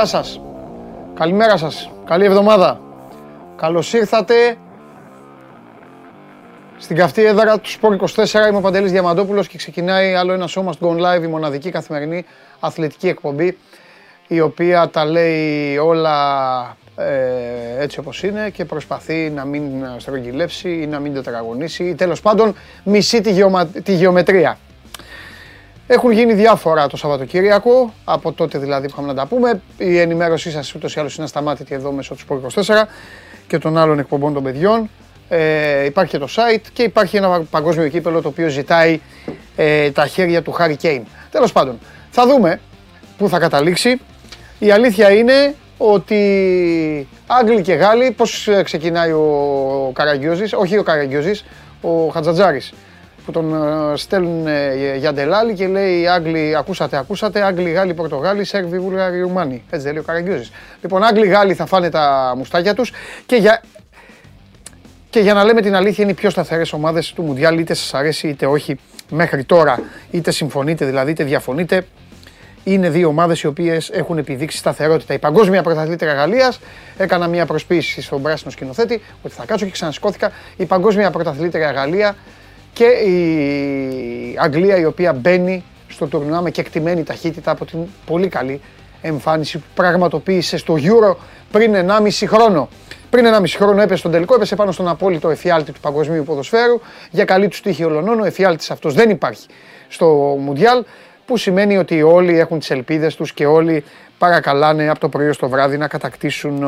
Γεια σας. Καλημέρα σας. Καλή εβδομάδα. Καλώς ήρθατε στην καυτή έδρα του Σπορ 24. Είμαι ο Παντελής Διαμαντόπουλος και ξεκινάει άλλο ένα σώμα στο Gone Live, η μοναδική καθημερινή αθλητική εκπομπή η οποία τα λέει όλα ε, έτσι όπως είναι και προσπαθεί να μην στρογγυλεύσει ή να μην τετραγωνίσει ή τέλος πάντων μισεί τη, γεωμα... τη γεωμετρία. Έχουν γίνει διάφορα το Σαββατοκύριακο, από τότε δηλαδή που είχαμε να τα πούμε. Η ενημέρωσή σας ούτως ή άλλως είναι ασταμάτητη εδώ μέσω του Sport 24 και των άλλων εκπομπών των παιδιών. Ε, υπάρχει και το site και υπάρχει ένα παγκόσμιο κύπελο το οποίο ζητάει ε, τα χέρια του Harry Kane. Τέλος πάντων, θα δούμε πού θα καταλήξει. Η αλήθεια είναι ότι Άγγλοι και Γάλλοι, πώς ε, ξεκινάει ο Καραγκιόζης, όχι ο Καραγκιόζης, ο Χατζατζάρης που τον ε, στέλνουν ε, για ντελάλι και λέει Άγγλοι, ακούσατε, ακούσατε, Άγγλοι, Γάλλοι, Πορτογάλοι, Σέρβοι, Βούλγαροι, Ρουμάνοι. Έτσι δεν λέει ο Καραγκιόζης. Λοιπόν, Άγγλοι, Γάλλοι θα φάνε τα μουστάκια τους και για, και για να λέμε την αλήθεια είναι οι πιο σταθερές ομάδες του Μουντιάλ, είτε σας αρέσει είτε όχι μέχρι τώρα, είτε συμφωνείτε δηλαδή είτε διαφωνείτε, είναι δύο ομάδες οι οποίες έχουν επιδείξει σταθερότητα. Η παγκόσμια πρωταθλήτρια Γαλλίας, έκανα μια προσποίηση στον πράσινο σκηνοθέτη, ότι θα κάτσω και ξανασηκώθηκα. Η παγκόσμια πρωταθλήτρια Γαλλία και η Αγγλία η οποία μπαίνει στο τουρνουά με κεκτημένη ταχύτητα από την πολύ καλή εμφάνιση που πραγματοποίησε στο Euro πριν 1,5 χρόνο. Πριν 1,5 χρόνο έπεσε στον τελικό, έπεσε πάνω στον απόλυτο εφιάλτη του παγκοσμίου ποδοσφαίρου. Για καλή του τύχη ολονών, ο εφιάλτης αυτός δεν υπάρχει στο Μουντιάλ που σημαίνει ότι όλοι έχουν τις ελπίδες τους και όλοι παρακαλάνε από το πρωί στο βράδυ να κατακτήσουν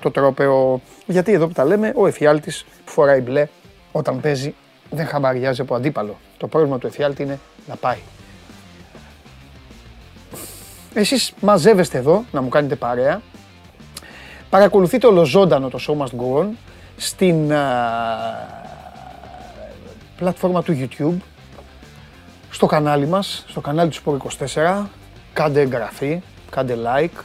το τρόπεο. Γιατί εδώ που τα λέμε, ο εφιάλτης που φοράει μπλε όταν παίζει δεν χαμπαριάζει από αντίπαλο. Το πρόβλημα του εφιάλτη είναι να πάει. Εσείς μαζεύεστε εδώ να μου κάνετε παρέα. Παρακολουθείτε ολοζώντανο το Show Must Go On στην πλατφόρμα του YouTube στο κανάλι μας, στο κανάλι του Sport24. Κάντε εγγραφή, κάντε like,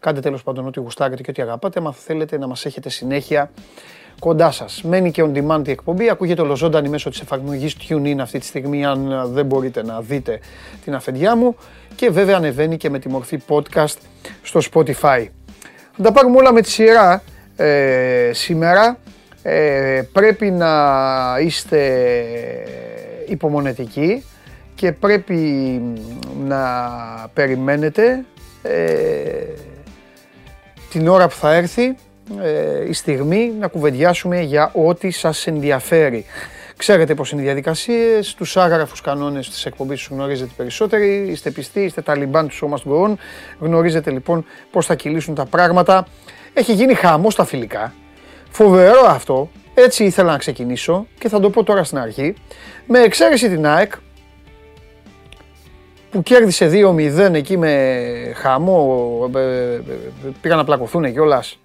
κάντε τέλος πάντων ό,τι γουστάρετε και ό,τι αγαπάτε. Αν θέλετε να μας έχετε συνέχεια κοντά σας. Μένει και on demand η εκπομπή, ακούγεται ολοζώντανη μέσω της εφαρμογής TuneIn αυτή τη στιγμή αν δεν μπορείτε να δείτε την αφεντιά μου και βέβαια ανεβαίνει και με τη μορφή podcast στο Spotify. Θα τα πάρουμε όλα με τη σειρά ε, σήμερα. Ε, πρέπει να είστε υπομονετικοί και πρέπει να περιμένετε ε, την ώρα που θα έρθει ε, η στιγμή να κουβεντιάσουμε για ό,τι σας ενδιαφέρει. Ξέρετε πώς είναι οι διαδικασίες, τους άγραφους κανόνες της εκπομπής τους γνωρίζετε περισσότεροι, είστε πιστοί, είστε ταλιμπάν του σώμα του γνωρίζετε λοιπόν πώς θα κυλήσουν τα πράγματα. Έχει γίνει χαμός στα φιλικά, φοβερό αυτό, έτσι ήθελα να ξεκινήσω και θα το πω τώρα στην αρχή. Με εξαίρεση την ΑΕΚ, που κέρδισε 2-0 εκεί με χαμό, ε, ε, πήγαν να πλακωθούν κιόλας.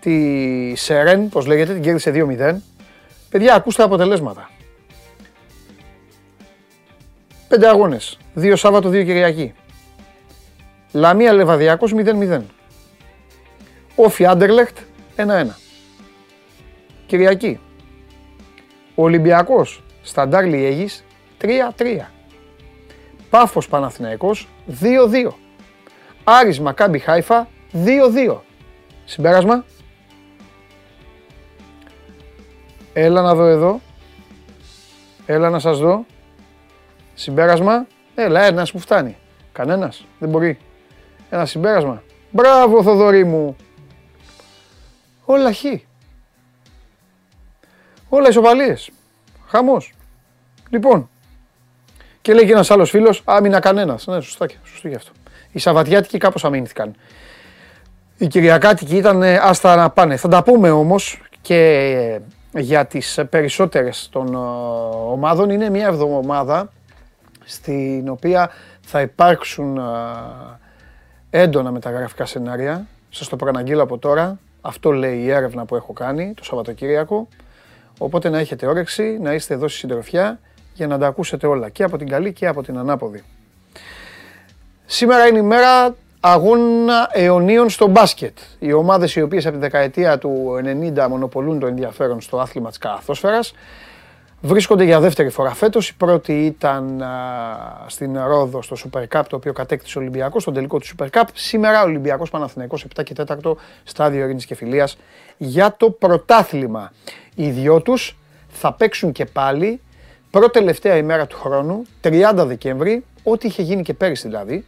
Τη Σερέν, πώς λέγεται, την κέρδισε 2-0. Παιδιά, ακούστε τα αποτελέσματα. Πέντε αγώνες, δύο Σάββατο, δύο Κυριακή. Λαμία Λεβαδιακός 0-0. Όφι Άντερλεχτ 1-1. Κυριακή. Ολυμπιακός Σταντάρ Λιέγης 3-3. Πάφος Παναθηναϊκός 2-2. Άρης Μακάμπι Χάιφα 2-2. Συμπέρασμα; Έλα να δω εδώ. Έλα να σας δω. Συμπέρασμα. Έλα, ένας που φτάνει. Κανένας. Δεν μπορεί. Ένα συμπέρασμα. Μπράβο Θοδωρή μου. Όλα χ. Όλα ισοπαλίες. Χαμός. Λοιπόν, και λέει και ένας άλλος φίλος, άμυνα κανένας. Ναι, σωστά, σωστό γι' αυτό. Οι Σαββατιάτικοι κάπως αμήνθηκαν. Οι Κυριακάτικοι ήταν άστα να πάνε. Θα τα πούμε όμως και για τις περισσότερες των ομάδων. Είναι μια εβδομάδα στην οποία θα υπάρξουν έντονα μεταγραφικά σενάρια. Σας το προαναγγείλω από τώρα. Αυτό λέει η έρευνα που έχω κάνει το Σαββατοκύριακο. Οπότε να έχετε όρεξη, να είστε εδώ στη συντροφιά για να τα ακούσετε όλα και από την καλή και από την ανάποδη. Σήμερα είναι η μέρα αγώνα αιωνίων στο μπάσκετ. Οι ομάδες οι οποίες από τη δεκαετία του 90 μονοπολούν το ενδιαφέρον στο άθλημα της καθόσφαιρας Βρίσκονται για δεύτερη φορά φέτος. Η πρώτη ήταν στην Ρόδο στο Super Cup, το οποίο κατέκτησε ο Ολυμπιακός, στον τελικό του Super Cup. Σήμερα ο Ολυμπιακός Παναθηναϊκός 7 και 4 στάδιο ειρήνης και φιλίας για το πρωτάθλημα. Οι δυο τους θα παίξουν και πάλι πρώτη τελευταία ημέρα του χρόνου, 30 Δεκέμβρη, ό,τι είχε γίνει και πέρυσι δηλαδή.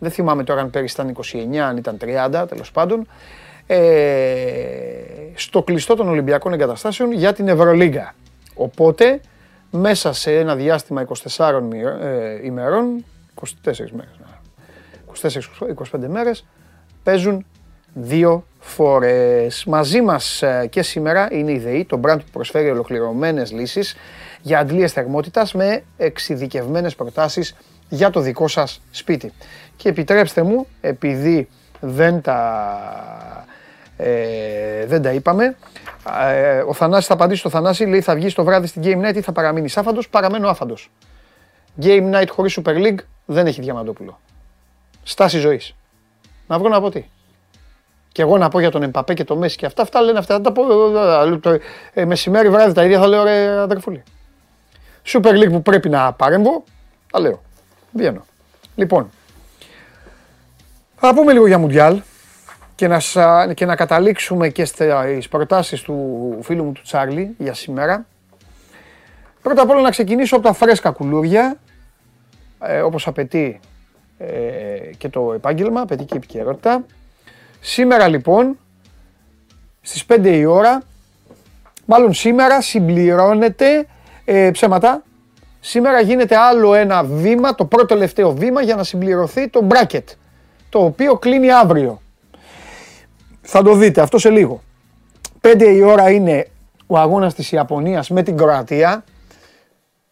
Δεν θυμάμαι τώρα αν πέρυσι ήταν 29, αν ήταν 30, τέλος πάντων. Ε, στο κλειστό των Ολυμπιακών Εγκαταστάσεων για την Ευρωλίγκα. Οπότε, μέσα σε ένα διάστημα 24 ε, ημερών, 24 μέρες, 24-25 μέρες, παίζουν δύο φορές. Μαζί μας ε, και σήμερα είναι η ΔΕΗ, το brand που προσφέρει ολοκληρωμένες λύσεις για αντλίες θερμότητας με εξειδικευμένες προτάσεις για το δικό σας σπίτι. Και επιτρέψτε μου, επειδή δεν τα, ε, δεν τα είπαμε, ε, ο Θανάσης θα απαντήσει στο Θανάση, λέει θα βγεις το βράδυ στην Game Night ή θα παραμείνεις άφαντος, παραμένω άφαντος. Game Night χωρίς Super League δεν έχει διαμαντόπουλο. Στάση ζωής. Να βγω να πω τι. Και εγώ να πω για τον Εμπαπέ και το Μέση και αυτά, αυτά λένε αυτά. Θα τα πω ε, ε, μεσημέρι βράδυ τα ίδια θα λέω ρε αδερφούλη. Super League που πρέπει να παρέμβω, τα λέω. Βγαίνω. Λοιπόν, θα πούμε λίγο για Μουντιάλ και να, και να καταλήξουμε και στις προτάσεις του φίλου μου του Τσάρλι για σήμερα. Πρώτα απ' όλα να ξεκινήσω από τα φρέσκα κουλούρια, ε, όπως απαιτεί ε, και το επάγγελμα, απαιτεί και η επικαιρότητα. Σήμερα λοιπόν, στις 5 η ώρα, μάλλον σήμερα συμπληρώνεται ε, ψέματα. Σήμερα γίνεται άλλο ένα βήμα, το πρώτο τελευταίο βήμα για να συμπληρωθεί το bracket, το οποίο κλείνει αύριο. Θα το δείτε αυτό σε λίγο. 5 η ώρα είναι ο αγώνας της Ιαπωνίας με την Κροατία.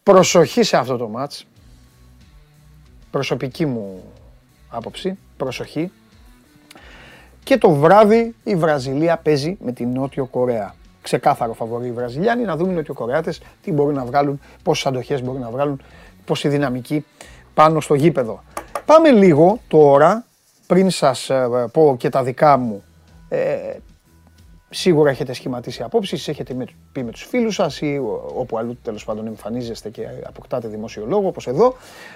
Προσοχή σε αυτό το μάτς. Προσωπική μου άποψη. Προσοχή. Και το βράδυ η Βραζιλία παίζει με την Νότιο Κορέα. Ξεκάθαρο φαβορεί οι Βραζιλιάνοι, να δούμε οι Νοτιοκορεάτες τι μπορούν να βγάλουν, πόσες αντοχές μπορούν να βγάλουν, πόση δυναμική πάνω στο γήπεδο. Πάμε λίγο τώρα, πριν σας ε, πω και τα δικά μου ε, σίγουρα έχετε σχηματίσει απόψεις, έχετε πει με τους φίλους σας ή όπου αλλού τέλος πάντων εμφανίζεστε και αποκτάτε δημόσιο λόγο όπως εδώ.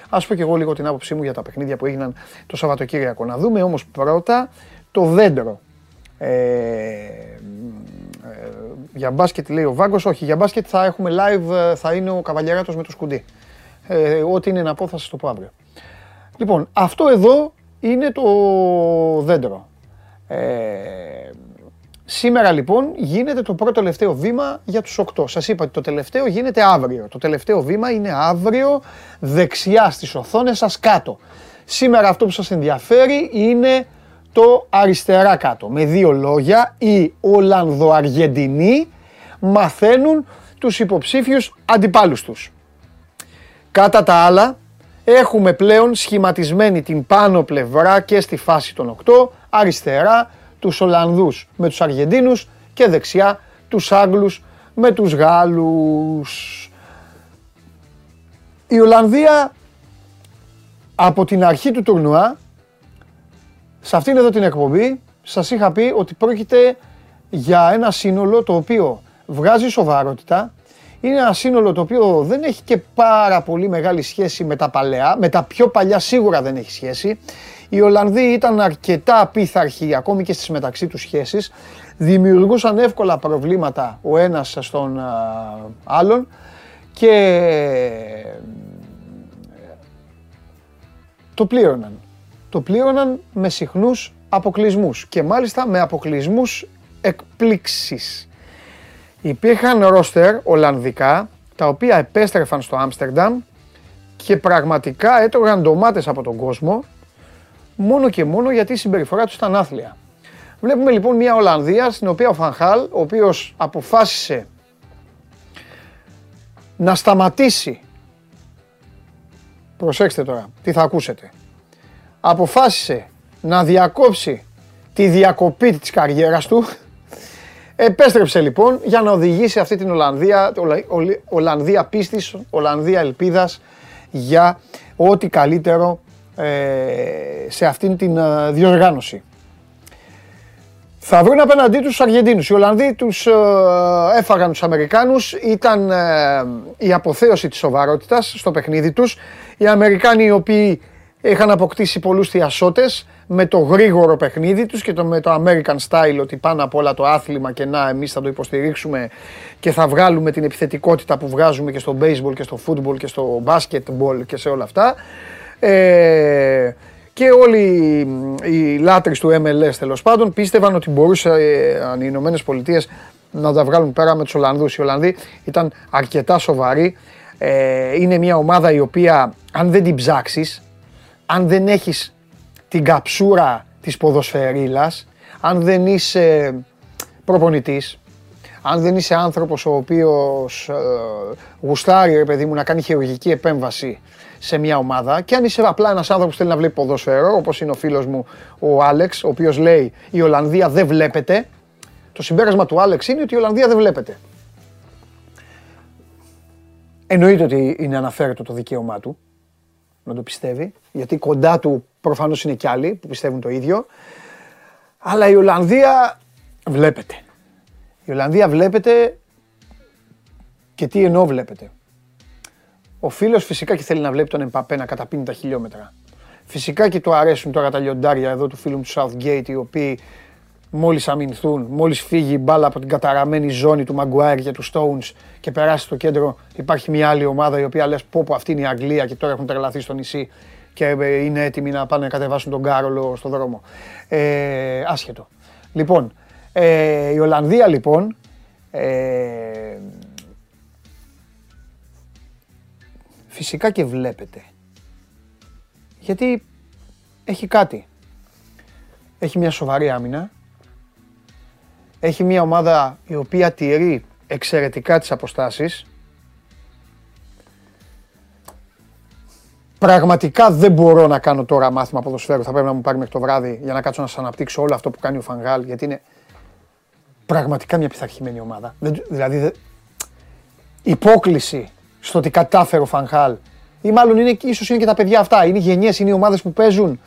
Ας πω και εγώ λίγο την άποψή μου για τα παιχνίδια που έγιναν το Σαββατοκύριακο. Να δούμε όμως πρώτα το δέντρο. Ε, ε, για μπάσκετ λέει ο Βάγκος, όχι για μπάσκετ θα έχουμε live, ε, θα είναι ο Καβαλιαράτος με το σκουντί. Ε, ό,τι είναι να πω θα σας το πω αύριο. Λοιπόν, αυτό εδώ είναι το δέντρο. Ε, σήμερα λοιπόν γίνεται το πρώτο τελευταίο βήμα για τους 8. Σας είπα ότι το τελευταίο γίνεται αύριο. Το τελευταίο βήμα είναι αύριο δεξιά στις οθόνες σας κάτω. Σήμερα αυτό που σας ενδιαφέρει είναι το αριστερά κάτω. Με δύο λόγια, οι Ολλανδοαργεντινοί μαθαίνουν τους υποψήφιους αντιπάλους τους. Κατά τα άλλα, έχουμε πλέον σχηματισμένη την πάνω πλευρά και στη φάση των 8 αριστερά τους Ολλανδούς με τους Αργεντίνους και δεξιά τους Άγγλους με τους Γάλλους. Η Ολλανδία από την αρχή του τουρνουά, σε αυτήν εδώ την εκπομπή, σας είχα πει ότι πρόκειται για ένα σύνολο το οποίο βγάζει σοβαρότητα, είναι ένα σύνολο το οποίο δεν έχει και πάρα πολύ μεγάλη σχέση με τα παλαιά, με τα πιο παλιά σίγουρα δεν έχει σχέση. Οι Ολλανδοί ήταν αρκετά απίθαρχοι ακόμη και στις μεταξύ τους σχέσεις, δημιουργούσαν εύκολα προβλήματα ο ένας στον άλλον και το πλήρωναν. Το πλήρωναν με συχνούς αποκλεισμούς και μάλιστα με αποκλεισμούς εκπλήξεις. Υπήρχαν ρόστερ Ολλανδικά τα οποία επέστρεφαν στο Άμστερνταμ και πραγματικά έτρωγαν ντομάτες από τον κόσμο μόνο και μόνο γιατί η συμπεριφορά τους ήταν άθλια. Βλέπουμε λοιπόν μια Ολλανδία στην οποία ο Φανχάλ, ο οποίος αποφάσισε να σταματήσει, προσέξτε τώρα τι θα ακούσετε, αποφάσισε να διακόψει τη διακοπή της καριέρας του, επέστρεψε λοιπόν για να οδηγήσει αυτή την Ολλανδία, Ολλανδία πίστης, Ολλανδία ελπίδας για ό,τι καλύτερο ε, σε αυτήν την ε, διοργάνωση. Θα βρουν απέναντί τους τους Αργεντίνους. Οι Ολλανδοί τους ε, έφαγαν τους Αμερικάνους. Ήταν ε, η αποθέωση της σοβαρότητας στο παιχνίδι τους. Οι Αμερικάνοι οι οποίοι είχαν αποκτήσει πολλούς θειασότες με το γρήγορο παιχνίδι τους και το, με το American style ότι πάνω απ' όλα το άθλημα και να εμείς θα το υποστηρίξουμε και θα βγάλουμε την επιθετικότητα που βγάζουμε και στο baseball και στο football και στο basketball και σε όλα αυτά. Ε, και όλοι οι λάτρεις του MLS τέλος πάντων πίστευαν ότι μπορούσαν οι Ηνωμένες Πολιτείες να τα βγάλουν πέρα με τους Ολλανδούς. Οι Ολλανδοί ήταν αρκετά σοβαροί. Ε, είναι μια ομάδα η οποία αν δεν την ψάξεις, αν δεν έχεις την καψούρα της ποδοσφαιρίλας, αν δεν είσαι προπονητής, αν δεν είσαι άνθρωπος ο οποίος ε, γουστάρει, ρε παιδί μου, να κάνει χειρουργική επέμβαση σε μια ομάδα και αν είσαι απλά ένας άνθρωπος που θέλει να βλέπει ποδόσφαιρο, όπως είναι ο φίλος μου ο Άλεξ, ο οποίος λέει η Ολλανδία δεν βλέπετε, το συμπέρασμα του Άλεξ είναι ότι η Ολλανδία δεν βλέπετε. Εννοείται ότι είναι αναφέρετο το δικαίωμά του να το πιστεύει, γιατί κοντά του προφανώς είναι κι άλλοι που πιστεύουν το ίδιο, αλλά η Ολλανδία βλέπετε. Η Ολλανδία βλέπετε και τι εννοώ βλέπετε. Ο φίλος φυσικά και θέλει να βλέπει τον Εμπαπέ να καταπίνει τα χιλιόμετρα. Φυσικά και του αρέσουν τώρα τα λιοντάρια εδώ του φίλου μου του Southgate, οι οποίοι μόλις αμυνθούν, μόλις φύγει η μπάλα από την καταραμένη ζώνη του Maguire και του Stones και περάσει στο κέντρο, υπάρχει μια άλλη ομάδα η οποία λες: Πω, πω αυτή είναι η Αγγλία και τώρα έχουν τρελαθεί στο νησί και ε, είναι έτοιμοι να πάνε να κατεβάσουν τον Κάρολο στο δρόμο. Ε, άσχετο. Λοιπόν, ε, η Ολλανδία λοιπόν ε, φυσικά και βλέπετε. Γιατί έχει κάτι. Έχει μια σοβαρή άμυνα. Έχει μια ομάδα η οποία τηρεί εξαιρετικά τις αποστάσεις. Πραγματικά δεν μπορώ να κάνω τώρα μάθημα ποδοσφαίρου. Θα πρέπει να μου πάρει μέχρι το βράδυ για να κάτσω να σας αναπτύξω όλο αυτό που κάνει ο Φανγάλ. Γιατί είναι πραγματικά μια πειθαρχημένη ομάδα. Δηλαδή, υπόκληση στο ότι κατάφερε ο Φανχάλ ή μάλλον είναι, ίσως είναι και τα παιδιά αυτά, είναι οι γενιές, είναι οι ομάδες που παίζουν.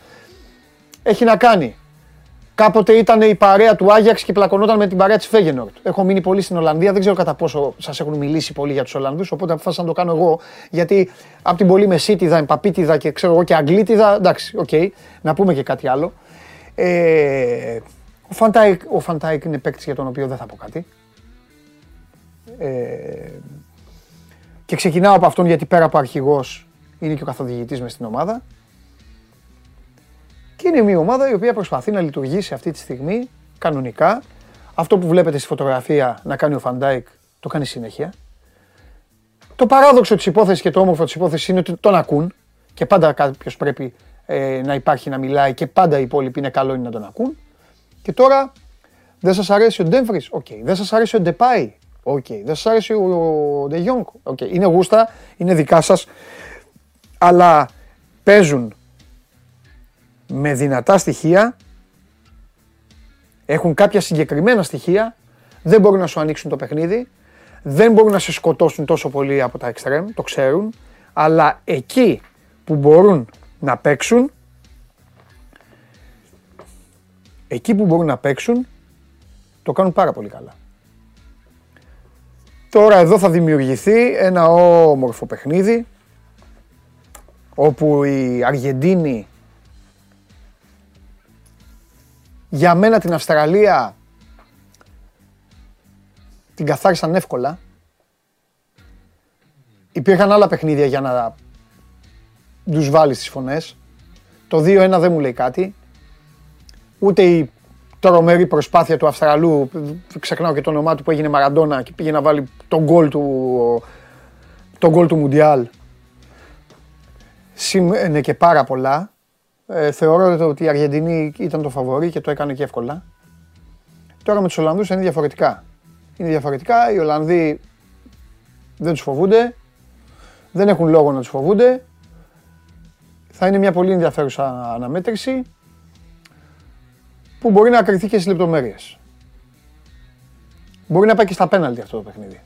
Έχει να κάνει. Κάποτε ήταν η παρέα του Άγιαξ και πλακωνόταν με την παρέα της Φέγενορτ. Έχω μείνει πολύ στην Ολλανδία, δεν ξέρω κατά πόσο σας έχουν μιλήσει πολύ για τους Ολλανδούς, οπότε αποφάσισα να το κάνω εγώ. Γιατί από την πολύ μεσίτιδα, εμπαπίτιδα και ξέρω εγώ και αγγλίτιδα, εντάξει, οκ, okay, να πούμε και κάτι άλλο. Ε, ο Φαν Ντάικ, ο Φαν Ντάικ είναι παίκτης για τον οποίο δεν θα πω κάτι. Ε, και ξεκινάω από αυτόν γιατί πέρα από αρχηγός είναι και ο καθοδηγητής μες στην ομάδα. Και είναι μια ομάδα η οποία προσπαθεί να λειτουργήσει αυτή τη στιγμή κανονικά. Αυτό που βλέπετε στη φωτογραφία να κάνει ο Φαν Ντάικ το κάνει συνέχεια. Το παράδοξο της υπόθεσης και το όμορφο της υπόθεσης είναι ότι τον ακούν και πάντα κάποιος πρέπει ε, να υπάρχει να μιλάει και πάντα οι υπόλοιποι είναι καλό είναι να τον ακούν. Και τώρα δεν σας αρέσει ο Ντέμφρις, οκ. Δεν σας αρέσει ο Ντεπάι, οκ. Δεν σας αρέσει ο Ντε Γιόνγκ, οκ. Είναι γούστα, είναι δικά σας, αλλά παίζουν με δυνατά στοιχεία, έχουν κάποια συγκεκριμένα στοιχεία, δεν μπορούν να σου ανοίξουν το παιχνίδι, δεν μπορούν να σε σκοτώσουν τόσο πολύ από τα εξτρέμ, το ξέρουν, αλλά εκεί που μπορούν να παίξουν, εκεί που μπορούν να παίξουν, το κάνουν πάρα πολύ καλά. Τώρα εδώ θα δημιουργηθεί ένα όμορφο παιχνίδι, όπου η Αργεντίνη για μένα την Αυστραλία την καθάρισαν εύκολα. Υπήρχαν άλλα παιχνίδια για να τους βάλεις τις φωνές. Το 2-1 δεν μου λέει κάτι ούτε η τρομερή προσπάθεια του Αυστραλού, ξεχνάω και το όνομά του που έγινε Μαραντόνα και πήγε να βάλει τον γκολ του, τον γκολ του Μουντιάλ. Σημαίνει και πάρα πολλά. Ε, θεωρώ ότι η Αργεντινή ήταν το φαβορή και το έκανε και εύκολα. Τώρα με τους Ολλανδούς είναι διαφορετικά. Είναι διαφορετικά, οι Ολλανδοί δεν τους φοβούνται, δεν έχουν λόγο να τους φοβούνται. Θα είναι μια πολύ ενδιαφέρουσα αναμέτρηση που μπορεί να ακριθεί και στις λεπτομέρειες. Μπορεί να πάει και στα πέναλτι αυτό το παιχνίδι.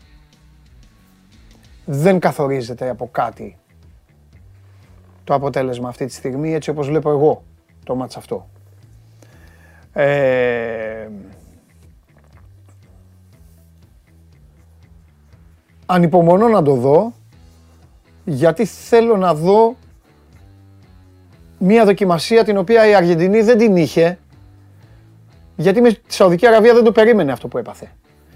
Δεν καθορίζεται από κάτι το αποτέλεσμα αυτή τη στιγμή, έτσι όπως βλέπω εγώ το μάτς αυτό. Ε, ανυπομονώ να το δω, γιατί θέλω να δω μία δοκιμασία την οποία η Αργεντινή δεν την είχε, γιατί με τη Σαουδική Αραβία δεν το περίμενε αυτό που έπαθε.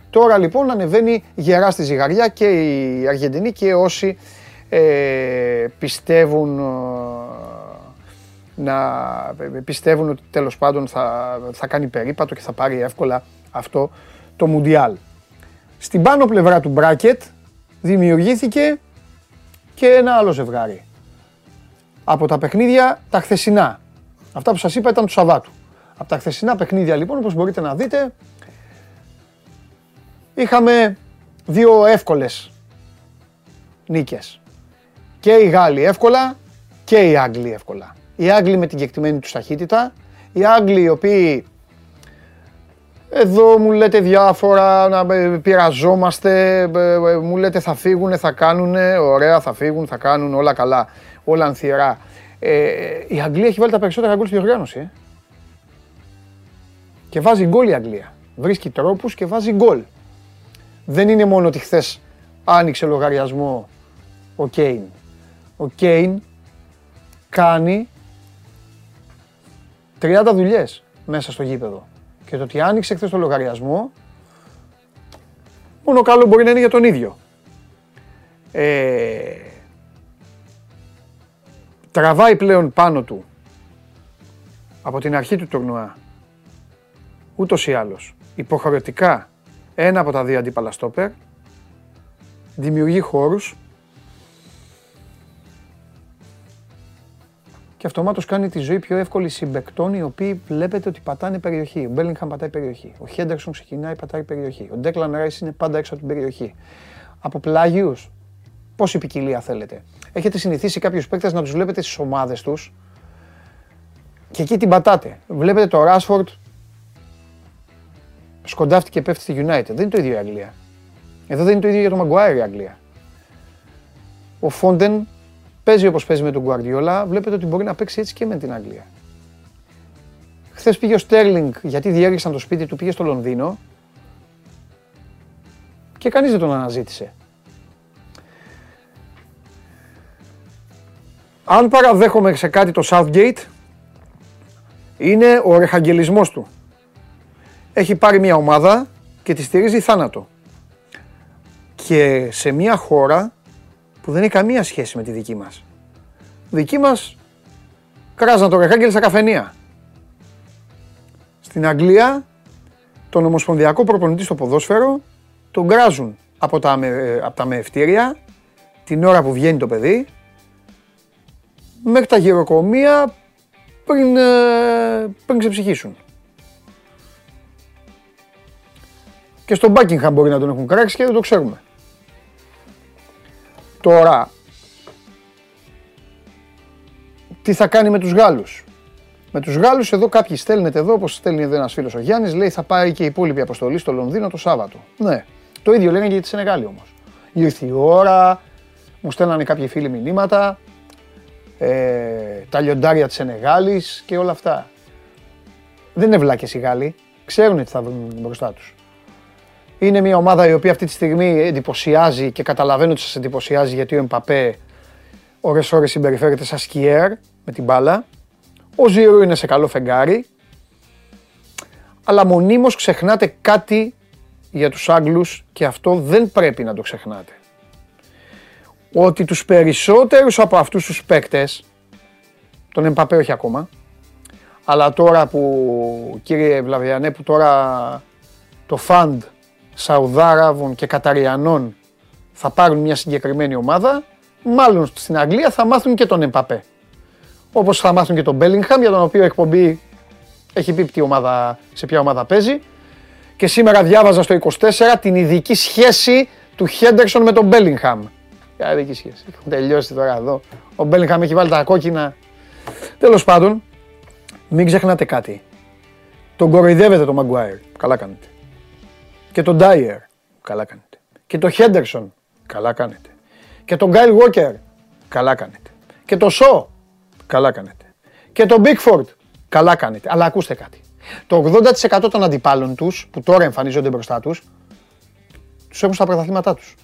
Τώρα λοιπόν ανεβαίνει γερά στη ζυγαριά και η Αργεντινή και όσοι ε, πιστεύουν ε, να πιστεύουν ότι τέλος πάντων θα, θα κάνει περίπατο και θα πάρει εύκολα αυτό το Μουντιάλ. Στην πάνω πλευρά του μπράκετ δημιουργήθηκε και ένα άλλο ζευγάρι. Από τα παιχνίδια τα χθεσινά. Αυτά που σας είπα ήταν του Σαββάτου. Από τα χθεσινά παιχνίδια λοιπόν, όπως μπορείτε να δείτε, είχαμε δύο εύκολες νίκες. Και οι Γάλλοι εύκολα και οι Άγγλοι εύκολα. Οι Άγγλοι με την κεκτημένη τους ταχύτητα, οι Άγγλοι οι οποίοι εδώ μου λέτε διάφορα, να πειραζόμαστε, μου λέτε θα φύγουν, θα κάνουν, ωραία θα φύγουν, θα κάνουν όλα καλά, όλα ανθιερά. Ε, η Αγγλία έχει βάλει τα περισσότερα γκολ στη διοργάνωση. Ε. Και βάζει γκολ η Αγγλία. Βρίσκει τρόπους και βάζει γκολ. Δεν είναι μόνο ότι χθες άνοιξε λογαριασμό ο Κέιν. Ο Κέιν κάνει 30 δουλειές μέσα στο γήπεδο. Και το ότι άνοιξε χθες το λογαριασμό, μόνο καλό μπορεί να είναι για τον ίδιο. Ε, τραβάει πλέον πάνω του από την αρχή του τουρνουά ούτως ή άλλως υποχρεωτικά ένα από τα δύο αντίπαλα στόπερ δημιουργεί χώρους και αυτομάτως κάνει τη ζωή πιο εύκολη συμπεκτών οι οποίοι βλέπετε ότι πατάνε περιοχή. Ο Μπέλιγχαμ πατάει περιοχή. Ο Χέντερσον ξεκινάει, πατάει περιοχή. Ο Ντέκλαν Ράις είναι πάντα έξω από την περιοχή. Από πλάγιους, πόση ποικιλία θέλετε. Έχετε συνηθίσει κάποιους παίκτες να τους βλέπετε στις ομάδες τους και εκεί την πατάτε. Βλέπετε το Ράσφορντ σκοντάφτηκε και πέφτει στη United. Δεν είναι το ίδιο η Αγγλία. Εδώ δεν είναι το ίδιο για τον Μαγκουάιρ η Αγγλία. Ο Φόντεν παίζει όπως παίζει με τον Guardiola, βλέπετε ότι μπορεί να παίξει έτσι και με την Αγγλία. Χθες πήγε ο Στέρλινγκ γιατί διέργησαν το σπίτι του, πήγε στο Λονδίνο και κανείς δεν τον αναζήτησε. Αν παραδέχομαι σε κάτι το Southgate, είναι ο ρεχαγγελισμός του. Έχει πάρει μια ομάδα και τη στηρίζει θάνατο. Και σε μια χώρα που δεν έχει καμία σχέση με τη δική μας. Δική μας κράζαν το ρεχάγγελ στα καφενεία. Στην Αγγλία, τον ομοσπονδιακό προπονητή στο ποδόσφαιρο, τον κράζουν από τα, από τα μεευτήρια την ώρα που βγαίνει το παιδί μέχρι τα γυροκομεία πριν, ε, πριν ξεψυχήσουν. Και στον Buckingham μπορεί να τον έχουν κράξει και δεν το ξέρουμε. Τώρα, τι θα κάνει με τους Γάλλους; Με τους Γάλλους εδώ κάποιοι στέλνετε εδώ, όπως στέλνει εδώ ένας φίλος ο Γιάννης, λέει θα πάει και η υπόλοιπη αποστολή στο Λονδίνο το Σάββατο. Ναι, το ίδιο λένε και για της Σενεγάλη όμως. Ήρθε η ώρα, μου στέλνανε κάποιοι φίλοι μηνύματα, ε, τα λιοντάρια της Σενεγάλης και όλα αυτά. Δεν είναι βλάκες οι Γάλλοι, ξέρουν τι θα βρουν μπροστά τους. Είναι μια ομάδα η οποία αυτή τη στιγμή εντυπωσιάζει και καταλαβαίνω ότι σας εντυπωσιάζει γιατί ο Εμπαπέ ώρες ώρες συμπεριφέρεται σαν σκιέρ με την μπάλα. Ο Ζήρου είναι σε καλό φεγγάρι. Αλλά μονίμως ξεχνάτε κάτι για τους Άγγλους και αυτό δεν πρέπει να το ξεχνάτε. Ότι τους περισσότερους από αυτούς τους παίκτες, τον Εμπαπέ όχι ακόμα, αλλά τώρα που κύριε Βλαβιανέ που τώρα το φαντ Σαουδάραβων και Καταριανών θα πάρουν μια συγκεκριμένη ομάδα, μάλλον στην Αγγλία θα μάθουν και τον Εμπαπέ. Όπως θα μάθουν και τον Μπέλιγχαμ, για τον οποίο εκπομπή έχει πει ομάδα, σε ποια ομάδα παίζει. Και σήμερα διάβαζα στο 24 την ειδική σχέση του Χέντερσον με τον Μπέλιγχαμ. Ποια ειδική σχέση; Έχουν τελειώσει τώρα εδώ. Ο Μπέλιγχαμ έχει βάλει τα κόκκινα. Τέλος πάντων, μην ξεχνάτε κάτι. Τον κοροϊδεύετε τον Μαγκουάιρ. Καλά κάνετε. Και τον Ντάιερ. Καλά κάνετε. Και τον Χέντερσον. Καλά κάνετε. Και τον Γκάιλ Βόκερ. Καλά κάνετε. Και τον Σο. Καλά κάνετε. Και τον Μπίκφορντ. Καλά κάνετε. Αλλά ακούστε κάτι. Το 80% των αντιπάλων τους, που τώρα εμφανίζονται μπροστά τους, τους έχουν στα πρωταθλήματά τους.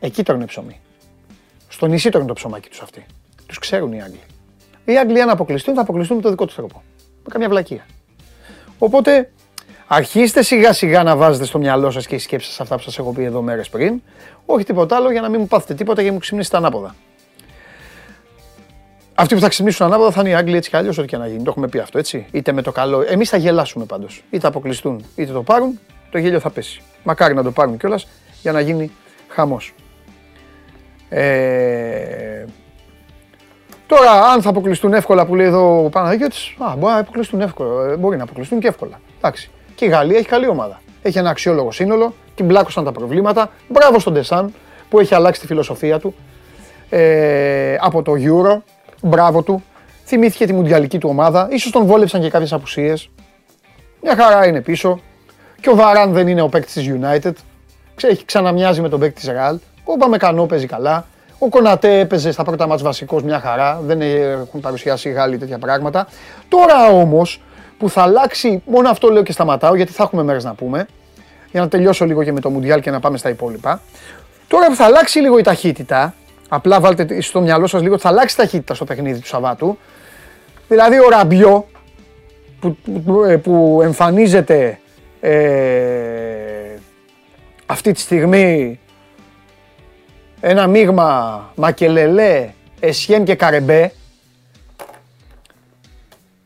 Εκεί τρώνε ψωμί. Στο νησί τρώνε το ψωμάκι τους αυτοί. Τους ξέρουν οι Άγγλοι. Οι Άγγλοι αν αποκλειστούν, θα αποκλειστούν με το δικό τους τρόπο. Με καμιά βλακεία. Οπότε αρχίστε σιγά σιγά να βάζετε στο μυαλό σας και οι σκέψεις σας αυτά που σας έχω πει εδώ μέρες πριν. Όχι τίποτα άλλο για να μην μου πάθετε τίποτα και μου ξυπνήσετε ανάποδα. Αυτοί που θα ξυπνήσουν ανάποδα θα είναι οι Άγγλοι έτσι κι αλλιώς, ό,τι και να γίνει. Το έχουμε πει αυτό έτσι. Είτε με το καλό. Εμείς θα γελάσουμε πάντως. Είτε αποκλειστούν είτε το πάρουν, το γέλιο θα πέσει. Μακάρι να το πάρουν κιόλας για να γίνει χαμός. Ε... Τώρα, αν θα αποκλειστούν εύκολα που λέει εδώ ο Παναγιώτης, α, μπορεί να αποκλειστούν εύκολα. Ε, μπορεί να αποκλειστούν και εύκολα. Εντάξει. Και η Γαλλία έχει καλή ομάδα. Έχει ένα αξιόλογο σύνολο, την πλάκωσαν τα προβλήματα. Μπράβο στον Τεσάν που έχει αλλάξει τη φιλοσοφία του ε, από το Euro. Μπράβο του. Θυμήθηκε τη μουντιαλική του ομάδα. Ίσως τον βόλεψαν και κάποιες απουσίες. Μια χαρά είναι πίσω. Και ο Βαράν δεν είναι ο παίκτης της United. Έχει ξαναμοιάζει με τον παίκτη της Real. Ο Παμεκανό παίζει καλά. Ο Κονατέ έπαιζε στα πρώτα μας βασικός μια χαρά. Δεν έχουν παρουσιάσει οι Γάλλοι τέτοια πράγματα. Τώρα όμως που θα αλλάξει, μόνο αυτό λέω και σταματάω γιατί θα έχουμε μέρες να πούμε. Για να τελειώσω λίγο και με το Μουντιάλ και να πάμε στα υπόλοιπα. Τώρα που θα αλλάξει λίγο η ταχύτητα, απλά βάλτε στο μυαλό σας λίγο ότι θα αλλάξει η ταχύτητα στο παιχνίδι του Σαββάτου. Δηλαδή ο Ραμπιό που, που, εμφανίζεται ε, αυτή τη στιγμή ένα μείγμα Μακελελέ, Εσιέν και Καρεμπέ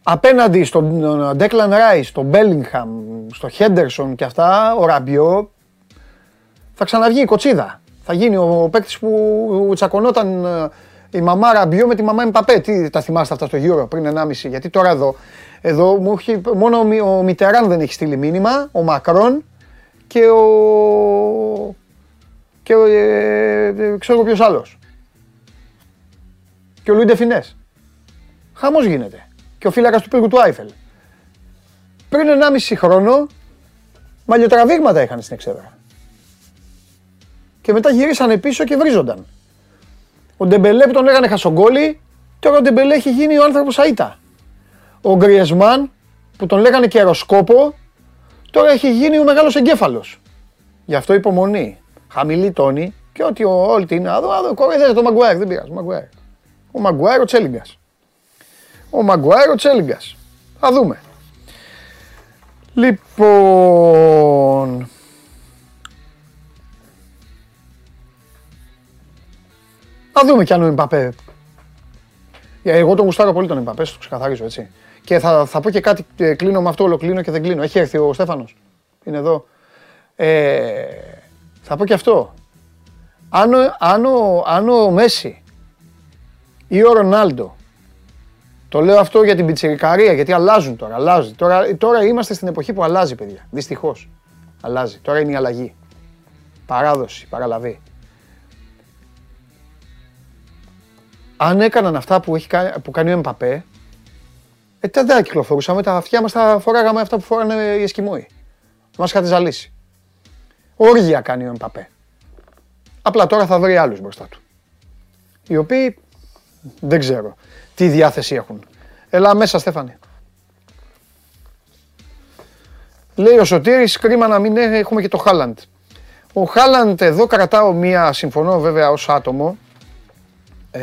απέναντι στον Ντέκλαν Ράι, στον Μπέλιγχαμ, στο Χέντερσον και αυτά, ο Ραμπιό θα ξαναβγεί η κοτσίδα. Θα γίνει ο παίκτης που τσακωνόταν ε, η μαμά Ραμπιό με τη μαμά Εμπαπέ. Τι τα θυμάστε αυτά στο γύρο πριν 1,5. Γιατί τώρα εδώ, εδώ μου έχει, μόνο ο Μιτεράν δεν έχει στείλει μήνυμα, ο Μακρόν και ο, και ε, ε, ξέρω ποιος άλλος. Και ο Λουίντε Φινές. Χαμός γίνεται. Και ο φύλακας του πύργου του Άιφελ. Πριν 1,5 χρόνο, μαλλιοτραβήγματα είχαν στην εξέδρα. Και μετά γυρίσανε πίσω και βρίζονταν. Ο Ντεμπελέ που τον λέγανε Χασογκόλη, τώρα ο Ντεμπελέ έχει γίνει ο άνθρωπος Αΐτα. Ο Γκριεσμάν που τον λέγανε Κεροσκόπο, τώρα έχει γίνει ο μεγάλος εγκέφαλος. Γι' αυτό υπομονή χαμηλή τόνη και ότι ο Όλτι είναι εδώ, εδώ κοροϊδεύεται το Μαγκουάιρ, δεν πειράζει, Μαγκουάιρ. Ο Μαγκουάιρ ο Τσέλιγκας. Ο Μαγκουάιρ ο Τσέλιγκας. Θα δούμε. Λοιπόν... Θα δούμε κι αν ο Εμπαπέ. Εγώ τον γουστάρω πολύ τον Εμπαπέ, το ξεκαθαρίζω έτσι. Και θα, θα πω και κάτι, ε, κλείνω με αυτό, ολοκλίνω και δεν κλείνω. Έχει έρθει ο Στέφανος. Είναι εδώ. Ε, θα πω και αυτό. Αν, αν, αν ο Μέση ή ο Ρονάλντο, το λέω αυτό για την πιτσιρικαρία, γιατί αλλάζουν τώρα, αλλάζει. Τώρα, τώρα είμαστε στην εποχή που αλλάζει, παιδιά. Δυστυχώς. Αλλάζει. Τώρα είναι η αλλαγή. Παράδοση, παραλαβή. Αν έκαναν αυτά που, έχει, που κάνει ο Εμπαπέ, ε, δεν θα κυκλοφορούσαμε, τα αυτιά μας θα φοράγαμε αυτά που φοράνε οι Εσκιμόοι. Μας είχατε ζαλίσει. Όργια κάνει ο Εμπαπέ. Απλά τώρα θα βρει άλλους μπροστά του. Οι οποίοι δεν ξέρω τι διάθεση έχουν. Έλα μέσα Στέφανε. Λέει ο Σωτήρης, κρίμα να μην έχουμε και το Χάλαντ. Ο Χάλαντ εδώ κρατάω μία, συμφωνώ βέβαια ως άτομο, ε,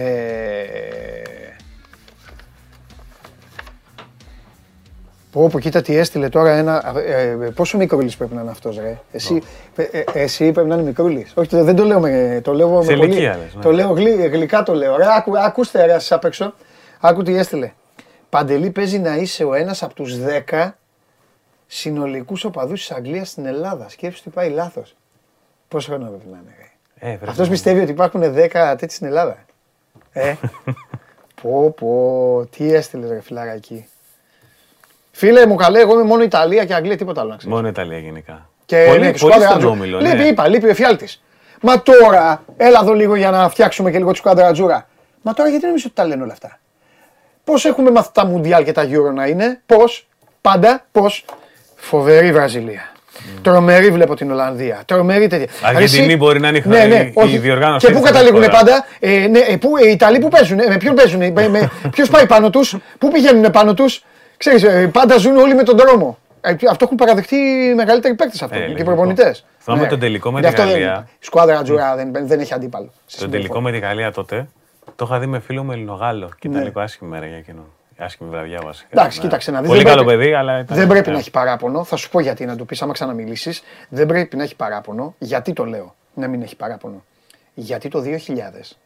Πω, κοίτα τι έστειλε τώρα ένα. Ε, ε, πόσο μικρούλης πρέπει να είναι αυτός, ρε. Εσύ, ε, ε, εσύ πρέπει να είναι μικρούλης. Όχι, δεν το λέω με. Το λέω με πολύ. Ναι. Το λέω γλυκά το λέω. Ρε, ακού, ακούστε, ρε, σα απ' έξω. Άκου τι έστειλε. Παντελή παίζει να είσαι ο ένας από τους 10 συνολικούς οπαδούς της Αγγλίας στην Ελλάδα. Σκέψτε τι πάει λάθος. Πόσο χρόνο πρέπει να είναι, ρε. Αυτός πιστεύει ότι υπάρχουν 10 τέτοιοι στην Ελλάδα. Ε. πω, πω, τι έστειλες, ρε φιλαράκι. Φίλε μου, καλέ, εγώ είμαι μόνο Ιταλία και Αγγλία, τίποτα άλλο να ξέρεις. Μόνο Ιταλία γενικά. Και πολύ, ναι, πολύ στον όμιλο. Λείπει, ναι. είπα, λείπει ο εφιάλτης. Μα τώρα, έλα εδώ λίγο για να φτιάξουμε και λίγο τη σκουάντρα τζούρα. Μα τώρα γιατί νομίζω ότι τα λένε όλα αυτά; Πώς έχουμε μάθει τα Μουντιάλ και τα Euro να είναι, πώς, πάντα, πώς; Φοβερή Βραζιλία. Mm. Τρομερή βλέπω την Ολλανδία. Τρομερή τέτοια. Αργεντινή μπορεί να είναι ναι, ναι, η διοργάνωση. Και πού καταλήγουν πάντα; Ε, ναι, ε, που, ε, οι Ιταλοί που παίζουν, ε, με ποιον παίζουν, ε, ποιος πάει πάνω τους, πού πηγαίνουν πάνω τους; Ξέρεις, ε, πάντα ζουν όλοι με τον δρόμο. Ε, αυτό έχουν παραδεχτεί οι μεγαλύτεροι παίκτες αυτό. Ε, και οι προπονητές. Θυμάμαι ναι. τον τελικό με τη Γαλλία. Η σκουάδρα Τζουρά δεν, δεν έχει αντίπαλο. Τον τελικό με τη Γαλλία τότε το είχα δει με φίλο μου Ελληνογάλο και ήταν ναι. λίγο άσχημη μέρα για εκείνον. Άσχημη βραδιά βασικά. Εντάξει, κοίταξε να δεις. Πολύ καλό παιδί, αλλά. Δεν πρέπει να έχει παράπονο. Θα σου πω γιατί να του πεις, άμα ξαναμιλήσεις. Δεν πρέπει να έχει παράπονο. Γιατί το λέω να μην έχει παράπονο. Γιατί το 2000.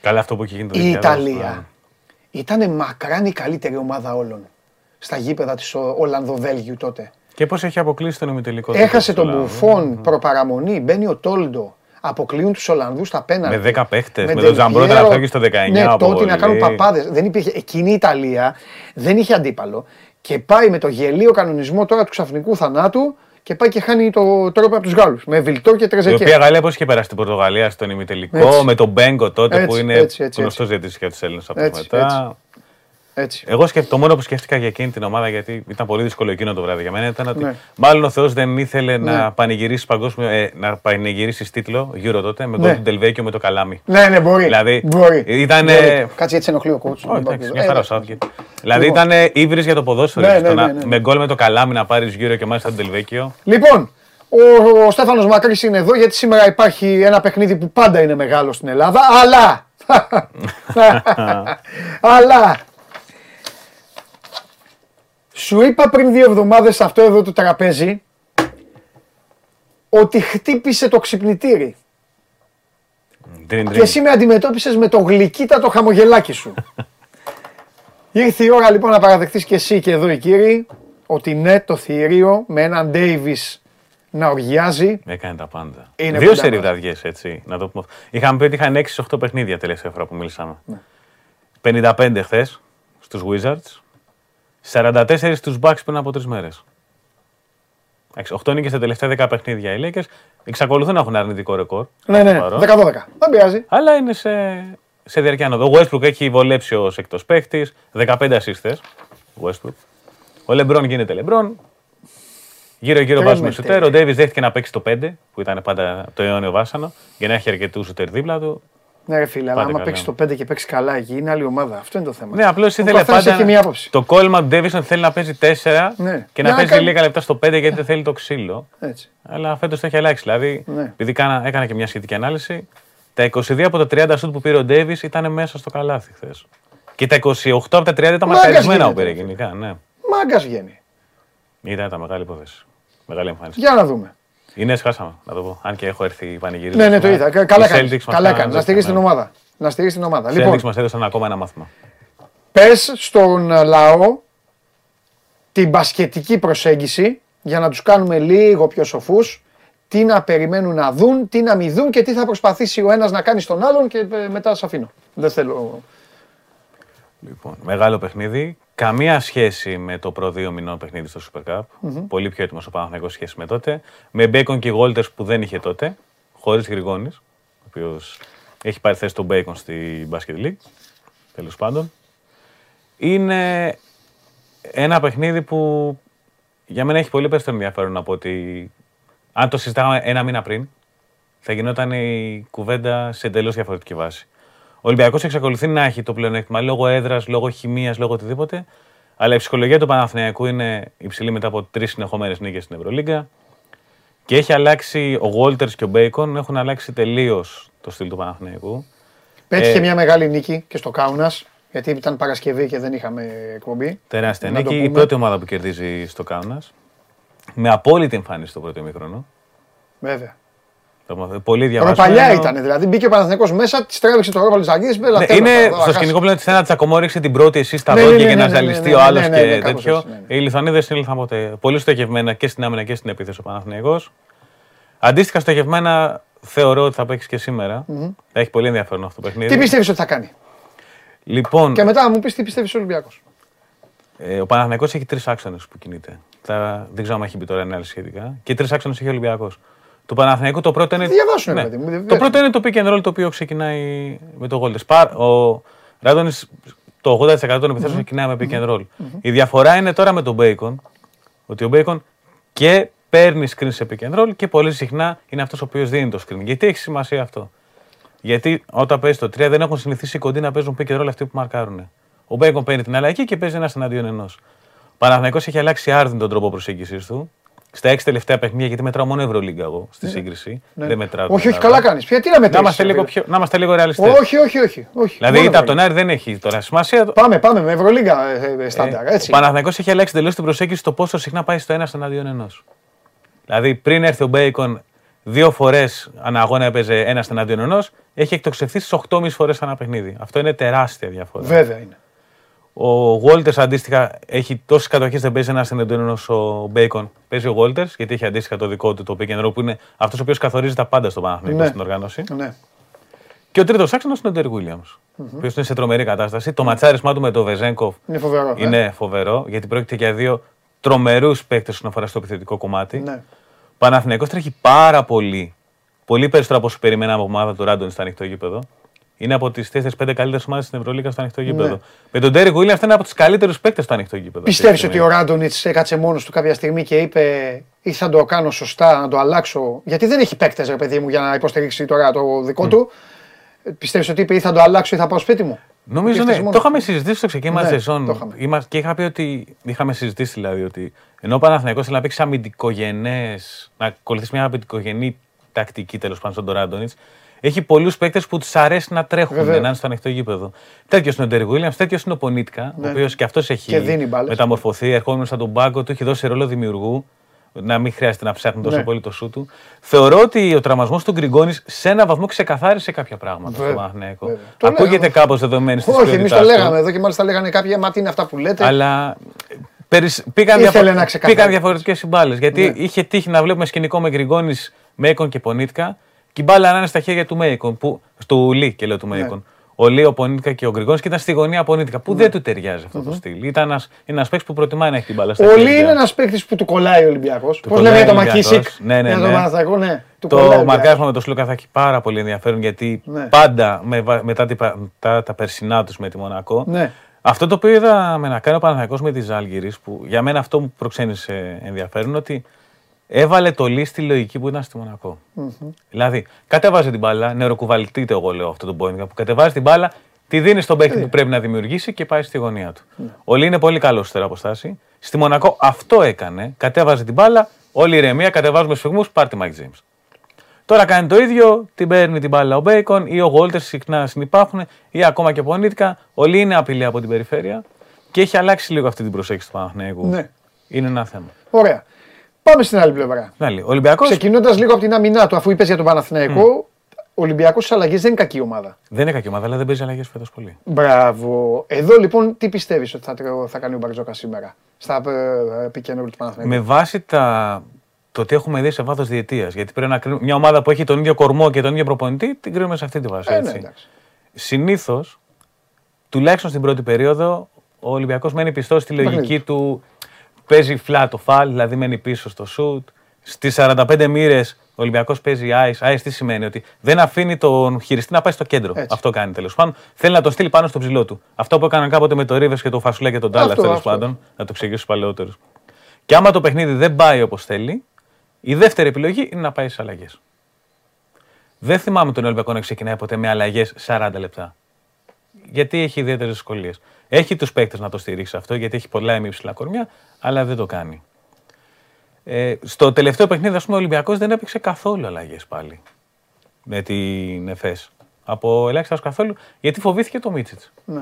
Καλά, αυτό που έχει γίνει το 2000. Η Ιταλία ήταν μακράν η καλύτερη ομάδα όλων. Στα γήπεδα της Ολλανδοβέλγιου τότε. Και πώς έχει αποκλείσει τον ημιτελικό. Έχασε τον Μπουφόν προπαραμονή, μπαίνει ο Τόλντο αποκλείουν τους Ολλανδούς στα πέναντι. Με 10 παίχτες. Με, με τον Τζαμπρότα να φεύγει στο 19. Ναι, τότε να κάνουν παπάδες. Δεν υπήρχε. Εκείνη η Ιταλία δεν είχε αντίπαλο. Και πάει με το γελίο κανονισμό τώρα του ξαφνικού θανάτου και πάει και χάνει το τρόπο από τους Γάλλους. Με Βιλτό και Τρεζεκέ. Η οποία Γαλλία πώς είχε περάσει την Πορτογαλία στον ημιτελικό, με τον Μπέγκο τότε έτσι, που είναι γνωστός για τι Έλληνες από μετά. Έτσι. Εγώ σκεφ... το μόνο που σκέφτηκα για εκείνη την ομάδα, γιατί ήταν πολύ δύσκολο εκείνο το βράδυ για μένα, ήταν ότι ναι. μάλλον ο Θεός δεν ήθελε ναι. να πανηγυρίσει παγκόσμιο, ε, να πανηγυρίσεις τίτλο γύρω τότε με ναι. τον Τελβέκιο με το καλάμι. Ναι, ναι, μπορεί. Δηλαδή, μπορεί. Ήταν. Μπορεί. Κάτσε έτσι ενοχλεί ο κότσο. Όχι, μια χαρά ο Δηλαδή ήταν ύβρις για το ποδόσφαιρο. Ναι, ναι, ναι, με γκολ με το καλάμι να πάρεις γύρω και μάλιστα τον Τελβέκιο. Λοιπόν, ο, ο Στέφανος Μακρύς είναι εδώ γιατί σήμερα υπάρχει ένα παιχνίδι που πάντα είναι μεγάλο στην Ελλάδα, αλλά... αλλά σου είπα πριν δύο εβδομάδες αυτό εδώ το τραπέζι ότι χτύπησε το ξυπνητήρι. Και εσύ με αντιμετώπισες με το γλυκύτατο χαμογελάκι σου. Ήρθε η ώρα λοιπόν να παραδεχτείς και εσύ και εδώ οι κύριοι ότι ναι το θηρίο με έναν Davis να οργιάζει. Έκανε τα πάντα. Είναι Δύο σεριδαδιές έτσι, να το πούμε. Είχαμε πει ότι είχαν 6-8 παιχνίδια τελευταία φορά που μίλησαμε. Ναι. 55 χθες στους Wizards. 44 στους Bucks πριν από τρεις μέρες. 8 νίκες στα τελευταία 10 παιχνίδια οι Lakers. Εξακολουθούν να έχουν αρνητικό ρεκόρ. Ναι, ναι, 10-12. Δεν πειράζει. Αλλά είναι σε, σε διαρκεία νοδό. Ο Westbrook έχει βολέψει ως εκτός παίχτης. 15 assisters. Westbrook. Ο Λεμπρόν γίνεται Λεμπρόν. Γύρω-γύρω βάζουμε σουτέρ. Ο Ντέβι δέχτηκε να παίξει το 5, που ήταν πάντα το αιώνιο βάσανο, για να έχει αρκετούς σουτέρ δίπλα του. Ναι, ρε φίλε, αλλά άμα παίξεις το 5 και παίξεις καλά εκεί, είναι άλλη ομάδα. Αυτό είναι το θέμα. Ναι, απλώς ήθελε πάντα. Έχει μία άποψη. Το κόλλημα του Ντέβισον θέλει να παίζει 4 ναι. και να, παίζει λίγα λεπτά στο 5 γιατί δεν θέλει το ξύλο. Έτσι. Αλλά φέτος το έχει αλλάξει. Δηλαδή, ναι. επειδή κάνα, έκανα και μια σχετική ανάλυση, τα 22 από τα 30 σουτ που πήρε ο Ντέβι ήταν μέσα στο καλάθι χθες. Και τα 28 από τα 30 ήταν μακαρισμένα ο γενικά. Ναι. Μάγκας βγαίνει. Ήταν τα μεγάλη υπόθεση. Μεγάλη εμφάνιση. Για να δούμε. Είναι σχάσαμε, να το πω. Αν και έχω έρθει πανηγυρίσει. Ναι, ναι, το είδα. Καλά κάνεις. Καλά κάνεις. Να στηρίσει την ομάδα. Να στηρίσει την ομάδα. Λοιπόν, μας έδωσαν ακόμα ένα μάθημα. Πες στον λαό την μπασκετική προσέγγιση για να τους κάνουμε λίγο πιο σοφούς τι να περιμένουν να δουν, τι να μην δουν και τι θα προσπαθήσει ο ένας να κάνει στον άλλον και ε, μετά σας αφήνω. Δεν θέλω... Λοιπόν, μεγάλο παιχνίδι. Καμία σχέση με το προ δύο μηνών παιχνίδι στο Super Cup. Πολύ πιο έτοιμος ο Παναθηναϊκός σχέση με τότε. Με Μπέικον και Γόλτερ που δεν είχε τότε. Χωρίς Γρηγόνης, ο οποίος έχει πάρει θέση τον Μπέικον στη Basket League. Τέλος πάντων. Είναι ένα παιχνίδι που για μένα έχει πολύ περισσότερο ενδιαφέρον από ότι αν το συζητάγαμε ένα μήνα πριν, θα γινόταν η κουβέντα σε εντελώς διαφορετική βάση. Ο Ολυμπιακός εξακολουθεί να έχει το πλεονέκτημα λόγω έδρας, λόγω χημείας, λόγω οτιδήποτε. Αλλά η ψυχολογία του Παναθηναϊκού είναι υψηλή μετά από τρεις συνεχόμενες νίκες στην Ευρωλίγκα. Και έχει αλλάξει ο Βόλτερ και ο Μπέικον, έχουν αλλάξει τελείως το στυλ του Παναθηναϊκού. Πέτυχε ε, μια μεγάλη νίκη και στο Κάουνα, γιατί ήταν Παρασκευή και δεν είχαμε εκπομπή. Τεράστια νίκη. Η πρώτη ομάδα που κερδίζει στο Κάουνα. Με απόλυτη εμφάνιση στο πρώτο ημίχρονο. Βέβαια. Πολύ διαβασμένο. παλιά ήταν δηλαδή. Μπήκε ο Παναθηναϊκός μέσα, τη τρέβηξε το ρόλο τη Αγγλική. Ναι, είναι στο σκηνικό πλέον τη ένα τσακωμό ρίξε την πρώτη εσύ στα ναι, δόντια ναι, για να ναι, ζαλιστεί ο άλλο και τέτοιο. Οι Λιθουανίδε ήλθαν ποτέ. Πολύ στοχευμένα και στην άμυνα και στην επίθεση ο Παναθηναϊκός. Αντίστοιχα στοχευμένα θεωρώ ότι θα παίξει και σήμερα. Έχει πολύ ενδιαφέρον αυτό το παιχνίδι. Τι πιστεύει ότι θα κάνει. Λοιπόν, και μετά μου πει τι πιστεύει ο Ολυμπιακό. Ε, ο Παναθηναϊκός έχει τρει άξονε που κινείται. Θα, δεν ξέρω αν έχει πει τώρα ανάλυση σχετικά. Και τρει άξονε έχει ο Ολυμπιακό του Παναθηναϊκού. Το πρώτο είναι, ναι, το, πρώτο είναι το pick and roll το οποίο ξεκινάει με το Gold Ο Ράντονης το 80% των επιθέσεων ξεκινάει με pick and roll. Η διαφορά είναι τώρα με τον Bacon ότι ο Bacon και παίρνει screen σε pick and roll και πολύ συχνά είναι αυτός ο οποίος δίνει το screen. Γιατί έχει σημασία αυτό; Γιατί όταν παίζει το 3 δεν έχουν συνηθίσει οι κοντοί να παίζουν pick and roll αυτοί που μαρκάρουν. Ο Bacon παίρνει την αλλαγή και παίζει ένα εναντίον ενός. Ο Παναθηναϊκός έχει αλλάξει άρδιν τον τρόπο προσέγγισης του. Στα έξι τελευταία παιχνίδια, γιατί μετράω μόνο Ευρωλίγκα εγώ στη σύγκριση. Ναι. Δεν μετράω. Όχι, την όχι, Ελλάδα. καλά κάνεις. Τι να Να μετρήσεις, είμαστε λίγο, φίλε; πιο, να είμαστε λίγο ρεαλιστές. Όχι, όχι, όχι. όχι. Δηλαδή Μόνο είτε από τον Ευρωλίγκα. Άρη δεν έχει τώρα σημασία. Πάμε, πάμε με Ευρωλίγκα ε, ε, στάνταρ. Ε, Έτσι. Ο Παναθηναϊκός έχει αλλάξει τελείω την προσέγγιση στο πόσο συχνά πάει στο ένα εναντίον ενός. Δηλαδή πριν έρθει ο Μπέικον, δύο φορές ανά αγώνα έπαιζε ένα εναντίον ενός, έχει εκτοξευθεί στις 8,5 φορές ανά παιχνίδι. Αυτό είναι τεράστια διαφορά. Βέβαια είναι. Ο Γόλτερ αντίστοιχα έχει τόσες κατοχές, δεν παίζει ένα εναντίον ενός ο Μπέικον. Παίζει ο Γόλτερ, γιατί έχει αντίστοιχα το δικό του το pick and roll που είναι αυτός ο οποίος καθορίζει τα πάντα στο Παναθηναϊκό Ναι. στην οργάνωση. Ναι. Και ο τρίτος άξονας είναι ο Ντέρ Βίλιαμ, ο οποίος είναι σε τρομερή κατάσταση. Το ματσάρισμά του με τον Βεζέγκοφ Είναι φοβερό. ε. είναι φοβερό, γιατί πρόκειται για δύο τρομερούς παίκτες όσον αφορά στο επιθετικό κομμάτι. Ναι. Παναθηναϊκός τρέχει πάρα πολύ. Πολύ περισσότερο από όσο περιμέναμε από ομάδα του Ράντονς στο ανοιχτό γήπεδο. Είναι από τις 4-5 καλύτερες ομάδες στην Ευρωλίγα στο ανοιχτό γήπεδο. Ναι. Με τον Ντέρι Γουίλιαμ είναι από τους καλύτερους παίκτες στο ανοιχτό γήπεδο. Πιστεύεις ότι ο Ράντονιτς έκατσε μόνος του κάποια στιγμή και είπε ή θα το κάνω σωστά, να το αλλάξω. Γιατί δεν έχει παίκτες, ρε παιδί μου, για να υποστηρίξει τώρα το δικό του. Πιστεύεις ότι είπε ή θα το αλλάξω ή θα πάω σπίτι μου. Νομίζω Και ναι. αυτός Το μόνος είχαμε του. συζητήσει στο ξεκίνημα Ναι, της το σεζόν. είχαμε. Είμα- Και είχα πει ότι. Είχαμε συζητήσει δηλαδή ότι ενώ ο Παναθηναϊκός θέλει να παίξει αμυντικογενές, να ακολουθήσει μια αμυντικογενή τακτική τέλος πάντων στον Ράντονιτς, έχει πολλούς παίκτες που τους αρέσει να τρέχουν, Βεβαίως. να είναι στο ανοιχτό γήπεδο. Τέτοιος είναι ο Ντέρι Βίλιαμς, τέτοιος είναι ο Πονίτκα, ο οποίος και αυτός Και έχει δίνει μπάλες. μεταμορφωθεί, ερχόμενος από τον πάγκο του, έχει δώσει ρόλο δημιουργού. Να μην χρειάζεται να ψάχνει τόσο Ναι. πολύ το σου του. Θεωρώ ότι ο τραυματισμός του Γκριγκόνης σε έναν βαθμό ξεκαθάρισε κάποια πράγματα στο Βέβαια, Παναθηναϊκό. βέβαια. Το Ακούγεται λέγαμε. κάπως δεδομένη τη Όχι, εμείς το λέγαμε εδώ και μάλιστα λέγανε κάποιοι, μα τι είναι αυτά που λέτε. αλλά περισ... πήγαν, Ήθελε διαφο... να ξεκαθαρίσει. πήγαν διαφορετικές συμπάλες. Γιατί Ναι. είχε τύχει να βλέπουμε σκηνικό με Γκριγκόνης, Μέικον και Πονίτκα και η μπάλα να είναι στα χέρια του Μέικον. Που... Του Λί και λέω του Μέικον. Ο Λί, ο Πονίτκα και ο Γκριγκόνη και ήταν στη γωνία Πονίτκα που δεν του ταιριάζει αυτό το στυλ. Ήταν ένα ένας παίκτης που προτιμάει να έχει την μπάλα στα Ο χέρια. Λί είναι ένας παίκτης που του κολλάει ο Ολυμπιακός. Πώς κολλάει λέμε για το ο Ολυμπιακός. Μακίσικ; Ναι, ναι, Για το ναι. Παναθηναϊκό, ναι. Του κολλάει ο Το Ολυμπιακός. μαρκάρισμα με τον Σλούκα θα έχει πάρα πολύ ενδιαφέρον γιατί Ναι. πάντα με, βα- μετά, την πα- μετά τα περσινά τους με τη Μονακό. Ναι. Αυτό το οποίο είδα με να κάνει ο Παναθηναϊκός με τη Ζάλγκηρη, που για μένα αυτό μου προξένησε ενδιαφέρον, είναι ότι έβαλε το λί στη λογική που ήταν στη μονακο Δηλαδή, κατέβαζε την μπάλα, νεροκουβαλτείτε εγώ λέω αυτό το πόνικα, που κατεβάζει την μπάλα, τη δίνει στον παίκτη που πρέπει να δημιουργήσει και πάει στη γωνία του. Ο Λί είναι πολύ καλός στη αποστάση. Στη Μονακό αυτό έκανε, κατέβαζε την μπάλα, όλη η ηρεμία, κατεβάζουμε σφιγμούς, πάρτι Mike James. Τώρα κάνει το ίδιο, την παίρνει την μπάλα ο Μπέικον ή ο Γόλτερ συχνά συνυπάρχουν ή ακόμα και ο Πονίτικα. Ο Λί είναι απειλή από την περιφέρεια και έχει αλλάξει λίγο αυτή την προσέγγιση του Παναθηναϊκού. Ναι. Είναι ένα θέμα. Ωραία. Πάμε στην άλλη πλευρά. Δηλαδή, ο Ολυμπιακό Ξεκινώντας λίγο από την άμυνά του, αφού είπες για τον Παναθηναϊκό, ο Ολυμπιακός στι αλλαγέ δεν είναι κακή ομάδα. δεν είναι κακή ομάδα, αλλά δεν παίζει αλλαγές φέτος πολύ. Μπράβο. Εδώ λοιπόν τι πιστεύεις ότι θα, θα κάνει ο Μπαρτζόκα σήμερα στα ε, επικοινωνία του Παναθηναϊκού; Με βάση τα... το τι έχουμε δει σε βάθος διετίας. Γιατί πρέπει να κρίνουμε μια ομάδα που έχει τον ίδιο κορμό και τον ίδιο προπονητή, την κρίνουμε σε αυτή τη βάση. Ε, ναι, έτσι. εντάξει. Συνήθως, τουλάχιστον στην πρώτη περίοδο, ο Ολυμπιακός μένει πιστός στη λογική παιχνίδι. του. Παίζει flat το φάλ, δηλαδή μένει πίσω στο shoot. Στις 45 μοίρες ο Ολυμπιακός παίζει ice. Ice τι σημαίνει, ότι δεν αφήνει τον χειριστή να πάει στο κέντρο. Έτσι. Αυτό κάνει τέλος πάντων. Θέλει να τον στείλει πάνω στο ψηλό του. Αυτό που έκαναν κάποτε με το Ρίβε και το Φασουλά και τον Τάλλας Αυτό, τέλος αυτό. πάντων. Να το εξηγήσω στους παλαιότερους. Και άμα το παιχνίδι δεν πάει όπως θέλει, η δεύτερη επιλογή είναι να πάει στις αλλαγές. Δεν θυμάμαι τον Ολυμπιακό να ξεκινάει ποτέ με αλλαγές 40 λεπτά. Γιατί έχει ιδιαίτερες δυσκολίες. Έχει τους παίκτες να το στηρίξει αυτό, γιατί έχει πολλά εμίψηλα κορμιά, αλλά δεν το κάνει. Ε, στο τελευταίο παιχνίδι, ας πούμε, ο Ολυμπιακός δεν έπαιξε καθόλου αλλαγές πάλι με την ΕΦΕΣ. Από ελάχιστα ως καθόλου, γιατί φοβήθηκε το Μίτσιτς. Ναι.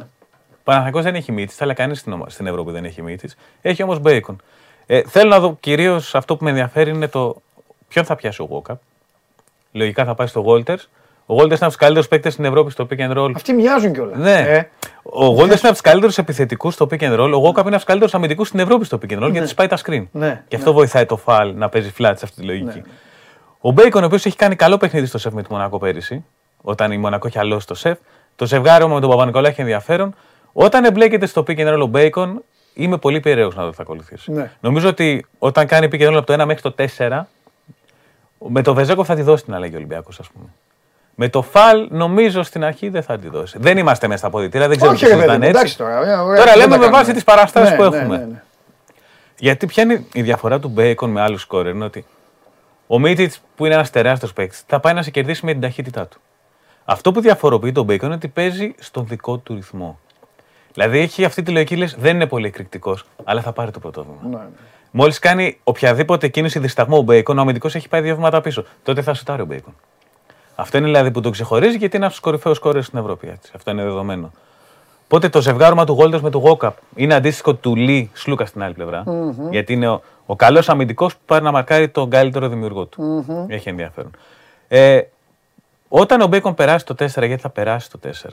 Ο Παναθηναϊκός δεν έχει Μίτσιτς, αλλά κανείς στην, ομα- στην Ευρώπη δεν έχει Μίτσιτς. Έχει όμως Μπέικον. Ε, θέλω να δω κυρίως αυτό που με ενδιαφέρει είναι το ποιον θα πιάσει ο Walkup. Λογικά θα πάει στο Walters. Ο Walters είναι από του καλύτερου παίκτε στην Ευρώπη στο pick and roll. Αυτοί μοιάζουν κιόλας. Ναι. Ε, Ο Walters είναι από του καλύτερους επιθετικούς στο pick and roll. Ο Walkup είναι από του καλύτερου αμυντικού στην Ευρώπη στο pick and roll γιατί σπάει τα screen. Ναι, Και αυτό βοηθάει το φαλ να παίζει flat σε αυτή τη λογική. Ο Μπέικον, ο οποίος έχει κάνει καλό παιχνίδι στο ΣΕΦ με τη Μονακό πέρυσι, όταν η Μονακό είχε αλώσει το ΣΕΦ. Το ζευγάρωμα με τον Παπανικολάου έχει ενδιαφέρον. Όταν εμπλέκεται στο pick and roll ο Μπέικον, είμαι πολύ περίεργο να δω τι θα ακολουθήσει. Ναι. Νομίζω ότι όταν κάνει pick and roll από το 1 μέχρι το 4, με το Βεζένκοφ θα τη δώσει την αλλαγή ο Ολυμπιακός, ας πούμε. Με το Φαλ, νομίζω στην αρχή δεν θα τη δώσει. Δεν είμαστε μέσα στα αποδυτήρια, δεν ξέρω όχι, τι ρε παιδί ήταν μου, έτσι. εντάξει τώρα. ωραία, ωραία, Τώρα δεν λέμε τα με κάνουμε. βάση τις παραστάσεις Ναι, που ναι, έχουμε. ναι, ναι. Γιατί ποια είναι η διαφορά του Μπέικον με άλλους σκόρερ, είναι ότι ο Μίτιτς που είναι ένας τεράστιος παίκτης θα πάει να σε κερδίσει με την ταχύτητά του. Αυτό που διαφοροποιεί τον Μπέικον είναι ότι παίζει στον δικό του ρυθμό. Δηλαδή έχει αυτή τη λογική, λες, δεν είναι πολύ εκρηκτικός, αλλά θα πάρει το πρώτο βήμα. Ναι, ναι. Μόλις κάνει οποιαδήποτε κίνηση δισταγμού ο Μπέικον, ο αμυντικός έχει πάει δύο βήματα πίσω. Τότε θα σουτάρει ο Μπέικον. Αυτό είναι δηλαδή που τον ξεχωρίζει γιατί είναι από τους κορυφαίους σκόρερ στην Ευρώπη. Έτσι. Αυτό είναι δεδομένο. Οπότε το ζευγάρωμα του Γόλτερ με Γουόκαπ είναι αντίστοιχο του Λί Σλούκα στην άλλη πλευρά. Γιατί είναι ο, ο καλός αμυντικός που πάει να μαρκάρει τον καλύτερο δημιουργό του. Έχει ενδιαφέρον. Ε, όταν ο Μπέικον περάσει το 4, γιατί θα περάσει το 4.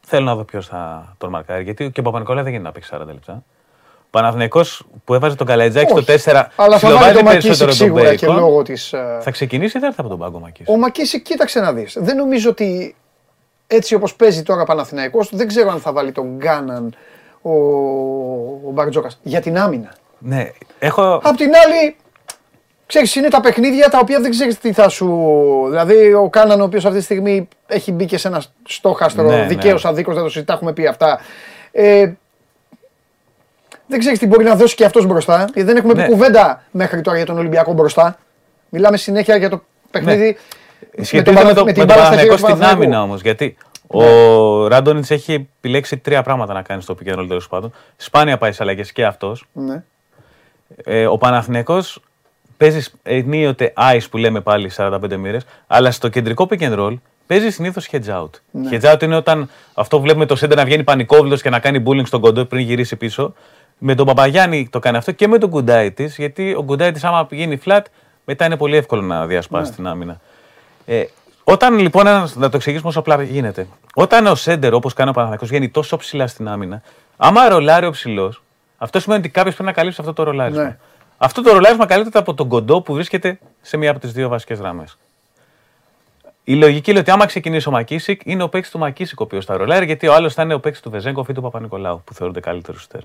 Θέλω να δω ποιος θα τον μαρκάρει. Γιατί και ο Παπανικολάου δεν γίνεται να παίξει 40 λεπτά. Ο Παναθηναϊκός που έβαζε τον Καλατζάκη το 4 Αλλά θα βάλει τον Μακίσικ περισσότερο τον σίγουρα και Μπέικον. λόγω της... ε, Θα ξεκινήσει ή δεν θα έρθει από τον πάγκο ο Μακίσικ. Ο Μακίση, κοίταξε να δεις. Δεν νομίζω ότι έτσι όπως παίζει τώρα Παναθηναϊκός, δεν ξέρω αν θα βάλει τον Γκάναν ο, ο Μπαρτζόκας για την άμυνα. Ναι, έχω. Απ' την άλλη, ξέρεις, είναι τα παιχνίδια τα οποία δεν ξέρεις τι θα σου... Δηλαδή, ο Κάναν, ο οποίος αυτή τη στιγμή έχει μπει και σε ένα στόχαστρο, Ναι, ναι. δικαίως, αδίκως, δεν το συζητά, έχουμε πει αυτά. Ε, δεν ξέρεις τι μπορεί να δώσει και αυτός μπροστά. Γιατί δεν έχουμε Ναι. πει κουβέντα μέχρι τώρα για τον Ολυμπιακό μπροστά. Μιλάμε συνέχεια για το παιχνίδι Σχετίζεται με, το, με, την τον μπάλα στα χέρια Παναθηναϊκό του στην Παναθηναϊκού. άμυνα όμως. Γιατί ο Ράντονιτς έχει επιλέξει τρία πράγματα να κάνει στο pick and roll τέλος πάντων. Σπάνια πάει σε αλλαγές και αυτός. Ναι. Ε, ο Παναθηναϊκός παίζει ενίοτε ice που λέμε πάλι 45 μοίρες, αλλά στο κεντρικό pick and roll παίζει συνήθως hedge out. Ναι. Hedge out είναι όταν αυτό που βλέπουμε το center να βγαίνει πανικόβλητος και να κάνει bullying στον κοντό πριν γυρίσει πίσω. Με τον Παπαγιάννη το κάνει αυτό και με τον Κουντάιτη, γιατί ο Κουντάιτη, άμα πηγαίνει flat, μετά είναι πολύ εύκολο να διασπάσει Ναι. την άμυνα. Ε, όταν λοιπόν, ένας- να το εξηγήσουμε όσο απλά γίνεται, όταν ο σέντερ όπως κάνει ο Παναθηναϊκός βγαίνει τόσο ψηλά στην άμυνα, άμα ρολάρει ο ψηλός, αυτό σημαίνει ότι κάποιος πρέπει να καλύψει αυτό το ρολάρισμα. Ναι. Αυτό το ρολάρισμα καλύπτεται από τον κοντό που βρίσκεται σε μία από τις δύο βασικές γραμμές. Η λογική λέει ότι άμα ξεκινήσει ο Μακίσικ, είναι ο παίκτης του Μακίσικ ο οποίος θα ρολάρει, γιατί ο άλλος θα είναι ο παίκτης του Βεζέγκοφ ή του Παπα-Νικολάου, που θεωρούνται καλύτερους στέρ.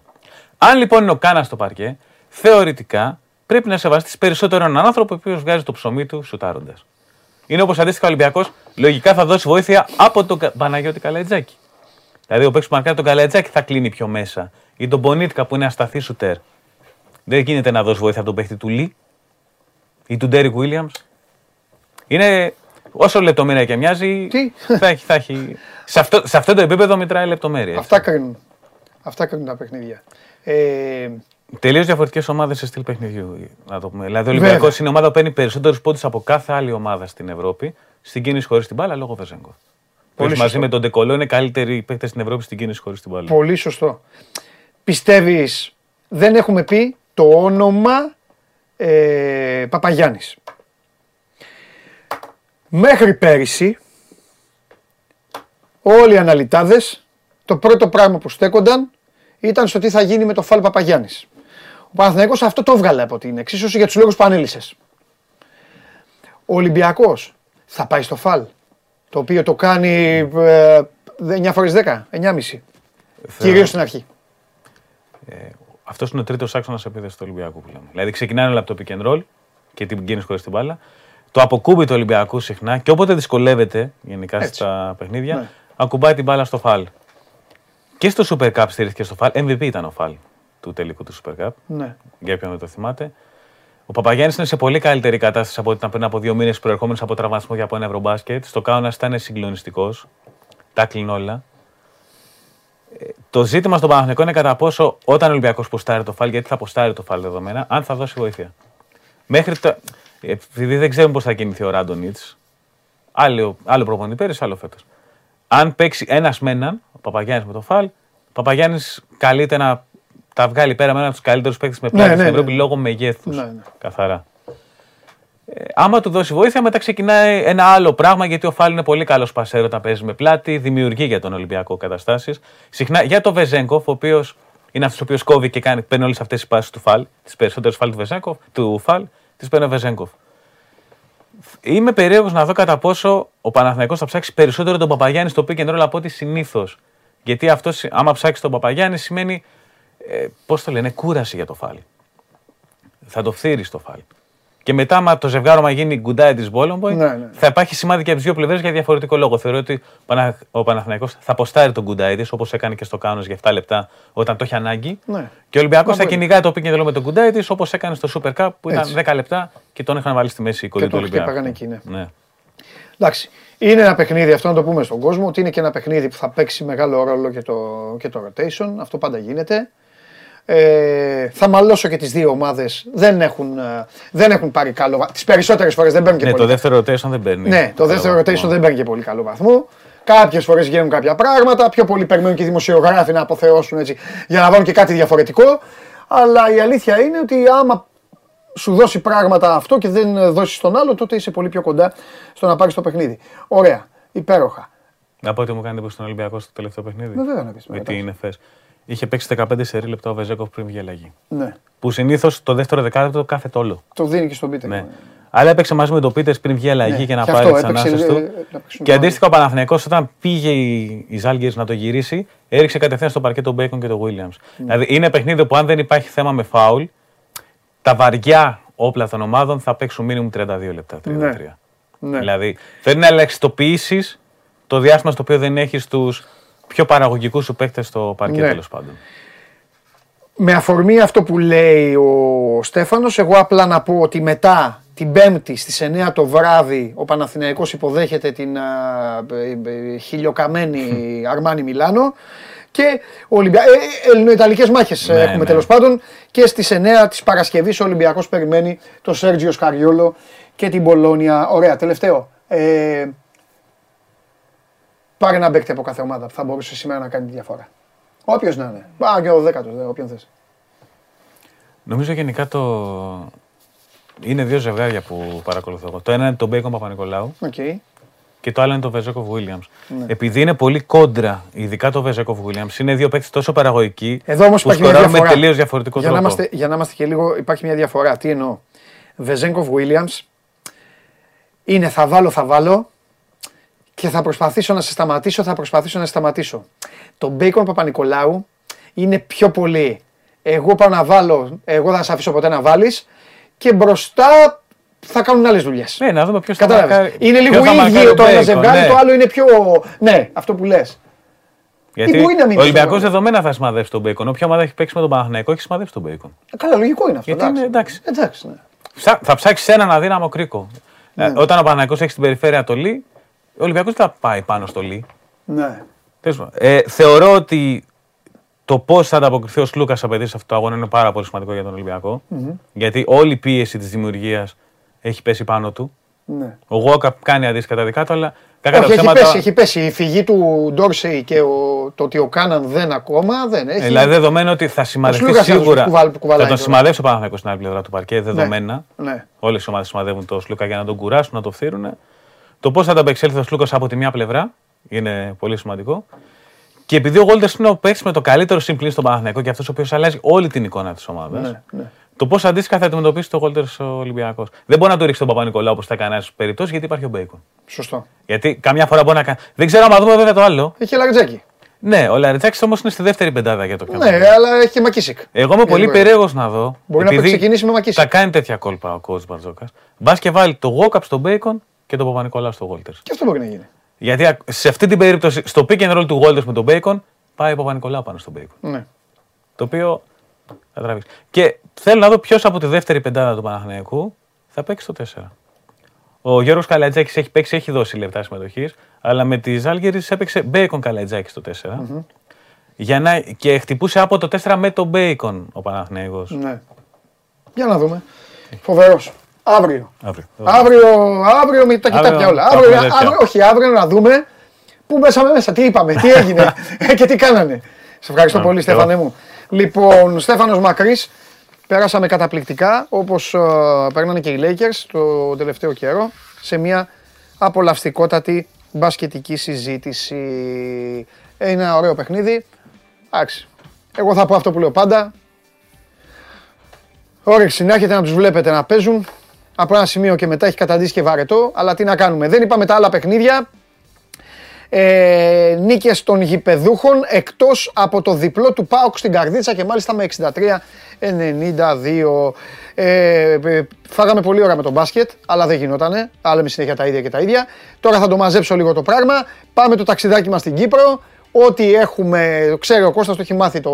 Αν λοιπόν είναι ο Κάνας στο παρκέ, θεωρητικά πρέπει να σεβαστείς περισσότερο έναν άνθρωπο ο οποίος βγάζει το ψωμί του σουτάροντας. Είναι όπως αντίστοιχα ο Ολυμπιακός, λογικά θα δώσει βοήθεια από τον Κα- Παναγιώτη Καλατζάκη. Δηλαδή ο παίκτης που μαρκάρει τον Καλατζάκη θα κλείνει πιο μέσα. Ή τον Πονίτκα που είναι ασταθή σουτέρ. Δεν γίνεται να δώσει βοήθεια από τον παίκτη του Λί ή του Ντέρικ Βίλιαμς. Είναι όσο λεπτομέρεια και μοιάζει. Τι; Θα έχει, θα έχει... σε, αυτό, σε αυτό το επίπεδο μετράει λεπτομέρεια. έτσι. Αυτά κρίνουν. Αυτά κρίνουν τα παιχνίδια. Ε, Τελείως διαφορετικές ομάδες σε στυλ παιχνιδιού. Να το πούμε. Δηλαδή, ο Ολυμπιακός Βέβαια. είναι η ομάδα που παίρνει περισσότερους πόντους από κάθε άλλη ομάδα στην Ευρώπη στην κίνηση χωρίς την μπάλα λόγω Βεζέγκο. Πολύ Πολύ μαζί σωστό. με τον Ντεκολό είναι καλύτεροι παίκτες στην Ευρώπη στην κίνηση χωρίς την μπάλα. πολύ σωστό. Πιστεύεις, δεν έχουμε πει το όνομα ε, Παπαγιάννης. Μέχρι πέρυσι, όλοι οι αναλυτάδες, το πρώτο πράγμα που στέκονταν ήταν στο τι θα γίνει με το Φαλ Παπαγιάννης. Ο Παναθηναϊκός αυτό το έβγαλε από την εξίσωση για τους λόγους που ανέλησες. Ο Ολυμπιακός θα πάει στο Φαλ, το οποίο το κάνει ε, 9 φορές 10, 9,5. Κυρίως στην αρχή. Αυτός είναι ο τρίτος άξονας επίθεση του Ολυμπιακού που λέμε. Δηλαδή, ξεκινάνε όλα από το pick and roll και την κίνηση χωρίς την μπάλα. Το αποκούμπι του Ολυμπιακού συχνά και όποτε δυσκολεύεται γενικά Έτσι. στα παιχνίδια, Ναι. ακουμπάει την μπάλα στο φαλ. Και στο Super Cup στηρίχθηκε στο φαλ. MVP ήταν ο φαλ του τελικού του Super Cup. Ναι. για όποιον δεν το θυμάται. Ο Παπαγιάννης είναι σε πολύ καλύτερη κατάσταση από ό,τι ήταν πριν από δύο μήνες προερχόμενος από τραυματισμό για από ένα ευρωμπάσκετ. Στο Κάουνα ήταν συγκλονιστικός. Τα κλείνει όλα. Ε, Το ζήτημα στον Παναθηναϊκό είναι κατά πόσο όταν ο Ολυμπιακός ποστάρει το φάλ, γιατί θα ποστάρει το φάλ δεδομένα, αν θα δώσει βοήθεια. Μέχρι το. Επειδή δεν ξέρουμε πώς θα κινηθεί ο Ράντονιτ, άλλο, άλλο προπονητή πέρυσι, άλλο φέτος. Αν παίξει ένας με έναν, ο Παπαγιάννης με το φάλ, ο Παπαγιάννης καλείται να τα βγάλει πέρα με έναν από τους καλύτερους παίκτες με πλάτη ναι, στην ναι. Ευρώπη λόγω μεγέθους. Ναι, ναι. Καθαρά. Ε, άμα του δώσει βοήθεια, μετά ξεκινάει ένα άλλο πράγμα γιατί ο Φάλ είναι πολύ καλός πασέρο όταν παίζει με πλάτη, δημιουργεί για τον Ολυμπιακό καταστάσεις. Συχνά για τον Βεζέγκοφ, ο οποίος είναι αυτός ο οποίος κόβει και κάνει, παίρνει όλες αυτές τις πάσες του Φάλ, τις περισσότερες Φάλ του, Βεζένκοφ, του Φάλ, τι παίρνει ο Βεζένκοφ. Είμαι περίεργος να δω κατά πόσο ο Παναθηναϊκός θα ψάξει περισσότερο τον Παπαγιάννη στο pick and roll από ό,τι συνήθως. Γιατί αυτό, άμα ψάξει τον Παπαγιάννη, σημαίνει. Ε, Πώς το λένε, κούραση για το Φαλ. Θα το φθείρεις το Φαλ. Και μετά, άμα το ζευγάρωμα γίνει Γκουντάιτις Μπολόμποϊ, Ναι, ναι. θα υπάρχει σημάδι και από τις δύο πλευρές για διαφορετικό λόγο. Θεωρώ ότι ο, Πανα... ο Παναθηναϊκός θα ποστάρει τον Γκουντάιτις, όπως έκανε και στο Κάουνας για 7 λεπτά όταν το έχει ανάγκη. Ναι. Και ο Ολυμπιακός Μα θα μπορεί. κυνηγάει το pick and roll με τον Γκουντάιτις, όπως έκανε στο Super Cup που ήταν Έτσι. 10 λεπτά και τον είχαν βάλει στη μέση η κολλή Και του τον Ολυμπιακού. χτύπαγαν εκεί, ναι. ναι. Εντάξει. Είναι ένα παιχνίδι, αυτό να το πούμε στον κόσμο, ότι είναι και ένα παιχνίδι που θα παίξει μεγάλο ρόλο και το, και το rotation. Αυτό πάντα γίνεται. Ε, θα μαλώσω και τις δύο ομάδες. Δεν, έχουν, ε, δεν έχουν πάρει καλό βαθμό. Τις περισσότερες φορές δεν παίρνουν και Ναι, πολύ το δεύτερο rotation δεν παίρνει. ναι, το δεύτερο rotation δεν παίρνει και πολύ καλό βαθμό. Κάποιες φορές βγαίνουν κάποια πράγματα. Πιο πολύ περιμένουν και οι δημοσιογράφοι να αποθεώσουν έτσι για να βάλουν και κάτι διαφορετικό. Αλλά η αλήθεια είναι ότι άμα σου δώσει πράγματα αυτό και δεν δώσεις τον άλλο, τότε είσαι πολύ πιο κοντά στο να πάρεις το παιχνίδι. Ωραία. Υπέροχα. Να πω ότι μου κάνει στον Ολυμπιακό στο τελευταίο παιχνίδι. Ναι, βέβαια να πεις, Με μετά. την ΕΦΕΣ. Είχε παίξει 15 σερή λεπτά ο Βεζέκοφ πριν βγει αλλαγή. Ναι. Που συνήθως το δεύτερο δεκάλεπτο κάθε τόλο. Το δίνει και στον Πίτερ. Ναι. Αλλά έπαιξε μαζί με τον Πίτερ πριν βγει αλλαγή Ναι, και να και πάρει αυτό, τις έπαιξε, ανάσες ε, του. να παίξουν Και το αντίστοιχα ο Παναθηναϊκός όταν πήγε η, η Ζάλγκερς να το γυρίσει, έριξε κατευθείαν στο παρκέ τον Μπέικον και τον Βίλιαμς. Ναι. Δηλαδή είναι παιχνίδι που αν δεν υπάρχει θέμα με φάουλ, τα βαριά όπλα των ομάδων θα παίξουν μήνυμου 32 λεπτά. 33. Ναι. Δηλαδή θέλει να ελαχιστοποιήσεις το διάστημα στο οποίο δεν έχεις τους πιο παραγωγικούς σου παίκτες στο παρκέ Ναι. τέλος πάντων. Με αφορμή αυτό που λέει ο Στέφανος, εγώ απλά να πω ότι μετά την Πέμπτη στις 9 το βράδυ ο Παναθηναϊκός υποδέχεται την α, ε, ε, χιλιοκαμένη Αρμάνι Μιλάνο και Ολυμπια... ε, ε, ελληνοϊταλικές μάχες ε, Ναι, έχουμε ναι. τέλος πάντων και στις 9 της Παρασκευής ο Ολυμπιακός περιμένει το Σέργιο Σκαριόλο και την Μπολόνια. Ωραία, τελευταίο. Ε, πάρε ένα παίκτη από κάθε ομάδα που θα μπορούσε σήμερα να κάνει τη διαφορά. Όποιος να είναι. Πάω και ο δέκατο, όποιον θες. Νομίζω γενικά το. Είναι δύο ζευγάρια που παρακολουθώ εγώ. Το ένα είναι το Μπέικον Παπα-Νικολάου Οκ. και το άλλο είναι το Βεζένκοφ Βίλιαμ. Ναι. Επειδή είναι πολύ κόντρα, ειδικά το Βεζένκοφ Βίλιαμ, είναι δύο παίκτες τόσο παραγωγικοί Εδώ όμως που υπάρχει μια σκοράρουν με διαφορά. τελείως διαφορετικό για να, τρόπο. είμαστε, για να είμαστε και λίγο, υπάρχει μια διαφορά. Τι εννοώ. Βεζένκοφ Williams είναι θα βάλω, θα βάλω και θα προσπαθήσω να σε σταματήσω, θα προσπαθήσω να σε σταματήσω. Το Μπέικον Παπα-Νικολάου είναι πιο πολύ. Εγώ πάω να βάλω, εγώ δεν θα σε αφήσω ποτέ να βάλεις και μπροστά θα κάνουν άλλες δουλειές. Ναι, να δούμε ποιος θα Κατάλαβες; μαρκάρει- Είναι λίγο ποιος θα μαρκάρει ίδιο το ένα Bacon, ζευγάρι, ναι. το άλλο είναι πιο. Ναι, αυτό που λες. Γιατί Ή μπορεί να μην ο Ολυμπιακός είναι. δεδομένα θα σημαδεύσει τον Μπέικον. Όποια ομάδα έχει παίξει με τον Παναθηναϊκό έχει σημαδεύσει τον Μπέικον. Καλά, λογικό είναι αυτό. Γιατί είναι εντάξει. εντάξει ναι. Ψά- Θα ψάξεις έναν αδύναμο κρίκο. Ναι. Ε, Όταν ο Παναθηναϊκός έχει στην περιφέρεια το Λί, ο Ολυμπιακός δεν θα πάει πάνω στο Λί. ναι. Τέλος πάντων. Ε, θεωρώ ότι το πώς θα ανταποκριθεί ο Σλούκας απαιτήσει σε αυτό το αγώνα είναι πάρα πολύ σημαντικό για τον ολυμπιακο Γιατί όλη η πίεση της δημιουργίας έχει πέσει πάνω του. ναι. Ο Γόκαπ κάνει αντίστοιχα τα δικά του, αλλά κακά Όχι, τα έχει ψέματα. πέσει, έχει πέσει. Η φυγή του Ντόρσεϊ και ο, το ότι ο Κάναν δεν ακόμα δεν έχει. Ε, Δηλαδή, δεδομένο ότι θα σημαδευτεί Σλούκας θα τους σίγουρα. κουβαλ- που κουβαλάει θα τον τώρα. σημαδεύσει ο Παναθηναϊκός στην άλλη πλευρά του παρκέ, δεδομένα. Ναι. Όλες οι ομάδες σημαδεύουν το Σλούκα για να τον κουράσουν, να το φθείρουν. Το πώς θα ανταπεξέλθει ο Σλούκας από τη μία πλευρά είναι πολύ σημαντικό. Και επειδή ο Γόλτερ είναι ο παίκτη με το καλύτερο συμπλήν στον Παναθηναϊκό και αυτός ο οποίος αλλάζει όλη την εικόνα της ομάδας. Ναι, ναι. Το πώς αντίστοιχα θα αντιμετωπίσει το Γόλτερ ο Ολυμπιακός. Δεν μπορεί να το ρίξει τον Παπα-Νικολάου όπως θα κάνει σε περιπτώσεις γιατί υπάρχει ο Μπέικον. Σωστό. Γιατί καμιά φορά μπορεί να κάνει. Δεν ξέρω αν δούμε βέβαια το άλλο. Έχει λαριτζάκι. Ναι, ο Λαριτζάκη όμως είναι στη δεύτερη πεντάδα για το πιο Ναι, αλλά έχει και Μακίσικ. εγώ είμαι πολύ μπορεί. περίεργος να δω. Μπορεί να επειδή ξεκινήσει με Μακίσικ. Θα κάνει τέτοια κόλπα ο coach Μπαρτζόκα. Μπα και βάλει το Γουόκαπ στον Μπέικον και τον Παπα-Νικολάου στο Γουόλτερ. Και αυτό μπορεί να γίνει. Γιατί α- σε αυτή την περίπτωση, στο pick and roll του Γουόλτερ με τον Μπέικον, πάει ο Παπα-Νικολάου πάνω στον Μπέικον. Ναι. Το οποίο θα τραβήξει. Και θέλω να δω ποιος από τη δεύτερη πεντάδα του Παναθηναϊκού θα παίξει το 4. Ο Γιώργος Καλαϊτζάκης έχει παίξει, έχει δώσει λεπτά συμμετοχής, αλλά με τη Ζάλγκιρις έπαιξε Μπέικον Καλαϊτζάκης στο 4. Για να, και χτυπούσε από το 4 με τον Μπέικον ο Παναθηναϊκός. ναι. Για να δούμε. Φοβερός. Αύριο. Αύριο. Αύριο, αύριο με τα κοιτά Αύριο πια όλα. θα Αύριο, έχουμε τέτοια. αύριο, όχι, αύριο να δούμε πού μέσαμε μέσα, τι είπαμε, τι έγινε ε, και τι κάνανε. Σε ευχαριστώ Α, πολύ, και εγώ. Στέφανε μου. Λοιπόν, Στέφανος Μακρύς, περάσαμε καταπληκτικά, όπως ε, παίρνανε και οι Lakers το τελευταίο καιρό, σε μια απολαυστικότατη μπασκετική συζήτηση. Ε, Είναι ένα ωραίο παιχνίδι. Εντάξει. Εγώ θα πω αυτό που λέω πάντα. Όρεξη να έχετε να τους βλέπετε να παίζουν. Από ένα σημείο και μετά έχει καταντήσει και βαρετό. Αλλά τι να κάνουμε. Δεν είπαμε τα άλλα παιχνίδια. Ε, νίκες των γηπεδούχων εκτός από το διπλό του ΠΑΟΚ στην Καρδίτσα και μάλιστα με 63-92. Ε, ε, φάγαμε πολύ ώρα με τον μπάσκετ, αλλά δεν γινότανε. Άλλα με συνέχεια τα ίδια και τα ίδια. Τώρα θα το μαζέψω λίγο το πράγμα. Πάμε το ταξιδάκι μας στην Κύπρο. Ό,τι έχουμε, ξέρει ο Κώστας το έχει μάθει το,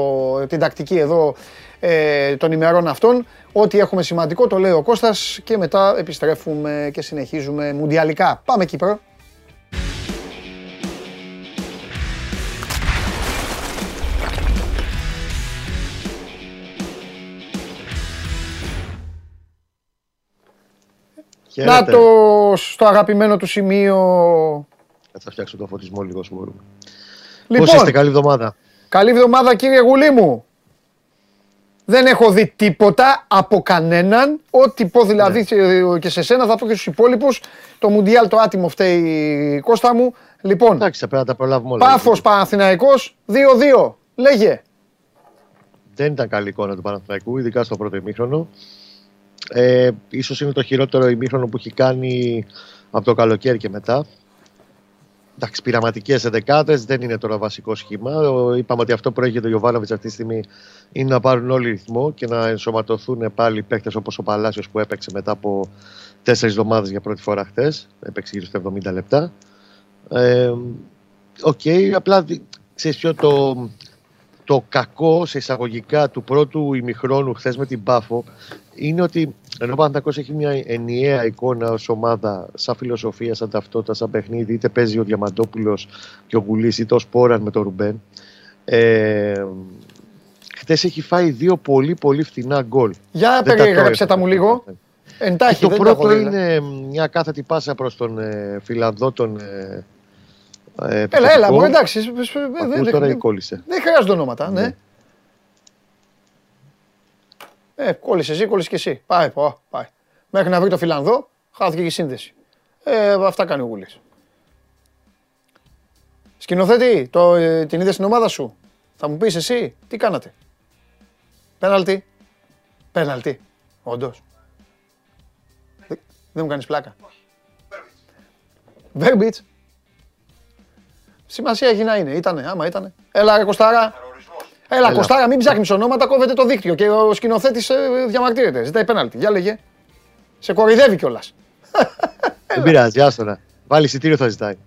την τακτική εδώ ε, των ημερών αυτών. Ό,τι έχουμε σημαντικό το λέει ο Κώστας και μετά επιστρέφουμε και συνεχίζουμε μουντιαλικά. Πάμε Κύπρο. Να το στο αγαπημένο του σημείο. Θα φτιάξω το φωτισμό λίγο όσο μπορούμε. Λοιπόν, Πώς είστε, καλή εβδομάδα. Καλή εβδομάδα κύριε Γουλή μου. Δεν έχω δει τίποτα από κανέναν. Ό,τι πω δηλαδή ναι. και σε σένα θα πω και στους υπόλοιπους. Το Μουντιάλ το άτιμο φταίει Κώστα μου. Λοιπόν, Εντάξει, πρέπει να τα προλάβουμε όλα. Πάφος Παναθηναϊκός 2-2. Λέγε. Δεν ήταν καλή εικόνα του Παναθηναϊκού, ειδικά στο πρώτο ημίχρονο. Ε, ίσως είναι το χειρότερο ημίχρονο που έχει κάνει από το καλοκαίρι και μετά. Εντάξει, πειραματικές ενδεκάδες δεν είναι τώρα βασικό σχήμα. Είπαμε ότι αυτό που έχει ο Ιωβάνοβιτς αυτή τη στιγμή είναι να πάρουν όλοι ρυθμό και να ενσωματωθούν πάλι παίκτες όπως ο Παλάσιος που έπαιξε μετά από τέσσερις εβδομάδες για πρώτη φορά χθες. Έπαιξε γύρω στα 70 λεπτά. Ε, OK, okay, απλά ξέρεις ποιο το, το κακό σε εισαγωγικά του πρώτου ημιχρόνου χθες με την Πάφο είναι ότι ενώ ο Παναθηναϊκός έχει μια ενιαία εικόνα ως ομάδα, σαν φιλοσοφία, σαν ταυτότητα, σαν παιχνίδι, είτε παίζει ο Διαμαντόπουλος και ο Γουλής, είτε ο Σπόραν με τον Ρουμπέν. Ε, Χθε έχει φάει δύο πολύ πολύ φθηνά γκολ. Για περιγράψε τα μου λίγο. Εντάχει, το πρώτο είναι μια κάθετη πάσα προς τον ε, Φιλανδό τον ε, ε, έλα, έλα, μου εντάξει. Δεν, τώρα κόλλησε. Δεν χρειάζονται ονόματα, ναι. ναι. Ε, κόλλησες εσύ, κόλλησες και εσύ. Πάει, πάει, πάει. Μέχρι να βρει το Φιλανδό, χάθηκε και η σύνδεση. Ε, αυτά κάνει ο Γούλης. Σκηνοθέτη, το, ε, την είδες στην ομάδα σου; Θα μου πεις εσύ, τι κάνατε; Πέναλτι. Πέναλτι. Όντως. Δεν μου κάνεις πλάκα. Βέρμπιτς. Σημασία έχει να είναι. Ήτανε, άμα ήτανε. Έλα ρε Κωστάρα. Έλα, Έλα. Κωστάρα, μην ψάχνεις ονόματα, κόβεται το δίκτυο και ο σκηνοθέτης ε, διαμαρτύρεται. Ζητάει πέναλτι. Για λέγε. Σε κορυδεύει κιόλας. Δεν πειράζει, άστονα. Βάλει εισιτήριο θα ζητάει.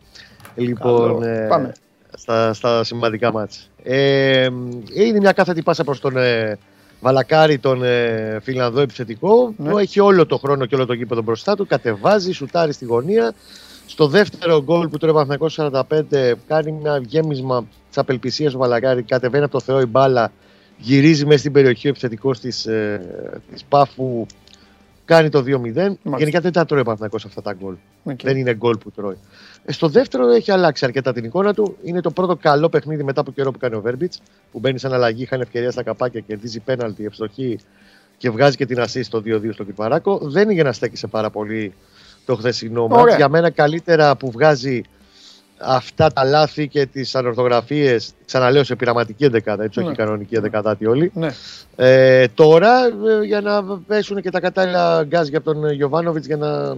Λοιπόν, ε, Πάμε. Στα, στα σημαντικά μάτια. Ε, είναι μια κάθετη πάσα προς τον ε, Βαλακάρη, τον ε, Φιλανδό επιθετικό, ναι. που έχει όλο το χρόνο και όλο το γήπεδο μπροστά του. Κατεβάζει, σουτάρει στη γωνία. Στο δεύτερο γκολ που τρώει ο 45 κάνει ένα γέμισμα της απελπισίας ο Βαλαγκάρη. Κατεβαίνει από το Θεό η μπάλα, γυρίζει μέσα στην περιοχή ο επιθετικός της ε, Πάφου, κάνει το 2-0. Γενικά δεν τα τρώει ο Παναθηναϊκός αυτά τα γκολ. Δεν είναι γκολ που τρώει. Ε, στο δεύτερο έχει αλλάξει αρκετά την εικόνα του. Είναι το πρώτο καλό παιχνίδι μετά από καιρό που κάνει ο Βέρμπιτς, που μπαίνει σαν αλλαγή, είχαν ευκαιρία στα καπάκια, κερδίζει πέναλτι, ευστοχή και βγάζει και την ασή στο 2-2 στο Κυπαράκο. Δεν είναι για να στέκει πάρα πολύ το χθεσινό μάτς. Για μένα καλύτερα που βγάζει αυτά τα λάθη και τις ανορθογραφίες, ξαναλέω σε πειραματική εντεκάδα, έτσι, όχι ναι. κανονική εντεκαδάτη όλοι. Ναι. Ε, τώρα ε, για να πέσουν και τα κατάλληλα γκάζ για τον Γιωβάνοβιτς για να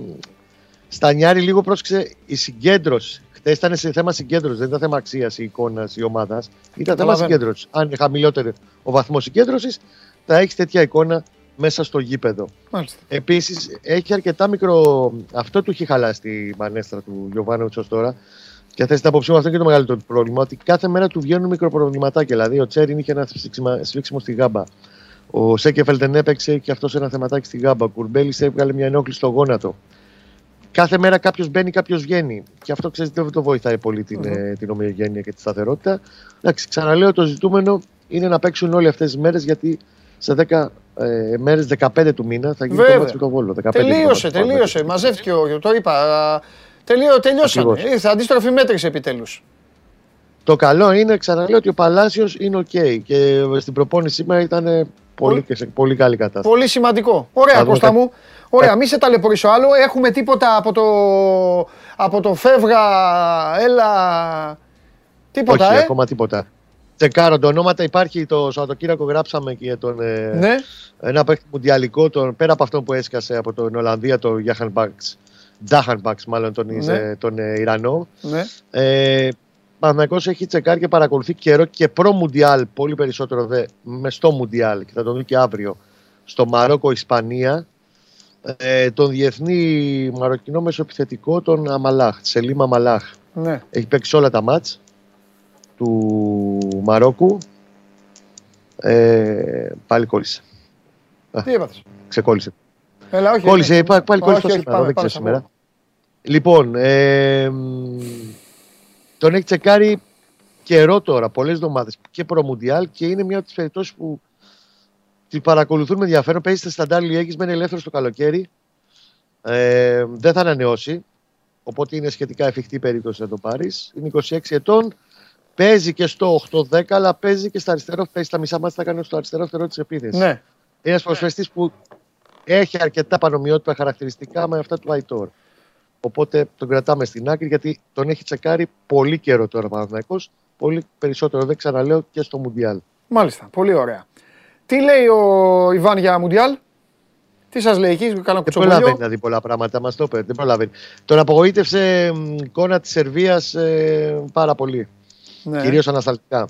στανιάρει λίγο πρόσεξε η συγκέντρωση. Χθες ήταν σε θέμα συγκέντρωσης, δεν ήταν θέμα αξίας η εικόνα η ομάδας. Ήταν θέμα συγκέντρωσης. Αν είναι χαμηλότερο ο βαθμός συγκέντρωσης, θα έχει τέτοια εικόνα μέσα στο γήπεδο. Επίσης έχει αρκετά μικρό. Αυτό του έχει χαλάσει τη μανέστρα του Γιωβάνοβιτς ως τώρα. Και θες την απόψη μου αυτό και το μεγαλύτερο πρόβλημα. Ότι κάθε μέρα του βγαίνουν μικροπροβληματάκια. Δηλαδή ο Τσέριν είχε ένα σφίξιμο στη γάμπα. Ο Σέκεφελ δεν έπαιξε και αυτός ένα θεματάκι στη γάμπα. Ο Κουρμπέλη έβγαλε μια ενόχληση στο γόνατο. Κάθε μέρα κάποιος μπαίνει, κάποιος βγαίνει. Και αυτό ξέρετε δεν το βοηθάει πολύ την, mm-hmm. την ομοιογένεια και τη σταθερότητα. Εντάξει, ξαναλέω το ζητούμενο είναι να παίξουν όλες αυτές τις μέρες γιατί σε 10 ε, μέρες 15 του μήνα θα γίνει Βέβαια. το μάτι το Βόλο. τελείωσε, τελείωσε. Μαζεύτηκε ο. Το είπα. Τελείω, τελειώσανε. Ήρθε αντίστροφη μέτρηση επιτέλους. Το καλό είναι, ξαναλέω, ότι ο Παλάσιος είναι OK. Okay. Και στην προπόνηση σήμερα ήταν πολύ, και σε πολύ καλή κατάσταση. Πολύ σημαντικό. Ωραία, Κώστα μου. Ωραία, μη σε ταλαιπωρήσω άλλο. Έχουμε τίποτα από το, από το φεύγα, έλα. Τίποτα, Όχι, ε; ακόμα τίποτα. Τσεκάρω τα ονόματα. Υπάρχει το Σαββατοκύριακο, γράψαμε και τον. Ε, ναι. Ένα παίχτη μουντιαλικό, τον, πέρα από αυτό που έσκασε από την Ολλανδία, το Γιάχαν Μπαξ. Τζάχαν Μπαξ, μάλλον τον, ναι. τον ε, Ιρανό. Ναι. Ε, Παναγιώ έχει τσεκάρει και παρακολουθεί καιρό και προ Μουντιάλ, πολύ περισσότερο δε, με στο Μουντιάλ και θα τον δει και αύριο στο Μαρόκο, Ισπανία. Ε, τον διεθνή μαροκινό μεσοεπιθετικό, τον Αμαλάχ, Σελίμα Αμαλάχ. Ναι. Έχει παίξει όλα τα μάτς του Μαρόκου. Ε, πάλι κόλλησε. Τι έπαθες; Ξεκόλλησε. Έλα, όχι. Κόλλησε, όχι. πάλι, πάλι Όχι, κόλλησε το όχι, σήμερα, πάμε, δεν πάμε ξέρω σε σήμερα. Λοιπόν, ε, μ, τον έχει τσεκάρει καιρό τώρα, πολλές εβδομάδες και προμουντιάλ και είναι μια από τις περιπτώσεις που τη παρακολουθούν με ενδιαφέρον. Παίζει στη Σταντάρ Λιέγης, μένει ελεύθερος το καλοκαίρι. Ε, δεν θα ανανεώσει. Οπότε είναι σχετικά εφικτή περίπτωση να το πάρεις. Είναι 26 ετών. Παίζει και στο 8-10, αλλά παίζει και στα αριστερό. Παίζει στα μισά μάτια, θα κάνει στο αριστερό φτερό τη επίθεση. Ναι. Είναι ένας προσφεστής που έχει αρκετά πανομοιότυπα χαρακτηριστικά με αυτά του Αϊτόρ. Οπότε τον κρατάμε στην άκρη γιατί τον έχει τσεκάρει πολύ καιρό τώρα ο Παναθηναϊκός. Πολύ περισσότερο, δεν ξαναλέω, και στο Μουντιάλ. Μάλιστα, πολύ ωραία. Τι λέει ο Ιβάν για Μουντιάλ, τι σας λέει εκεί, κάνα Δεν κουτσομπολιό; προλαβαίνει να δει πολλά πράγματα, μας το είπε. Δεν προλαβαίνει. Τον απογοήτευσε μ, η εικόνα της Σερβίας πάρα πολύ. Ναι. Κυρίως ανασταλτικά.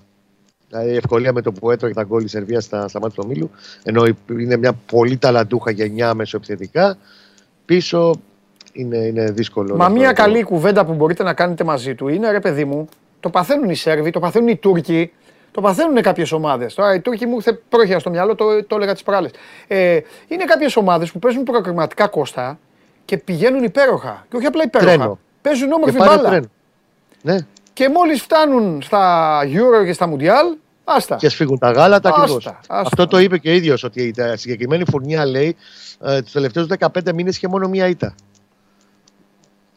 Δηλαδή η ευκολία με το που έτρωγε τα γκολ η Σερβίας στα, στα μάτια του ομίλου. Ενώ είναι μια πολύ ταλαντούχα γενιά μεσοεπιθετικά. Πίσω είναι, είναι δύσκολο. Μα να μια το- καλή κουβέντα που μπορείτε να κάνετε μαζί του είναι ρε παιδί μου, το παθαίνουν οι Σέρβοι, το παθαίνουν οι Τούρκοι, το παθαίνουν κάποιες ομάδες. Τώρα οι Τούρκοι μου ήρθε πρόχειρα στο μυαλό, το, το έλεγα τις προάλλες. Ε, είναι κάποιες ομάδες που παίζουν προκριματικά κόστα και πηγαίνουν υπέροχα. Και όχι απλά υπέροχα. Τρένο. Παίζουν Και όμορφη πάρε μπάλα. τρένο. Ναι, Και μόλις φτάνουν στα Euro και στα Mundial, άστα. και σφίγγουν τα γάλατα Άστα, ακριβώς. άστα. Αυτό το είπε και ο ίδιος ότι η τα- συγκεκριμένη φουρνιά λέει ε, τους τελευταίους 15 μήνες είχε μόνο μία ήττα.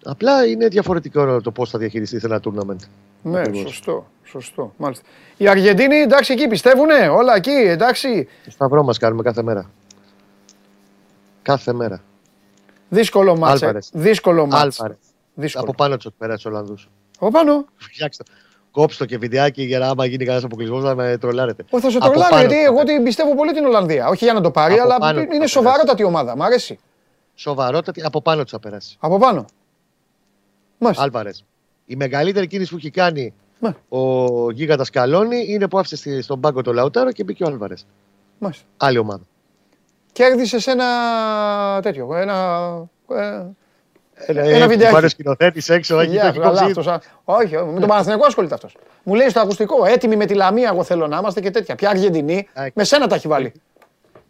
Απλά είναι διαφορετικό το πώς θα διαχειριστεί ένα tournament. Ναι, Ακριβώς. σωστό, σωστό. Μάλιστα. Οι Αργεντίνοι εντάξει εκεί πιστεύουνε, όλα εκεί εντάξει. Το σταυρό μας κάνουμε κάθε μέρα. Κάθε μέρα. Δύσκολο μάτσε. Άλβαρες. Δύσκολο μάτσε. Άλβαρες. Δύσκολο. Από πάνω τους πέρα του Ολλανδού. Από πάνω. Φτιάξτε. το. Κόψτε το και βιντεάκι για να άμα γίνει κανένας αποκλεισμός να με τρολάρετε. Όχι, θα σε Από τρολάρω πάνω γιατί του εγώ πέρα. την πιστεύω πολύ την Ολλανδία. Όχι για να το πάρει, Από αλλά πάνω του είναι θα σοβαρότατη ομάδα. Μ' αρέσει. Σοβαρότατη, από πάνω του θα περάσει. Από πάνω. Μάλιστα. Άλβαρες. Η μεγαλύτερη κίνηση που έχει κάνει Ναι. ο Γίγαντας Καλόνι είναι που άφησε στη- στον πάγκο το Λαουτάρο και μπήκε ο Άλβαρες. Μάλιστα. Άλλη ομάδα. Κέρδισες ένα τέτοιο. Ένα. Ε, Ένα, Ένα βιντεάκι. Πάρε σκηνοθέτη έξω, έχει Γεια το σου, έχει καλά, κόψει. αυτός, α. Όχι, όχι, με τον Παναθηναϊκό ασχολείται αυτός. Μου λέει στο ακουστικό, έτοιμοι με τη Λαμία, εγώ θέλω να είμαστε και τέτοια. Ποια Αργεντινή, Α, με σένα τα έχει βάλει.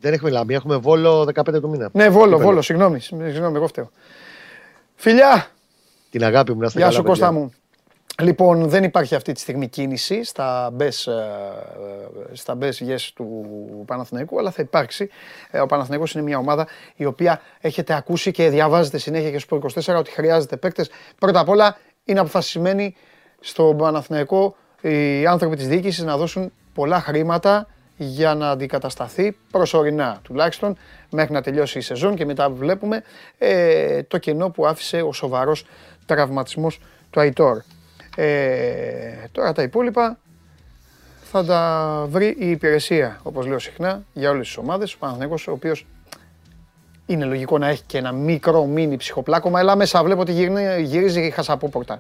Δεν έχουμε λαμπή, έχουμε βόλο 15 του μήνα. Ναι, βόλο, Κύπελλο. βόλο, συγγνώμη, συγγνώμη, εγώ φταίω. Φιλιά, Την αγάπη μου να είστε γεια καλά. σου παιδιά. Κώστα μου. Λοιπόν, δεν υπάρχει αυτή τη στιγμή κίνηση στα best, ε, στα best yes του Παναθηναϊκού, αλλά θα υπάρξει. Ε, Ο Παναθηναϊκός είναι μια ομάδα η οποία έχετε ακούσει και διαβάζετε συνέχεια και στο 24 ότι χρειάζεται παίκτες. Πρώτα απ' όλα είναι αποφασισμένοι στον Παναθηναϊκό οι άνθρωποι της διοίκησης να δώσουν πολλά χρήματα για να αντικατασταθεί προσωρινά τουλάχιστον μέχρι να τελειώσει η σεζόν και μετά βλέπουμε ε, το κενό που άφησε ο σοβαρός τραυματισμός του Αϊτόρ. Ε, τώρα τα υπόλοιπα θα τα βρει η υπηρεσία, όπως λέω συχνά, για όλες τις ομάδες. Ο Παναθηναϊκός, ο οποίος είναι λογικό να έχει και ένα μικρό μίνι ψυχοπλάκωμα. Έλα μέσα, βλέπω ότι γυρνεί- γυρίζει η χασαπόπορτα.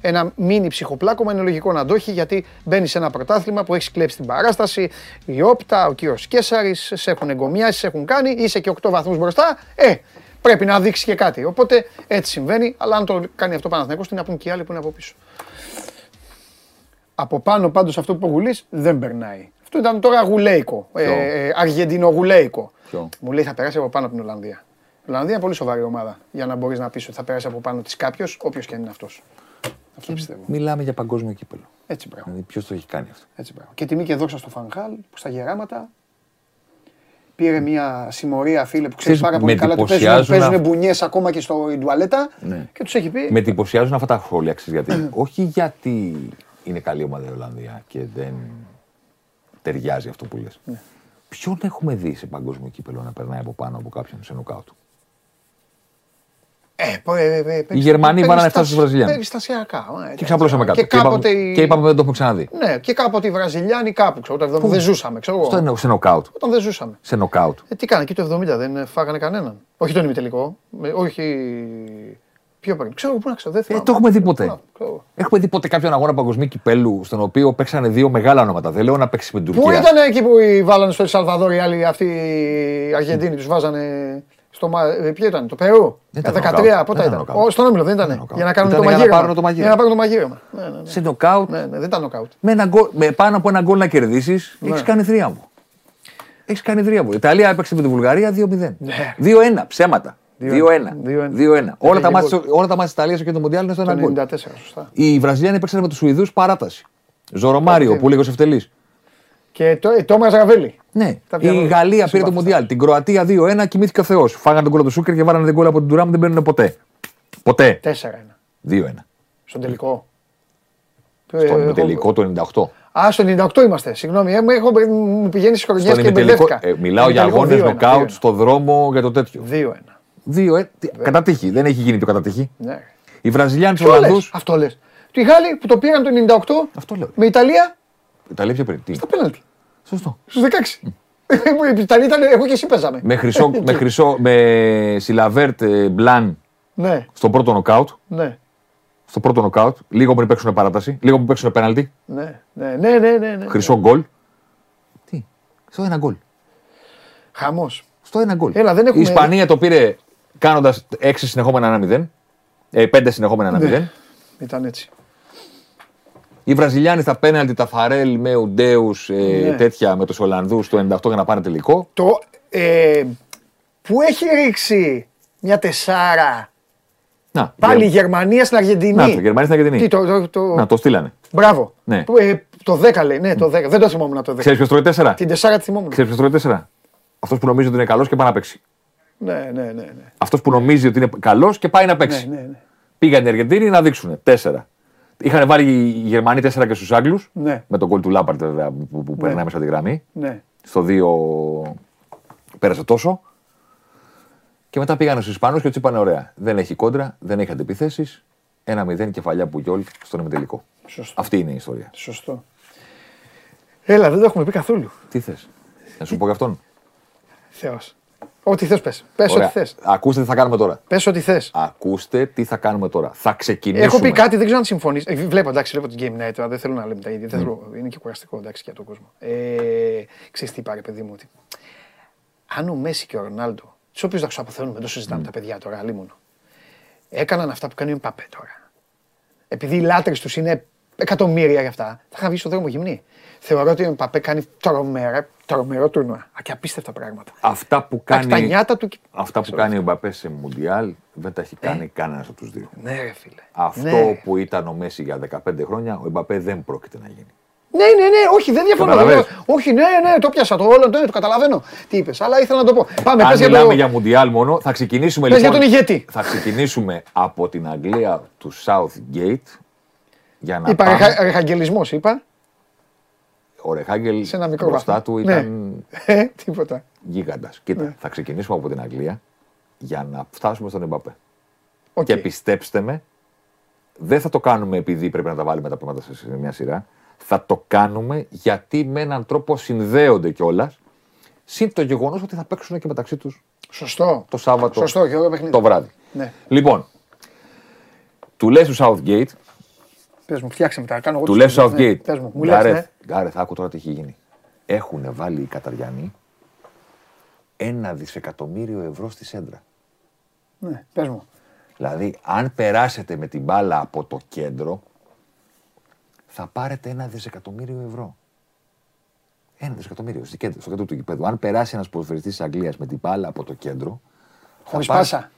Ένα μίνι ψυχοπλάκωμα είναι λογικό να το έχει γιατί μπαίνει σε ένα πρωτάθλημα που έχει κλέψει την παράσταση. Η Όπτα, ο κύριος Κέσσαρη, σε έχουν εγκομιάσει, σε έχουν κάνει. Είσαι και 8 βαθμούς μπροστά. Ε, πρέπει να δείξει και κάτι. Οπότε έτσι συμβαίνει. Αλλά αν το κάνει αυτό ο Παναθηναϊκός, τι να πούν και οι άλλοι που είναι από πίσω. Από πάνω πάντως αυτό που είπε ο Γουλής δεν περνάει. Αυτό ήταν τώρα γουλέικο, ε, Ποιο; ε, αργεντινογουλέικο. Ποιο; Μου λέει θα περάσει από πάνω από την Ολλανδία. Η Ολλανδία είναι πολύ σοβαρή ομάδα για να μπορείς να πεις ότι θα περάσει από πάνω της κάποιος, όποιος και αν είναι αυτός. Αυτό πιστεύω. Μιλάμε για παγκόσμιο κύπελο. Έτσι μπράβο. Δηλαδή, ποιος το έχει κάνει αυτό; Έτσι, μπράβο. Και τιμή και δόξα στο Φανχάλ που στα γεράματα πήρε μια συμμορία φίλε που ξέρεις Ξέρεις, πάρα πολύ με καλά ότι παίζουν, εντυπωσιάζουν παίζουν αυ- μπουνιές ακόμα και στο τουαλέτα Ναι. και τους έχει πει Με εντυπωσιάζουν αυτά τα σχόλια, ξέρεις γιατί. Όχι γιατί είναι καλή ομάδα η Ολλανδία και δεν ταιριάζει αυτό που λες. Ναι. Ποιον έχουμε δει σε παγκόσμιο κύπελο να περνάει από πάνω από κάποιον σε νοκάουτ; Ε, πω, ε, ε, ε, Οι Γερμανοί βάλανε 7 στους Βραζιλιάνους. Περιστασιακά. ε, Και ξαπλώσαμε κάτω. Και κάποτε. είπαμε, οι- και είπαμε δεν το έχουμε ξαναδεί. Ναι, και κάποτε οι Βραζιλιάνοι κάπου ξέρω. Όταν δεν ζούσαμε, ξέρω Αυτό εγώ. είναι σε νοκάουτ. Όταν δεν ζούσαμε. Σε νοκάουτ. Ε, τι κάνανε εκεί το 70, δεν φάγανε κανέναν. Όχι τον ημιτελικό. με- Όχι. Ποιο πριν. Ξέρω εγώ πού να ξέρω. Δεν Ε, θυμάμαι. το έχουμε δει Πού ποτέ. να- ξέρω εγώ. Έχουμε δει ποτέ κάποιον αγώνα παγκοσμίου κυπέλου στον οποίο παίξανε δύο μεγάλα ονόματα. Δεν λέω να παίξει με την Πού Τουρκία. ήταν εκεί που οι βάλανε στο Ελσαλβαδόρ οι άλλοι αυτοί οι Αργεντίνοι, τους βάζανε Στο, μα- ε, ποιο ήταν, το Περού; Δεν Ε, ήταν 13, νοκάουτ. πότε Δεν ήταν. ήταν; νοκάουτ. Ω, Στον όμιλο δεν ήταν. νοκάουτ. Για να κάνουν Ήταν το για να μαγείρεμα. πάρουν το μαγείρεμα. Για να πάρουν το μαγείρεμα. Ναι, ναι, ναι. Σε νοκάουτ, Ναι, ναι, δεν ήταν νοκάουτ. με, ένα γκολ- με πάνω από ένα γκολ να κερδίσεις, Ναι. έχεις κάνει θρίαμβο. Έχεις κάνει θρίαμβο. Η Ιταλία έπαιξε με τη Βουλγαρία 2-0. Ναι. 2-1, ψέματα. 2-1. 2-1. 2-1. 2-1. Όλα τα Είχε μάτια όλα τα μάτια της Ιταλίας και του Μοντιάλ είναι στο Το ένα γκολ. 94, σωστά. Οι Βραζιλιάνοι έπαιξαν με τους Σουηδούς παράταση. Ζωρωμάριο που λέγω ευτελή. Και το, ε, Τόμας Ραβέλη. Ναι. Τα Η πιάνω. Γαλλία πήρε το Συμπαθώ. Μοντιάλ. Την Κροατία 2-1 κοιμήθηκε ο Θεός. Φάγανε τον γκολ του Σούκερ και βάλανε την γκολ από την Τουράμ. Δεν μπαίνουν ποτέ. Ποτέ. 4-1. 2-1. Στον τελικό. Στον Ε, ημιτελικό το 98. Α, στο 98 είμαστε. Συγγνώμη, ε, μου έχω, μου πηγαίνει στι χρονιέ Στον και ημιτελικό. μπερδεύτηκα. ε, μιλάω για Ημιτελικό αγώνες 2-1, νοκάουτ 2-1. στο δρόμο για το τέτοιο. 2-1. 2-1. τι- Κατά τύχη. Δεν έχει γίνει πιο κατά τύχη. Ναι. Οι Βραζιλιάνοι τους Αυτό Ολλανδούς. λες, Αυτό λες. Οι Γάλλοι που το πήραν το 98 Αυτό λέω. με Ιταλία Ιταλία πιο πριν. Τι; στο πέναλτι. Σωστό. Στους 16. Η Ιταλία ήταν, εγώ και εσύ παίζαμε. Με χρυσό, με χρυσό, με Σιλαβέρτ ε, Μπλαν Ναι, στο πρώτο νοκάουτ. ναι. Στο πρώτο νοκάουτ. Λίγο πριν παίξουν παράταση. Λίγο πριν παίξουν πέναλτι. Ναι, ναι, ναι, ναι, ναι, ναι. Χρυσό γκολ. Τι. Στο ένα γκολ. Χαμός. Στο ένα γκολ. Έλα, δεν έχουμε- Η Ισπανία το πήρε κάνοντας 6 συνεχόμενα 1-0. Ε, 5 συνεχόμενα 1-0. Ναι. Ήταν έτσι. Οι Βραζιλιάνοι στα πέναλτι, τα Φαρέλ με Ουντέους, ε, Ναι. τέτοια με τους Ολλανδούς το 98 για να πάνε τελικό. Το, ε, που έχει ρίξει μια τεσάρα Να, πάλι η Γερ- Γερμανία στην Αργεντινή. Να, το Γερμανία στην Αργεντινή. Τι, το, το, το... Να, το στείλανε. Μπράβο. Ναι. Που, ε, το 10 λέει, ναι, το 10. Δεν το θυμόμουν το 10. Ξέρεις ποιος τρώει 4. Την τεσάρα τη θυμόμουν. Ξέρεις ποιος τρώει 4. Αυτός που νομίζει ότι είναι καλός και πάει να παίξει. Ναι, ναι, ναι. ναι. Αυτός που νομίζει ότι είναι καλός και πάει να παίξει. Ναι, ναι, ναι. Πήγαν οι Αργεντίνοι να δείξουν 4. Είχαν βάλει οι Γερμανοί 4 και στους Άγγλους. Ναι. Με τον κόλ του Λάπαρτ βέβαια που, που Ναι. περνάει μέσα τη γραμμή. ναι. Στο 2 πέρασε τόσο. Και μετά πήγαν στους Ισπανούς και τους είπαν: Ωραία, δεν έχει κόντρα, δεν έχει αντιπιθέσεις. Ένα 0 κεφαλιά που γιόλ στον ημιτελικό. Σωστό. Αυτή είναι η ιστορία. Σωστό. Έλα, δεν το έχουμε πει καθόλου. Τι θες, να σου πω γι' αυτόν; Θεός. Ό,τι θες πες. Πες Ωραία. ό,τι θες. Ακούστε τι θα κάνουμε τώρα. Πες ό,τι θες. Ακούστε τι θα κάνουμε τώρα. Θα ξεκινήσουμε. Έχω πει κάτι, δεν ξέρω αν συμφωνείς. Ε, βλέπω, εντάξει, βλέπω την Game Night τώρα, δεν θέλω να λέμε τα ίδια. Δεν θέλω, είναι και κουραστικό εντάξει για τον κόσμο. Ε, ξέρεις τι πάρε, παιδί μου, ότι αν ο Μέση και ο Ρονάλντο, τους οποίους δεν τους αποθεώνουμε, δεν το συζητάμε τα παιδιά τώρα, αλλήμον, έκαναν αυτά που κάνει ο Εμπαπέ τώρα. Επειδή οι λάτρες τους είναι εκατομμύρια γι' αυτά, θα είχαν βγει στον δρόμο γυμνή. Θεωρώ ότι ο Εμπαπέ κάνει τρομερά, τρομερό τουρνουά και απίστευτα πράγματα. Αυτά που Εντάξει, τα κάνει, νιάτα του. αυτά που κάνει ο Μπαπέ σε Μουντιάλ δεν τα έχει κάνει κανένας από τους δύο. Ναι, ρε φίλε. Αυτό Ναι. που ήταν ο Μέση για 15 χρόνια, ο Μπαπέ δεν πρόκειται να γίνει. Ναι, ναι, ναι, όχι, δεν διαφωνώ. Καταλαβαίνεις. Όχι, ναι, ναι, το πιάσα το όλο, ναι, το καταλαβαίνω. Τι είπες, αλλά ήθελα να το πω. Πάμε, Αν πες για μιλάμε το. για Μουντιάλ μόνο, θα ξεκινήσουμε Πες λοιπόν. για τον ηγέτη. Θα ξεκινήσουμε από την Αγγλία του Southgate. Για να Είπα πάμε. ρεχα- ρεχαγγελισμός, είπα. Ο Ρεχάγκελ Σε ένα μικρό μπροστά βαθμό. του Ναι. ήταν Ε, τίποτα. γίγαντας. Κοίτα, Ναι. θα ξεκινήσουμε από την Αγγλία για να φτάσουμε στον Εμπαπέ. Οκ. Και πιστέψτε με, δεν θα το κάνουμε επειδή πρέπει να τα βάλουμε τα πράγματα σε σε μια σειρά. Θα το κάνουμε γιατί με έναν τρόπο συνδέονται κιόλας. Συν το γεγονός ότι θα παίξουν και μεταξύ τους Σωστό. το Σάββατο Σωστό, και ωραίο παιχνίδι. το βράδυ. Ναι. Λοιπόν, του λες του Southgate, Πες μου, φτιάξε μετά. Κάνω εγώ του τους λες φίλους, ναι. Southgate. Πες μου, μου λες, ναι. Γκάρεθ, Γκάρεθ, άκου τώρα τι έχει γίνει. Έχουν βάλει οι Καταριανοί ένα δισεκατομμύριο ευρώ στη σέντρα. Ναι, πες μου. Δηλαδή, αν περάσετε με την μπάλα από το κέντρο, θα πάρετε ένα δισεκατομμύριο ευρώ. Ένα δισεκατομμύριο στο κέντρο, στο κέντρο του γηπέδου. Αν περάσει ένας ποδοσφαιριστής της Αγγλίας με την μπάλα από το κέντρο. θα Χωρίς πάρει- πάσα.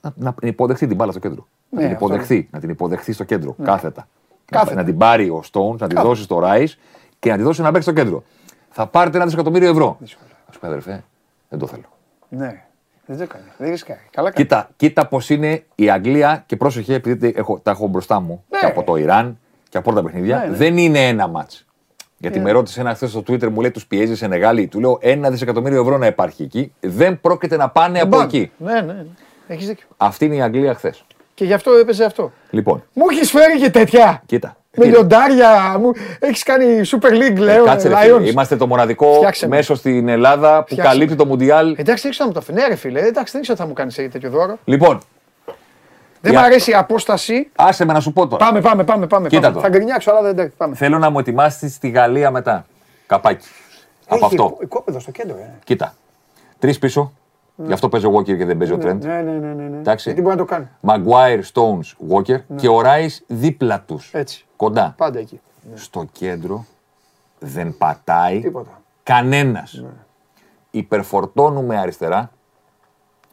Να, να υποδεχθεί την μπάλα στο κέντρο. Ναι, να την αυτό Ναι. υποδεχθεί, να την υποδεχθεί στο κέντρο, κάθετα. Κάθετα. Να, να την πάρει ο Stones, να τη δώσει στο Ράι και να τη δώσει να παίξει στο κέντρο. Θα πάρετε ένα δισεκατομμύριο ευρώ. Α πούμε, αδερφέ, δεν το θέλω. Ναι. Δεν το έκανε. Δεν ρίσκαρε. Καλά κάνει. Κοίτα, κοίτα πώς είναι η Αγγλία και πρόσεχε, επειδή έχω, τα έχω μπροστά μου Ναι. και από το Ιράν και από όλα τα παιχνίδια. Ναι, ναι. Δεν είναι ένα μάτς. Γιατί με ρώτησε ένα χθες στο Twitter, μου λέει: Τους πιέζει σε Νεγάλη. Του λέω: Ένα δισεκατομμύριο ευρώ να υπάρχει εκεί. Δεν πρόκειται να πάνε από Μπαμ. εκεί. Ναι, ναι. ναι. Έχεις δίκιο. Αυτή είναι η Αγγλία χθες. Και γι' αυτό έπαιζε αυτό. Λοιπόν, Μου έχεις φέρει και τέτοια. κοίτα. Με Κοίτα. λιοντάρια. Μου... Έχεις κάνει Super League, λέω. Κάτσε, ρε, Lions. φίλε. Είμαστε το μοναδικό Φτιάξε με. μέσο στην Ελλάδα που Φτιάξε καλύπτει με. το Μουντιάλ. Εντάξει, δεν ξέρω να μου το φέρει. Ναι, ρε φίλε. Εντάξει, δεν ξέρω τι θα μου κάνεις τέτοιο δώρο. Λοιπόν, Δεν Για- μου αρέσει η απόσταση. άσε με να σου πω τώρα. Πάμε, πάμε, πάμε. πάμε, Κοίτα πάμε. το. Θα γκρινιάξω, αλλά δεν εντάξει, πάμε. Θέλω να μου ετοιμάσεις τη Γαλλία μετά. Καπάκι. Από Έχει αυτό. κο- Κόπεδο στο κέντρο, ε. Κοίτα. Τρεις πίσω. Γι' αυτό παίζει ο Walker και δεν παίζει ο Trent. Ναι, ναι, ναι, ναι, ναι. Εντάξει. Γιατί μπορεί να το κάνει. Maguire, Stones, Walker και ο Rice δίπλα τους. Έτσι. Κοντά. Πάντα εκεί. Στο κέντρο δεν πατάει Τίποτα. κανένας. Υπερφορτώνουμε αριστερά.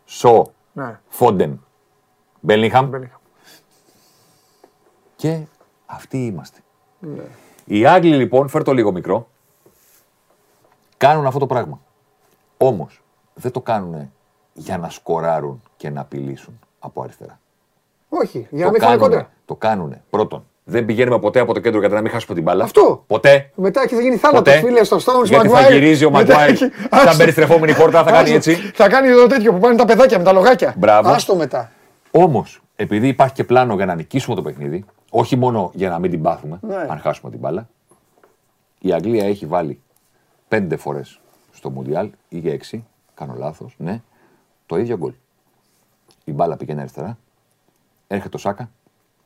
Σο, Ναι. Φόντεν, Μπέλιγχαμ Μπέλιγχαμ. και αυτοί είμαστε. Οι Άγγλοι λοιπόν, φέρ το λίγο μικρό, κάνουν αυτό το πράγμα. Όμως δεν το κάνουν για να σκοράρουν και να απειλήσουν από αριστερά. Όχι, για να το μην φάνε κάνουνε, κοντά. το κάνουνε. Πρώτον, δεν πηγαίνουμε ποτέ από το κέντρο για να μην χάσουμε την μπάλα. Αυτό. Ποτέ. Μετά και θα γίνει θάνατος, Ποτέ. φίλε, στο Stones Γιατί θα Maguire. γυρίζει ο Μετά Maguire έχει- σαν Άστο. περιστρεφόμενη πόρτα, θα κάνει Άστο. έτσι. Θα κάνει το τέτοιο που πάνε τα παιδάκια με τα λογάκια. Μπράβο. Άστο μετά. Όμως, επειδή υπάρχει και πλάνο για να νικήσουμε το παιχνίδι, όχι μόνο για να μην την πάθουμε, Ναι. αν χάσουμε την μπάλα, η Αγγλία έχει βάλει πέντε φορές στο Μουντιάλ ή για έξι, κάνω λάθος, ναι, το ίδιο γκολ. Η μπάλα πηγαίνει αριστερά, έρχεται ο Σάκα,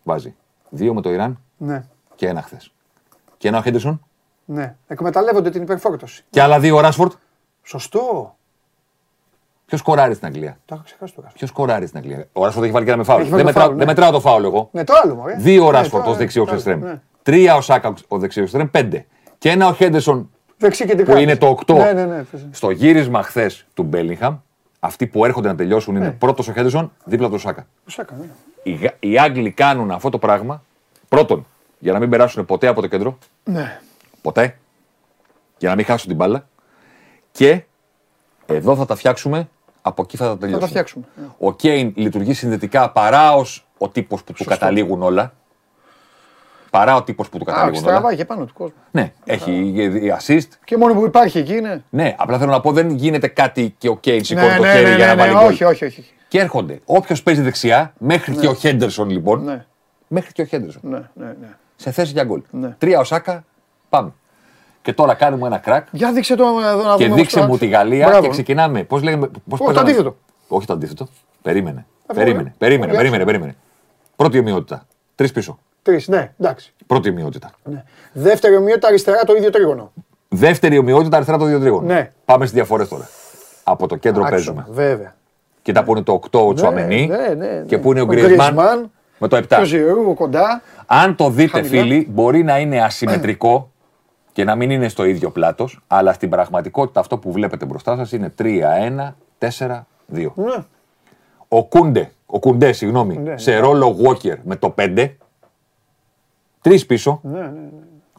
βάζει δύο με το Ιράν Ναι, και ένα χθες. Και ένα ο Χέντερσον ναι. Εκμεταλλεύονται την υπερφόρτωση. και άλλα δύο ο Ράσφορντ. Σωστό. Ποιος σκοράρει στην Αγγλία; Το είχα ξεχάσει το κάστο. Ποιος σκοράρει στην Αγγλία; Ο Ράσφορντ έχει βάλει και ένα με φάουλ. Έχει Δεν, βάλει το μετράω- φάουλ, δεν ναι. μετράω το φάουλ εγώ. Ναι, το άλλο μωρέ. Δύο ο Ναι, Ράσφορντ το- ως δεξιός το- εξτρέμ. ναι. Τρία ο Σάκα ως δεξιός εξτρέμ. Πέντε. Και ένα ο Χέντερσον Δεξί και που δεξί. είναι το 8. Ναι, ναι, ναι. φυσικά. Στο γύρισμα χθες του Μπέλιγχαμ, αυτοί που έρχονται να τελειώσουν είναι Ναι. πρώτος ο Χέντερσον, δίπλα του ο Σάκα. Πώς έκανε. Οι, Γα- οι Άγγλοι κάνουν αυτό το πράγμα πρώτον για να μην περάσουν ποτέ από το κέντρο. Ναι. Ποτέ. Για να μην χάσουν την μπάλα. Και εδώ θα τα φτιάξουμε, από εκεί θα τα τελειώσουμε. φτιάξουμε. Ο Κέιν λειτουργεί συνδετικά παρά ως ο τύπος που του καταλήγουν όλα. Παρά ο τύπος που του Α, καταλήγουν όλα. στραβάει και πάνω του κόσμου. Ναι, έχει η assist. Και μόνο που υπάρχει εκεί είναι. Ναι, απλά θέλω να πω δεν γίνεται κάτι και ο Κέιν σηκώνει Ναι, το ναι, χέρι ναι, για να ναι, βάλει ναι, γκολ. όχι, όχι, όχι. Και έρχονται. Όποιος παίζει δεξιά, μέχρι και ο Χέντερσον λοιπόν. Ναι, Μέχρι και ο Χέντερσον. ναι, ναι, ναι. Σε θέση για γκολ. Ναι. Τρία ο Σάκα, πάμε. Και τώρα κάνουμε ένα κρακ Για δείξε το εδώ να και δούμε δείξε πώς μου θα- τη Γαλλία Μπράβο. και ξεκινάμε. Πώς λέγαμε. Πώς το παίζαμε- αντίθετο. Όχι το αντίθετο. Περίμενε. Αυτό Περίμενε, είναι. περίμενε, Εντάξει. περίμενε, περίμενε. Πρώτη ομοιότητα. Τρεις πίσω. Τρεις, ναι, εντάξει. Πρώτη ομοιότητα. Ναι. Δεύτερη ομοιότητα αριστερά το ίδιο τρίγωνο. Δεύτερη ομοιότητα αριστερά το δύο τρίγωνο. Ναι. Πάμε στις διαφορές τώρα. Από το κέντρο Άξονα, παίζουμε. Βέβαια. Κοίτα που είναι το 8 ο Τσουαμενί ναι, ναι, ναι. και που είναι ο Ο Γκρισμάν Griezmann με το 7. Και ο Ζηρού κοντά. Αν το δείτε, Χαμηλά. φίλοι, μπορεί να είναι ασυμμετρικό και να μην είναι στο ίδιο πλάτος, αλλά στην πραγματικότητα αυτό που βλέπετε μπροστά σας είναι 3-1, 4-2. Ναι. Ο Κούντε, ο Κουντέ, συγγνώμη, Ναι, σε ρόλο Walker με το 5. Τρεις πίσω. Ναι, ναι, ναι.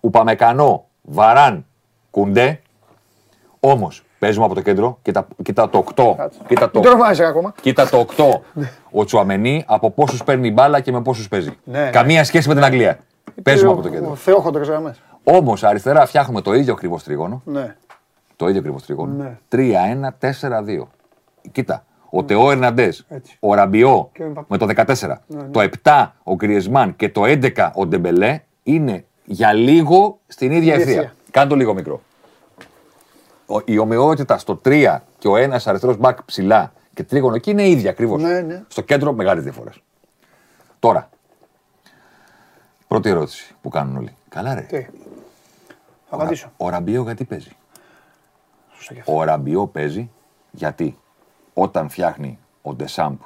Ουπαμεκανό, Βαράν, Κουντέ. Όμως παίζουμε από το κέντρο. Κοίτα, κοίτα το 8. Κάτσε. Κοίτα το, Μην τρομάζεις ακόμα. κοίτα το 8. ο Τσουαμενί από πόσους παίρνει μπάλα και με πόσους παίζει. Ναι. Καμία σχέση με την Αγγλία. Παίζουμε από το Ο κέντρο. Θεόχοντρος γραμμές. Όμως αριστερά φτιάχνουμε το ίδιο ακριβώς τρίγωνο. Ναι. Το ίδιο ακριβώς τρίγωνο. Ναι. 3-1-4-2. Κοίτα. Ο Τεό Ερναντές, Έτσι. ο Ραμπιό Και ο Εμπαπέ. με το 14, το 7 ο Γκριεσμάν και το 11 ο Ντεμπελέ είναι για λίγο στην ίδια Ίδια ευθεία. ευθεία. Κάνε το λίγο μικρό. Ο- Η ομοιότητα στο 3 και ο ένας αριστερός μπακ ψηλά και τρίγωνο εκεί είναι ίδια ακριβώς. Ναι, ναι. Στο κέντρο μεγάλες διαφορές. Τώρα, πρώτη ερώτηση που κάνουν όλοι. Καλά, ρε. Τι; Θα απαντήσω. Ο Ραμπιό γιατί παίζει; Σωστά και αυτό. Ο Ραμπιό παίζει γιατί; Όταν φτιάχνει ο Ντεσάμπ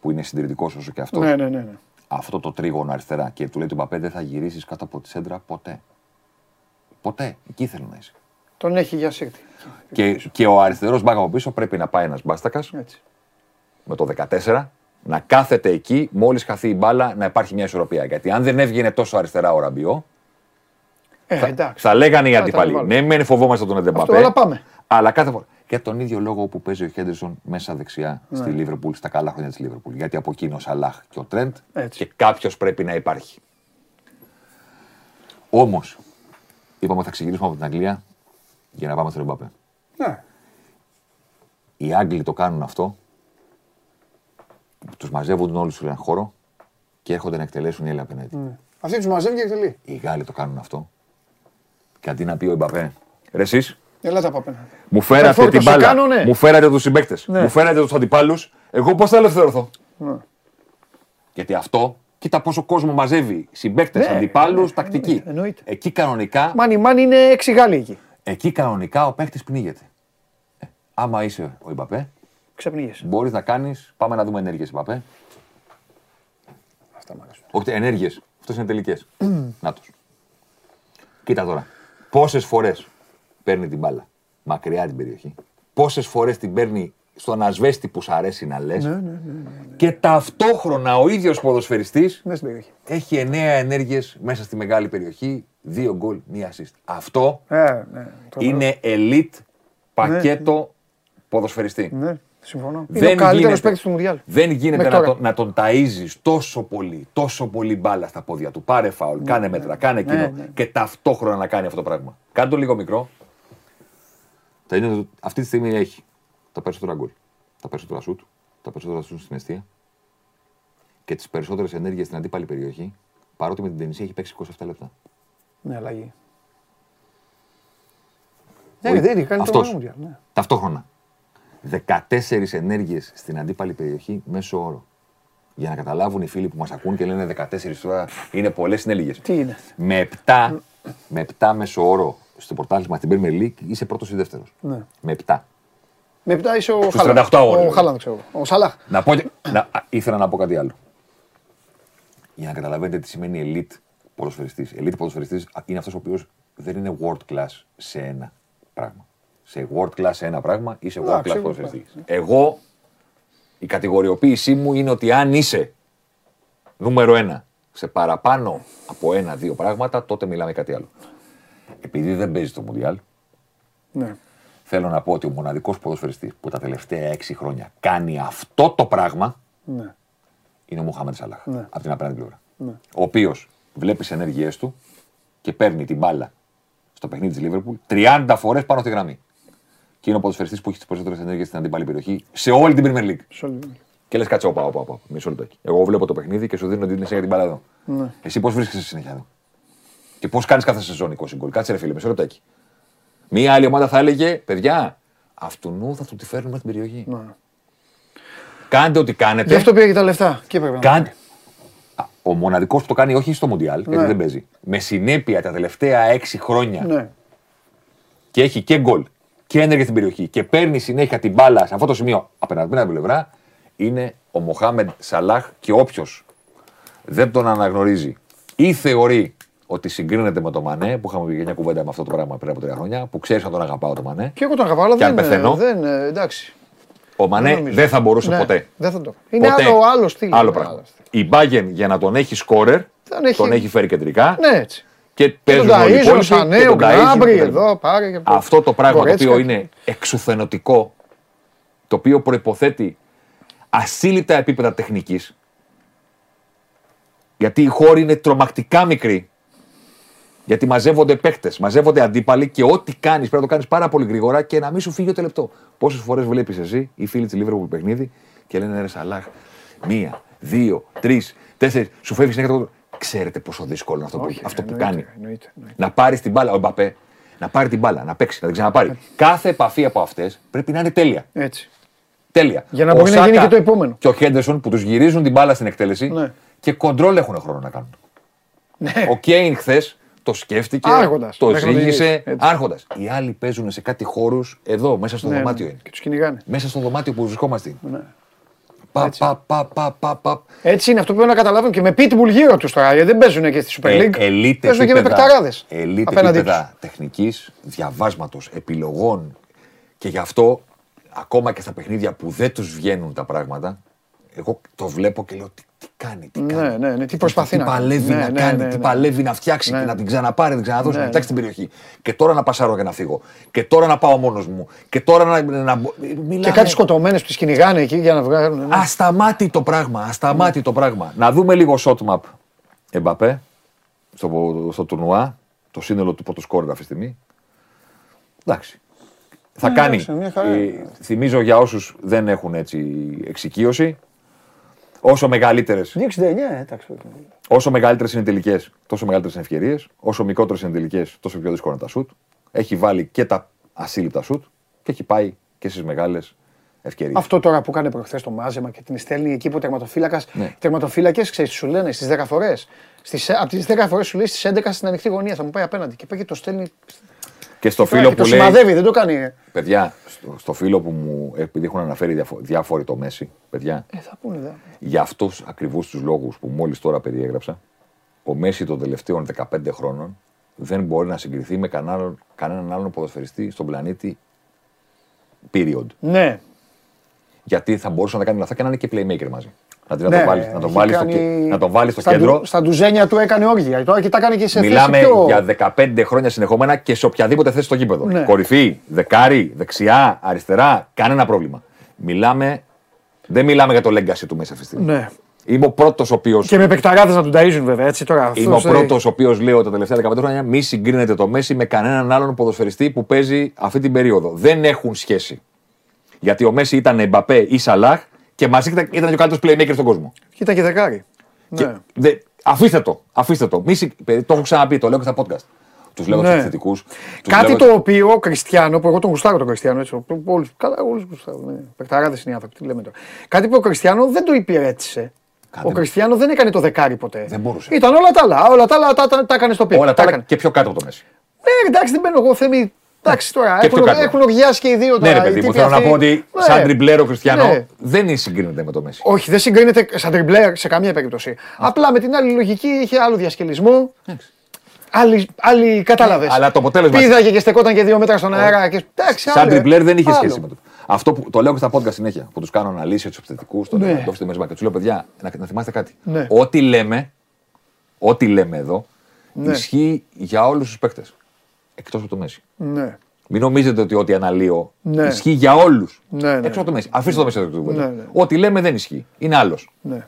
που είναι συντηρητικός όσο και αυτός, Ναι, ναι, ναι. ναι. αυτό το τρίγωνο αριστερά και του λέει του Μπαπέ δεν θα γυρίσεις κάτω από τη σέντρα ποτέ. Ποτέ. Εκεί θέλω να είσαι. Τον έχει για σύρτη. Και, και ο αριστερός μπακ από πίσω πρέπει να πάει ένας μπάστακας Έτσι. με το 14 να κάθεται εκεί, μόλις χαθεί η μπάλα, να υπάρχει μια ισορροπία. Γιατί αν δεν έβγαινε τόσο αριστερά ο Ραμπιό, Ε, εντάξει. θα λέγανε οι τα αντίπαλοι. βάλω. Ναι, μεν φοβόμαστε τον Εντεμπαπέ. Αυτό, αλλά πάμε. Αλλά κάθε φορά. Για τον ίδιο λόγο που παίζει ο Χέντερσον μέσα δεξιά Ναι. στη Λίβερπουλ, στα καλά χρόνια της Λίβερπουλ. Γιατί από εκεί είναι ο Σαλάχ και ο Τρέντ Έτσι. και κάποιος πρέπει να υπάρχει. Όμως, είπαμε θα ξεκινήσουμε από την Αγγλία για να πάμε στον Εμπαπέ. Ναι. Οι Άγγλοι το κάνουν αυτό. Τους μαζεύουν όλους σε έναν χώρο και έρχονται να εκτελέσουν οι Έλληνε απέναντι. ναι. Αυτή τους μαζεύει και εκτελεί. Οι Γάλλοι το κάνουν αυτό. Και αντί να πει ο Εμπαπέ, ρε εσείς, Έλα τα παπένα. μου φέρατε την Φόρτωση μπάλα, κάνουνε. μου φέρατε τους συμπαίκτες, Ναι. μου φέρατε τους αντιπάλους. Εγώ πώς θα ελευθερωθώ; Ναι. Γιατί αυτό, κοίτα πόσο κόσμο μαζεύει. Συμπαίκτες, Ναι, αντιπάλους, ναι, τακτική. εννοείται, εννοείται. Εκεί κανονικά, Μάνι μάνι είναι έξι Γάλλοι εκεί. εκεί κανονικά ο παίχτη πνίγεται. Ε, άμα είσαι ο Ιμπαπέ, Ξεπνίγεσαι. Μπορείς να κάνεις. Πάμε να δούμε ενέργειες, Μπαπέ. Αυτά μ' αρέσουν. Όχι ενέργειες. Αυτό είναι τελικές. Να τους. Κοίτα τώρα. Πόσες φορές παίρνει την μπάλα μακριά την περιοχή. Πόσες φορές την παίρνει στον ασβέστη που σ' αρέσει να λες. Ναι, ναι, ναι, Και ταυτόχρονα ο ίδιος ποδοσφαιριστής Μέσα στην περιοχή. έχει εννέα ενέργειες μέσα στη μεγάλη περιοχή. Δύο γκολ, μία assist. Αυτό Ε, ναι. τρομερό. είναι elite πακέτο ποδοσφαιριστή. Ναι, συμφωνώ. Δεν είναι ο καλύτερος γίνεται. παίκτης του Μουντιάλ. Δεν γίνεται Μέχρι να, τώρα. τον- να τον ταΐζεις τόσο πολύ, τόσο πολύ μπάλα στα πόδια του. Πάρε φάουλ, κάνε μέτρα, κάνε εκείνο Ναι, ναι. και ταυτόχρονα να κάνει αυτό το πράγμα. Κάνε το λίγο μικρό. Τα είναι, αυτή τη στιγμή έχει τα περισσότερα γκολ, τα περισσότερα σουτ, τα περισσότερα σουτ στην αιστεία και τις περισσότερες ενέργειες στην αντίπαλη περιοχή. Παρότι με την Τενισία έχει παίξει 27 λεπτά. Ναι, αλλαγή. Ναι, δεν είναι, κάνει το Αυτός. Μουντιάλ. Ναι. Ταυτόχρονα. 14 ενέργειες στην αντίπαλη περιοχή μέσω όρο. Για να καταλάβουν οι φίλοι που μας ακούν και λένε 14 τώρα είναι πολλές συνέλεγε. Τι είναι; Με 7, με 7 μέσω όρο στο πρωτάθλημα στην Premier League είσαι πρώτος ή δεύτερος. Ναι. Με 7. Με επτά είσαι ο Στους Χάλαντ. 38 αγώνες. Ο Χάλαντ, ξέρω. εγώ. Ο Σαλάχ. Να πω, και- να, α, ήθελα να πω κάτι άλλο. Για να καταλαβαίνετε τι σημαίνει elite ποδοσφαιριστής. Elite ποδοσφαιριστής είναι αυτός ο οποίος δεν είναι world class σε ένα πράγμα. Σε world class σε ένα πράγμα είσαι world Εντάξει, class εγώ ποδοσφαιριστής. Εγώ, η κατηγοριοποίησή μου είναι ότι αν είσαι νούμερο ένα σε παραπάνω από ένα-δύο πράγματα, τότε μιλάμε κάτι άλλο. Επειδή δεν παίζει το Μουντιάλ, Ναι. θέλω να πω ότι ο μοναδικός ποδοσφαιριστής που τα τελευταία έξι χρόνια κάνει αυτό το πράγμα Ναι. είναι ο Μουχάμεντ Σαλάχ. Ναι. Από την απέναντι πλευρά. Ο οποίος βλέπεις τι ενέργειές του και παίρνει την μπάλα στο παιχνίδι της Λίβερπουλ 30 φορές πάνω στη γραμμή. Και είναι ο ποδοσφαιριστής που έχει τις περισσότερες ενέργειες στην αντίπαλη περιοχή σε όλη την Premier League. Σε όλη- Και λες, κάτσε, όπα, όπα, όπα. Μισό λεπτάκι. Εγώ βλέπω το παιχνίδι και σου δίνω την για την μπάλα εδώ. Ναι. Εσύ πώς βρίσκεσαι συνέχεια εδώ; Και πώς κάνεις κάθε σεζόν 20 γκολ. Κάτσε, ρε φίλε, μισό λεπτάκι. Μία άλλη ομάδα θα έλεγε, παιδιά, αυτού νου θα του τη φέρνουμε στην περιοχή. Ναι. Κάντε ό,τι κάνετε. Γι' αυτό πήγε και τα λεφτά. Και έπρεπε να Κάντε. Α, Ο μοναδικός που το κάνει όχι στο Μουντιάλ, γιατί Ναι. δεν παίζει. Με συνέπεια τα τελευταία έξι χρόνια Ναι. και έχει και γκολ και ένεργε στην περιοχή και παίρνει συνέχεια την μπάλα σε αυτό το σημείο απέναντι από την πλευρά, είναι ο Μοχάμεντ Σαλάχ και όποιος δεν τον αναγνωρίζει ή θεωρεί ότι συγκρίνεται με τον Μανέ, που είχαμε πει μια κουβέντα με αυτό το πράγμα πριν από τρία χρόνια, που ξέρεις να τον αγαπάω τον Μανέ. Και εγώ τον αγαπάω, αλλά Και αν δεν, πεθαίνω; δεν, ε, εντάξει. Ο Μανέ Δεν δεν, νομίζω. θα μπορούσε Ναι, ποτέ. Δεν θα το. Είναι Ποτέ. άλλο, άλλο στυλ. Άλλο είναι πράγμα. άλλο στυλ. Η Μπάγκεν για να τον έχει σκόρερ, Τον έχει- τον έχει φέρει κεντρικά Ναι, έτσι. και Και τον παίζουν όλοι οι ταΐζουν, ο υπόλοιποι Σανέ, και ο τον ταΐζουν Γκνάμπρι, κτλ. εδώ, πάρε και Αυτό το πράγμα το Γκορέτσκα. οποίο είναι εξουθενωτικό, το οποίο προποθέτει ασύλληπτα επίπεδα τεχνικής. Γιατί οι χώροι είναι τρομακτικά μικροί. Γιατί μαζεύονται παίχτες, μαζεύονται αντίπαλοι και ό,τι κάνεις πρέπει να το κάνεις πάρα πολύ γρήγορα και να μην σου φύγει ούτε λεπτό. Πόσες φορές βλέπεις εσύ οι φίλοι της Λίβερπουλ παιχνίδι και λένε ρε Σαλάχ, μία, δύο, τρεις, τέσσερις, σου φεύγει συνέχεια το. Ξέρετε πόσο δύσκολο είναι αυτό, που, Όχι, αυτό που εννοείται, κάνει. εννοείται, εννοείται. Να πάρεις την μπάλα, ο Μπαπέ, να πάρει την μπάλα, να παίξει, να την ξαναπάρει. Κάθε επαφή από αυτές πρέπει να είναι τέλεια. Έτσι. Τέλεια. Για να Ο μπορεί να γίνει Σάκα και το επόμενο. Και ο Χέντερσον που τους γυρίζουν την μπάλα στην εκτέλεση Ναι. και κοντρόλ έχουν χρόνο να κάνουν. Ναι. Ο Κέιν χθες το σκέφτηκε, Άρχοντας. το Μέχρι να το ζήγησε γυρίσει. Έτσι. άρχοντας. Οι άλλοι παίζουν σε κάτι χώρους εδώ, μέσα στο Ναι, δωμάτιο ναι. είναι. Και τους κυνηγάνε. Μέσα στο δωμάτιο που βρισκόμαστε. Ναι. Πα, Έτσι. πα, πα, πα, πα, πα. Έτσι είναι αυτό που πρέπει να καταλάβουν και με pitbull γύρω τους τώρα. Γιατί δεν παίζουν και στη Super Ε, League. elite παίζουν και με επίπεδα- παικταράδε. elite απέναντί επίπεδα τεχνικής, διαβάσματος, επιλογών και γι' αυτό ακόμα και στα παιχνίδια που δεν τους βγαίνουν τα πράγματα, εγώ το βλέπω και λέω τι, τι κάνει, τι Ναι, κάνει. ναι, ναι, τι προσπαθεί τι να κάνει. παλεύει Ναι, να ναι, κάνει, ναι, τι ναι. παλεύει να φτιάξει Ναι. και να την ξαναπάρει, να την ξαναδώσει, Ναι, να ναι. φτιάξει την περιοχή. Και τώρα να πασάρω και να φύγω. Και τώρα να πάω μόνος μου. Και τώρα να. να μπο- Και μιλάμε- κάτι σκοτωμένες που τι κυνηγάνε εκεί για να βγάλουν. ναι. Ασταμάτητο πράγμα, ασταμάτητο πράγμα. Να δούμε λίγο shot map Εμπαπέ στο, στο τουρνουά, το σύνολο του πρώτου σκόρ αυτή τη στιγμή. Εντάξει. Θα Ναι, κάνει. εντάξει, μια χαρά ε, είναι. θυμίζω για όσους δεν έχουν έτσι εξοικείωση, όσο μεγαλύτερες 2,69, εντάξει. Όσο μεγαλύτερες είναι οι τελικές, τόσο μεγαλύτερες είναι ευκαιρίες. Όσο μικρότερες είναι οι τελικές, τόσο πιο δύσκολο είναι τα σουτ. Έχει βάλει και τα ασύλληπτα σουτ και έχει πάει και στις μεγάλες ευκαιρίες. Αυτό τώρα που έκανε προχθές το μάζεμα και την στέλνει εκεί που ο τερματοφύλακα. Ναι. Τερματοφύλακες, ξέρεις, σου λένε στις 10 φορές. Από τις 10 φορές σου λέει στις 11 στην ανοιχτή γωνία θα μου πάει απέναντι. Και πήγε το στέλνει. Και στο Τώρα, φίλο και που το λέει. σημαδεύει, δεν το κάνει. Ε, Παιδιά, στο, στο φίλο που μου. επειδή έχουν αναφέρει διαφο- διάφοροι το Μέση, παιδιά, Ε, θα πούνε, δε. για αυτούς ακριβώ τους λόγους που μόλις τώρα περιέγραψα, ο Μέση των τελευταίων 15 χρόνων δεν μπορεί να συγκριθεί με κανέναν, κανέναν άλλον ποδοσφαιριστή στον πλανήτη. Period. Ναι, Γιατί θα μπορούσε να κάνει λαθά και να είναι και playmaker μαζί. Να, να, ναι. τον βάλει, να τον έχει βάλεις στο, κάνει- κε- να τον βάλεις στο στα κέντρο. ντου- Στα ντουζένια του έκανε όργια. Τώρα και τα κάνει και σε Μιλάμε θέση πιο... για 15 χρόνια συνεχόμενα και σε οποιαδήποτε θέση στο γήπεδο. Ναι. Κορυφή, δεκάρι, δεξιά, αριστερά, κανένα πρόβλημα. Μιλάμε, δεν μιλάμε για το legacy του μέσα αυτή τη στιγμή. Ναι. Είμαι ο πρώτος ο οποίο. Και με παικταράδες να τον ταΐζουν βέβαια, έτσι τώρα. Είμαι ο αυτός, ε, πρώτος ο οποίος λέω τα τελευταία 15 χρόνια μη συγκρίνεται το Μέση με κανέναν άλλον ποδοσφαιριστή που παίζει αυτή την περίοδο. Δεν έχουν σχέση. Γιατί ο Μέση ήταν Εμπαπέ ή Σαλάχ και μαζί ήταν, ήταν και ο καλύτερος playmaker στον κόσμο. Κοίτα και δεκάρι. Και Ναι. δε, αφήστε το. Αφήστε το. Μη, συ- παιδί, το έχω ξαναπεί, το λέω και στα podcast. Τους λέω Ναι. τους επιθετικούς. Κάτι το οποίο ο Κριστιανό, που εγώ τον γουστάρω τον Κριστιανό, έτσι, όλους, καλά, όλους γουστάρω, ναι. Παικταράδες είναι οι άνθρωποι, τι λέμε τώρα. Κάτι που ο Κριστιανό δεν το υπηρέτησε. Κάντε- Ο Κριστιανό δεν έκανε το δεκάρι ποτέ. Δεν μπορούσε. Ήταν όλα τα άλλα. Όλα τα άλλα τα, τα, τα έκανε στο πίσω. Όλα τα άλλα και πιο κάτω από το Μέση. Ναι, εντάξει, δεν μπαίνω εγώ θέμη. Εντάξει τώρα, Και έχουν, πιο κάτω. έχουν οργιάσει και οι δύο τώρα. Ναι, ρε οι παιδί μου, τύποι θέλω να αυτοί. πω ότι Ναι. σαν τριμπλέρο Χριστιανό Ναι. δεν συγκρίνεται με το Μέση. Όχι, δεν συγκρίνεται σαν τριμπλέρ σε καμία περίπτωση. Απλά με την άλλη λογική είχε άλλο διασκελισμό. Άλλη, άλλη κατάλαβες. Αλλά το αποτέλεσμα- Πήδαγε και στεκόταν και δύο μέτρα στον αέρα. Και... Εντάξει, Σαν άλλο, ε. τριμπλέρ δεν είχε Άλλο. σχέση με το. Αυτό που το λέω και στα podcast συνέχεια, που τους κάνω αναλύσεις τους επιθετικούς, τον Ναι. Λεβαντόφσκι, τον και του λέω παιδιά, να, να θυμάστε κάτι. Ναι. Ό,τι λέμε, ό,τι λέμε εδώ, Ναι. ισχύει για όλους τους παίκτες. Εκτός από το Μέση. Ναι. Μην νομίζετε ότι ό,τι αναλύω Ναι. ισχύει για όλους. Ναι, ναι. Έξω από το Μέση. Αφήστε το Μέση εδώ του Ναι, ναι. Ό,τι λέμε δεν ισχύει. Είναι άλλος. ναι.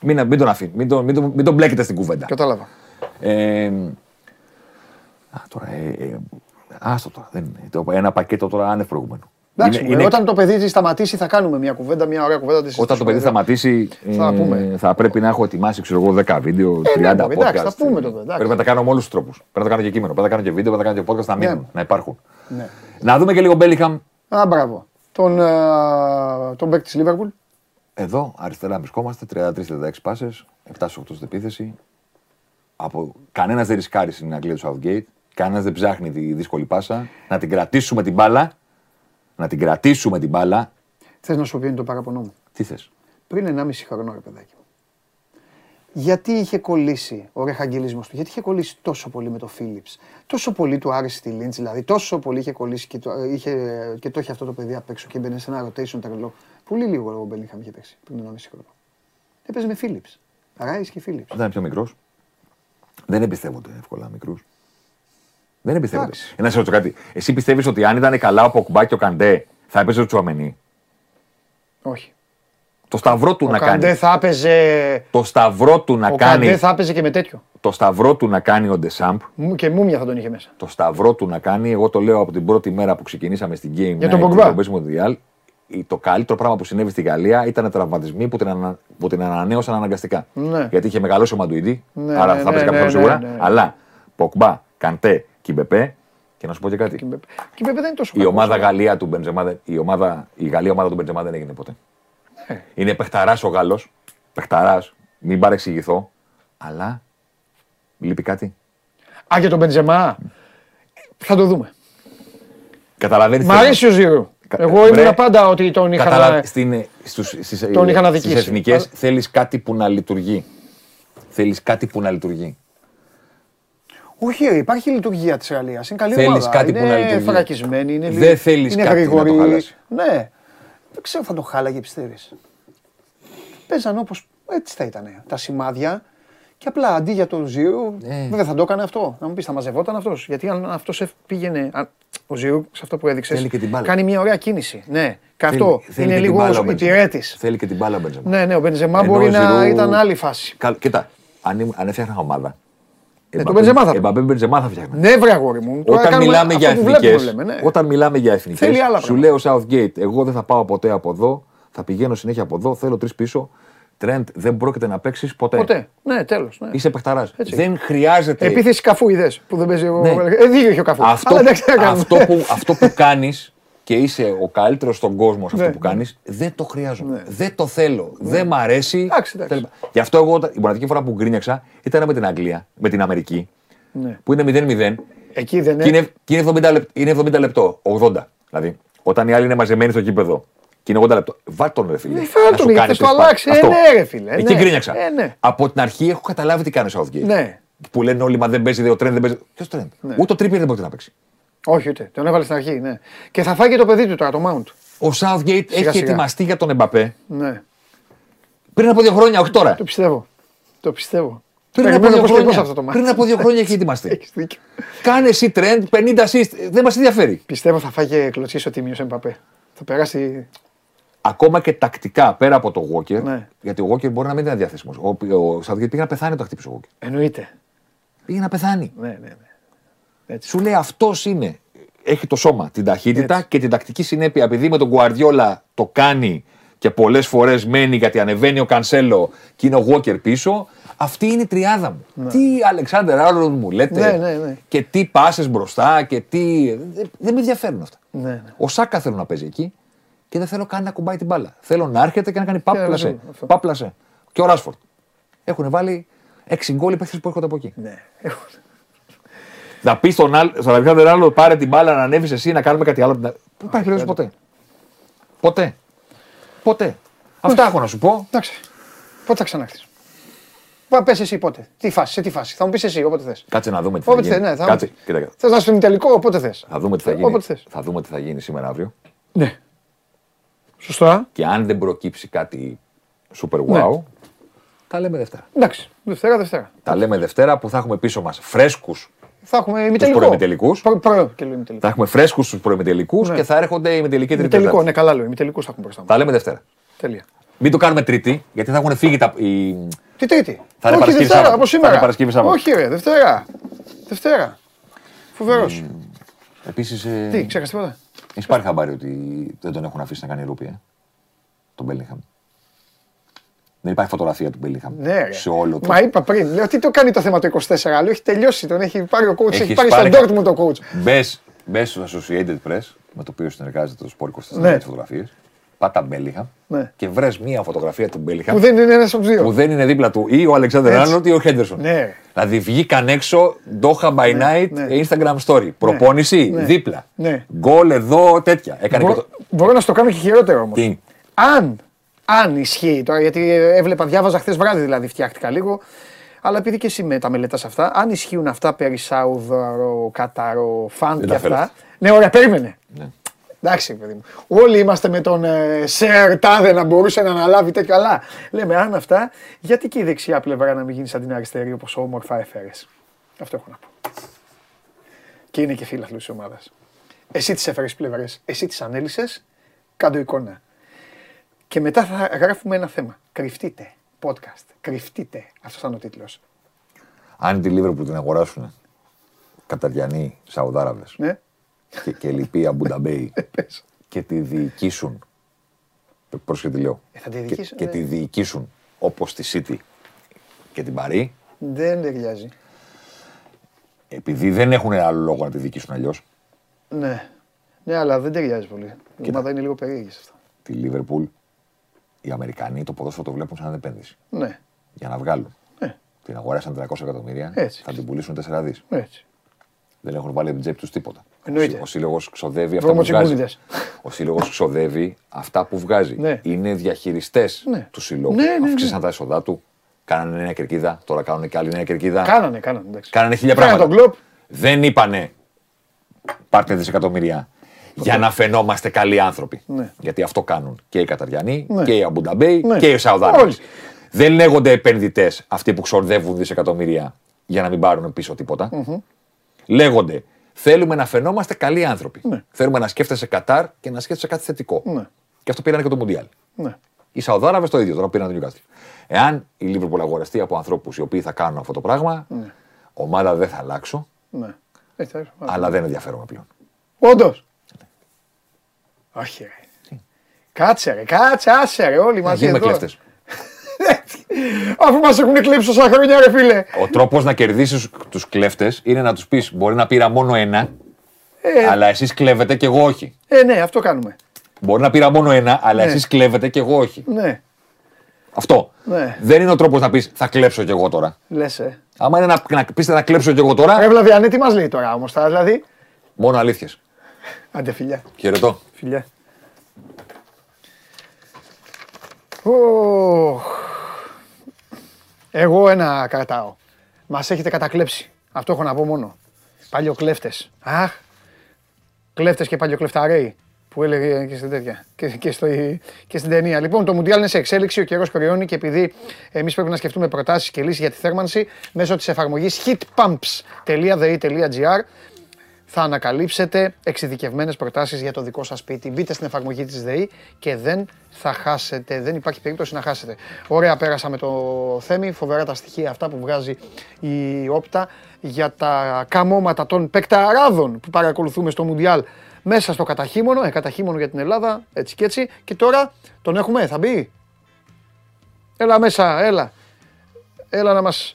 Μην, μην τον αφήνει. Μην τον, μην, τον, μην τον μπλέκετε στην κουβέντα. Κατάλαβα. Ε, α, τώρα, ε, ε, άστο τώρα. Δεν, είναι. το, ένα πακέτο τώρα άνευ προηγούμενο. Εντάξει, Είναι- μωρέ, είναι- όταν το παιδί σταματήσει θα κάνουμε μια κουβέντα, μια ωραία κουβέντα. της όταν το συζητήσουμε, παιδί βέβαια. σταματήσει, Θα ε, πούμε. θα πρέπει να έχω ετοιμάσει ξέρω εγώ, 10 βίντεο, 30 ναι, podcast. μωρέ, εντάξει, θα πούμε τότε, εντάξει. Πρέπει να τα κάνω με όλους τους τρόπους. Πρέπει να τα κάνω και κείμενο, πρέπει να τα κάνω και βίντεο, πρέπει να τα κάνω και podcast να μείνουν, Ναι. να υπάρχουν. Ναι. Να δούμε και λίγο Μπέλιχαμ. Α, μπράβο. Τον, ε, τον παίκτη της Λίβερπουλ. Εδώ αριστερά βρισκόμαστε, 33-36 πάσες, 7-8 στην επίθεση. Από... Κανένας δεν ρισκάρει στην Αγγλία του Southgate. Κανένας δεν ψάχνει τη δύσκολη πάσα. Να την κρατήσουμε την μπάλα. Να την κρατήσουμε την μπάλα. Θες να σου πει είναι το παραπονό μου; Τι θες; Πριν 1,5 χρόνο, ρε παιδάκι μου. Γιατί είχε κολλήσει ο ρεχαγγελισμός του, γιατί είχε κολλήσει τόσο πολύ με το Φίλιπς, τόσο πολύ του άρεσε τη Λίντς, δηλαδή τόσο πολύ είχε κολλήσει και το, είχε, και το είχε αυτό το παιδί απ' έξω και μπαινε σε ένα rotation τρελό. Πολύ λίγο ο Μπέλιγχαμ είχε παίξει πριν 1,5 χρόνο. Έπαιζε με Φίλιπς. Ράις και Φίλιπς. Όταν είναι πιο μικρός, δεν εμπιστεύονται εύκολα μικρούς. Δεν εμπιστεύονται. Εντάξει. Ε, να σε ρωτήσω κάτι. Εσύ πιστεύεις ότι αν ήταν καλά ο Ποκμπά και ο Καντέ, θα έπαιζε ο Τσουαμενί. Όχι. Το σταυρό του Ο να Καντέ κάνει. θα έπαιζε. Το σταυρό του να Ο κάνει. Καντέ θα έπαιζε και με τέτοιο. Το σταυρό του να κάνει ο Ντεσάμπ. Μου- Και μούμια θα τον είχε μέσα. το σταυρό του να κάνει, εγώ το λέω από την πρώτη μέρα που ξεκινήσαμε στην Game Για τον Night, Pogba. το Best Mondial, το καλύτερο πράγμα που συνέβη στη Γαλλία ήταν τραυματισμοί που την, ανα... που την ανανέωσαν αναγκαστικά. Ναι. Γιατί είχε μεγαλώσει ο Μαντουιντή, Ναι, άρα ναι, θα παίζει ναι, κάποιος ναι, σίγουρα. ναι, ναι. Αλλά Ποκμπά, Καντέ, Κιμπεπέ και να σου πω και κάτι. Και με- και βέβαια δεν είναι τόσο Η κακός, ομάδα αλλά- Γαλλία του Μπεντζεμά, δεν- η, ομάδα, η Γαλλία ομάδα του Μπεντζεμά δεν έγινε ποτέ. Ναι. Είναι παιχταράς ο Γάλλος, παιχταράς, μην παρεξηγηθώ, αλλά λείπει κάτι. Α, για τον Μπεντζεμά. Θα το δούμε. Καταλαβαίνεις. Μ' αρέσει ο Ζήρου. Κα- Εγώ βρε, ήμουν πάντα ότι τον είχα. Καταλα... να- Στην, στους, στις, Τον είχα να στις δικήσει. εθνικές Αλλά- θέλεις κάτι που να λειτουργεί. Θέλεις κάτι που να λειτουργεί. Όχι, ρε, υπάρχει λειτουργία της Γαλλίας. Είναι καλή Θέλεις ομάδα. κάτι που είναι να λειτουργεί. φρακισμένη, είναι Δεν θέλεις είναι κάτι να το γρήγορη. χαλάσει. Ναι. Δεν ξέρω αν θα το χάλαγε, πιστεύει. Παίζαν όπως έτσι θα ήταν. Τα σημάδια και απλά αντί για το Ζήρου. Ναι. Βέβαια θα το έκανε αυτό. Να μου πεις, θα μαζευόταν αυτός. Γιατί αν αυτός πήγαινε. αν- Ο Ζήρου σε αυτό που έδειξες. Θέλει και την μπάλα. Κάνει μια ωραία κίνηση. Ναι. Και αυτό Θέλει- θέλει είναι και την λίγο μπάλα ο Μπεντζεμά. υπηρέτη. Θέλει και την μπάλα ο Μπεντζεμά. Ναι, ναι, ο Μπενζεμά Ενώ μπορεί ο να Ζηρού- ήταν άλλη φάση. Καλ- Κοίτα, αν, ήμ- αν έφτιαχνα ομάδα. Ναι, τον Μπεντζεμά θα- Εμπαπέ Μπεντζεμά θα φτιάχνα. Ναι, βρε αγόρι μου. Τώρα Όταν κάνουμε μιλάμε για αυτό που βλέπουμε, εθνικές, λέμε, ναι. όταν μιλάμε για εθνικές, Θέλει άλλα σου λέει ο Southgate, εγώ δεν θα πάω ποτέ από εδώ, θα πηγαίνω συνέχεια από εδώ, θέλω τρεις πίσω. Τρέντ, δεν πρόκειται να παίξεις ποτέ. Ποτέ. Ναι, τέλος. Ναι. Είσαι παιχταράς. Έτσι. Δεν χρειάζεται. Επίθεση καφού είδες που δεν παίζει εγώ. Ναι. Ε, δίκιο έχει ο καφού. Αυτό, Αλλά εντάξει, τι να κάνουμε. αυτό που, αυτό που κάνεις και είσαι ο καλύτερος στον κόσμο σε αυτό Ναι. που κάνεις, δεν το χρειάζομαι. Δεν το θέλω. Δεν μ' αρέσει. Εντάξει, εντάξει. Τέλος πάντων. Γι' αυτό εγώ όταν- η μοναδική φορά που γκρίνιαξα ήταν με την Αγγλία, με την Αμερική, Ναι. που είναι 0-0 Εκεί δεν Και είναι. είναι, και είναι, 70 λεπτό, είναι 70 λεπτό, 80. Δηλαδή, όταν οι άλλοι είναι μαζεμένοι στο γήπεδο και είναι 80 λεπτό. Βάλ τον ρε φίλε. Ε, βάλ να τον, σου γιατί κάνεις θα το τρεις αλλάξει. μπάλες. Ε, Αυτό. ναι, ρε φίλε, Εκεί ναι. γκρίνιαξα. Ε, ναι. Από την αρχή έχω καταλάβει τι κάνει ο Southgate. Ναι. Που λένε όλοι, μα δεν παίζει, ο Τρεντ δεν παίζει. Ποιος Τρεντ. Ούτε το Τρίπιερ δεν μπορεί να παίξει. Όχι ούτε. Τον έβαλε στην αρχή. Ναι. Και θα φάει και το παιδί του τώρα, το Mount. Ο Southgate έχει σιγά. ετοιμαστεί για τον Εμπαπέ Ναι. πριν από δύο χρόνια, όχι τώρα. Το πιστεύω. Το πιστεύω. Πριν από, Περιμένω δύο πώς και πώς χρόνια, αυτό το μάτι. πριν από δύο χρόνια έχει ετοιμαστεί. Έχεις δίκιο. Κάνε εσύ trend 50 assist. Δεν μας ενδιαφέρει. Πιστεύω θα φάει και κλωτσίσει ο τίμιος Εμπαπέ. Θα περάσει. Ακόμα και τακτικά πέρα από το Walker. Ναι. Γιατί ο Walker μπορεί να μην είναι διαθέσιμος. Ο, ο Southgate πήγε να πεθάνει το χτύπησε ο Walker. Εννοείται. Πήγε να πεθάνει. Ναι, ναι, ναι. Έτσι. Σου λέει αυτός είναι. Έχει το σώμα, την ταχύτητα Έτσι. και την τακτική συνέπεια. Επειδή με τον Guardiola το κάνει και πολλές φορές μένει γιατί ανεβαίνει ο Κανσέλο και είναι ο Walker πίσω. Αυτή είναι η τριάδα μου. Τι Αλεξάνδρ Άρον μου λέτε. Ναι, ναι, ναι. Και τι πάσες μπροστά και τι. Δεν, δεν με ενδιαφέρουν αυτά. Ναι, ναι. Ο Σάκα θέλω να παίζει εκεί και δεν θέλω καν να κουμπάει την μπάλα. Θέλω να έρχεται και να κάνει να πάπλασε. δούμε αυτό. Πάπλασε. Και ο Ράσφορντ. Έχουν βάλει έξι γκολ οι παίχτες που έρχονται από εκεί. ναι. Έχω- Να πεις στον, άλλ- στον Αλεξάνδρ Άρνολντ πάρε την μπάλα να ανέβεις εσύ να κάνουμε κάτι άλλο. Δεν υπάρχει περίπτωση ποτέ. Ποτέ. Ποτέ. Αυτά έχω να σου πω. Εντάξει. Πότε θα ξανάρθεις; Πα πες εσύ πότε. Τι φάση, σε τι φάση. Θα μου πεις εσύ όποτε θες. Κάτσε να δούμε τι θα Όποτε θες, γίνει. ναι. Θα Κάτσε. Κοίτα, κοίτα. Θες να είσαι τελικό, όποτε θες. Θα δούμε τι θα γίνει. Όποτε θες. Θα δούμε τι θα γίνει σήμερα αύριο. Ναι. Σωστά. Και αν δεν προκύψει κάτι super wow, Ναι. τα λέμε Δευτέρα. Εντάξει. Δευτέρα, Δευτέρα. Τα λέμε Δευτέρα που θα έχουμε πίσω μας φρέσκους. Θα έχουμε ημιτελικό. προημιτελικούς. Προ, προ, και λέω ημιτελικό. Θα έχουμε φρέσκους στου προημιτελικούς Ναι. και θα έρχονται οι μετελικοί τρίτη. Ημιτελικό, Τετάρτη. ναι, καλά λέω. Ημιτελικούς θα έχουμε μπροστά Τα μα. λέμε Δευτέρα. Τέλεια. Μην το κάνουμε Τρίτη, γιατί θα έχουν φύγει τα. οι- Τι Τρίτη; Θα είναι Όχι, Παρασκευή Δευτέρα, Σάββατο. από Θα είναι σήμερα. Παρασκευή Σάββατο. Όχι, ρε, Δευτέρα. Δευτέρα. Φοβερός. Επίσης. Τι, ξέχασε τίποτα; Έχει πάρει χαμπάρι ότι δεν τον έχουν αφήσει να κάνει ρούπι, ε; Τον Μπέλιγχαμ. Δεν υπάρχει φωτογραφία του Μπέλιγχαμ Ναι, ρε. σε όλο το. Μα είπα πριν, λέω τι το κάνει το θέμα το 24, λέω έχει τελειώσει, τον έχει πάρει ο coach, έχεις Έχεις πάρει πάρει στον κα- Dortmund το coach. Μπες, μπες στο Associated Press, με το οποίο συνεργάζεται το Sport 24 Ναι. με τις φωτογραφίες. Πάτα Μπέλιγχαμ Ναι. και βρες μία φωτογραφία του Μπέλιγχαμ Που δεν είναι ένας από τους που δύο. δεν είναι δίπλα του ή ο Αλεξάνδρ Έτσι. Άρνοντ ή ο Χέντερσον. Ναι, ρε. Δηλαδή βγήκαν έξω Doha by night ναι. Instagram story. Προπόνηση ναι. δίπλα. Ναι. Γκολ εδώ τέτοια. Έκανε Μπο- εκατο- Μπορώ να στο κάνω και χειρότερο όμως. Τι; Αν, αν ισχύει τώρα, γιατί έβλεπα, διάβαζα χθες βράδυ δηλαδή, φτιάχτηκα λίγο. Αλλά επειδή και εσύ με τα μελετά αυτά, αν ισχύουν αυτά περί Σάουδαρο, Κατάρο, Φαν Δεν και τα αυτά. φέρεις. Ναι, ωραία, περίμενε. Ναι. Εντάξει, παιδί μου. Όλοι είμαστε με τον ε, Σερ Τάδε να μπορούσε να αναλάβει τέτοιο. Αλλά λέμε, αν αυτά, γιατί και η δεξιά πλευρά να μην γίνει σαν την αριστερή όπως όμορφα έφερες; Αυτό έχω να πω. Και είναι και φίλαθλος της ομάδας. Εσύ τις έφερες πλευρές, εσύ τις ανέλησες, κάντο εικόνα. Και μετά θα γράφουμε ένα θέμα. Κρυφτείτε. Podcast. Κρυφτείτε. Αυτό θα είναι ο τίτλος. Αν τη Λίβερπουλ την αγοράσουν Καταριανοί Σαουδάραβες Ναι. και, και λοιποί Αμπουνταμπέι Πες. και τη διοικήσουν. Πρόσεχε τι λέω. Ε, θα τη Και, διοικήσουν, και ναι. τη διοικήσουν όπως τη City και την Παρή, Δεν ταιριάζει. επειδή δεν έχουν άλλο λόγο να τη διοικήσουν αλλιώς, Ναι. Ναι, αλλά δεν ταιριάζει πολύ. Η ομάδα είναι λίγο περίεργη σε αυτά. τη Λίβερπουλ οι Αμερικανοί το ποδόσφαιρο το βλέπουν σαν επένδυση. Ναι. Για να βγάλουν. Ναι. Την αγοράσαν 300 εκατομμύρια, Έτσι. θα την πουλήσουν 4 δις. Έτσι. Δεν έχουν βάλει από την τσέπη τους τίποτα. Εννοείται. Ο σύλλογος ξοδεύει αυτά που βγάζει. Βρωμοτσιγκούνιδες. Ο σύλλογος ξοδεύει αυτά που βγάζει. Ναι. Είναι διαχειριστές Ναι. του συλλόγου. Ναι, ναι, ναι. Αυξήσαν τα έσοδά του. Κάνανε νέα κερκίδα. Τώρα κάνουν και άλλη νέα κερκίδα. Κάνανε, κάνανε. Εντάξει. Κάνανε χίλια Κάνανε πράγματα. τον κλοπ. Δεν είπανε πάρτε δισεκατομμύρια για να φαινόμαστε καλοί άνθρωποι. Ναι. Γιατί αυτό κάνουν και οι Καταριανοί Ναι. και οι Αμπουνταμπέι Ναι. και οι Σαουδάραβες. Όλοι. Δεν λέγονται επενδυτές αυτοί που ξορδεύουν δισεκατομμύρια για να μην πάρουν πίσω τίποτα. Λέγονται θέλουμε να φαινόμαστε καλοί άνθρωποι. Ναι. Θέλουμε να σκέφτεσαι Κατάρ και να σκέφτεσαι κάτι θετικό. Ναι. Και αυτό πήραν και το Μουντιάλ. Ναι. Οι Σαουδάραβες το ίδιο, τώρα πήραν το Newcastle. Εάν η Λίβερπουλ αγοραστεί από ανθρώπους οι οποίοι θα κάνουν αυτό το πράγμα, ομάδα δεν θα αλλάξω, Ναι. Έτσι, θα- αλλά δεν ενδιαφέρομαι πλέον. Όντως. Όχι, ρε. Κάτσε, ρε, κάτσε, άσε, ρε, όλοι μαζί. Γίνουμε εδώ. κλέφτες. Αφού μας έχουν κλέψει τόσα χρόνια, ρε φίλε. Ο τρόπος να κερδίσεις τους κλέφτες είναι να τους πεις: Μπορεί να πήρα μόνο ένα, αλλά εσείς κλέβετε και εγώ όχι. Ε, ναι, αυτό κάνουμε. Μπορεί να πήρα μόνο ένα, αλλά Ναι. εσείς κλέβετε και εγώ όχι. Ναι. Αυτό. Ναι. Δεν είναι ο τρόπος να πεις θα κλέψω κι εγώ τώρα. Λες, ε. Άμα είναι να, να πείτε να κλέψω κι εγώ τώρα, Ρε Βλαβιανέ, τι μας λέει τώρα όμως, θα, δηλαδή. μόνο αλήθειες. Άντε φιλιά, Χαιρετώ. Φιλιά. Οχ. Εγώ ένα κρατάω. Μας έχετε κατακλέψει. Αυτό έχω να πω μόνο. Παλιοκλέφτες. Αχ. Κλέφτες και παλιοκλεφταρέοι. Που έλεγε και στην τέτοια. Και, και, στο, και στην ταινία. Λοιπόν, το Μουντιάλ είναι σε εξέλιξη, ο καιρός κρυώνει και επειδή εμείς πρέπει να σκεφτούμε προτάσεις και λύσεις για τη θέρμανση μέσω της εφαρμογής heatpumps.de.gr θα ανακαλύψετε εξειδικευμένες προτάσεις για το δικό σας σπίτι. Μπείτε στην εφαρμογή της ΔΕΗ και δεν θα χάσετε, δεν υπάρχει περίπτωση να χάσετε. Ωραία πέρασα με το Θέμη, φοβερά τα στοιχεία αυτά που βγάζει η Όπτα για τα καμώματα των παικταράδων που παρακολουθούμε στο Μουντιάλ μέσα στο καταχύμωνο, ε, καταχύμωνο για την Ελλάδα, έτσι και έτσι. Και τώρα τον έχουμε, θα μπει. Έλα μέσα, έλα. Έλα να μας...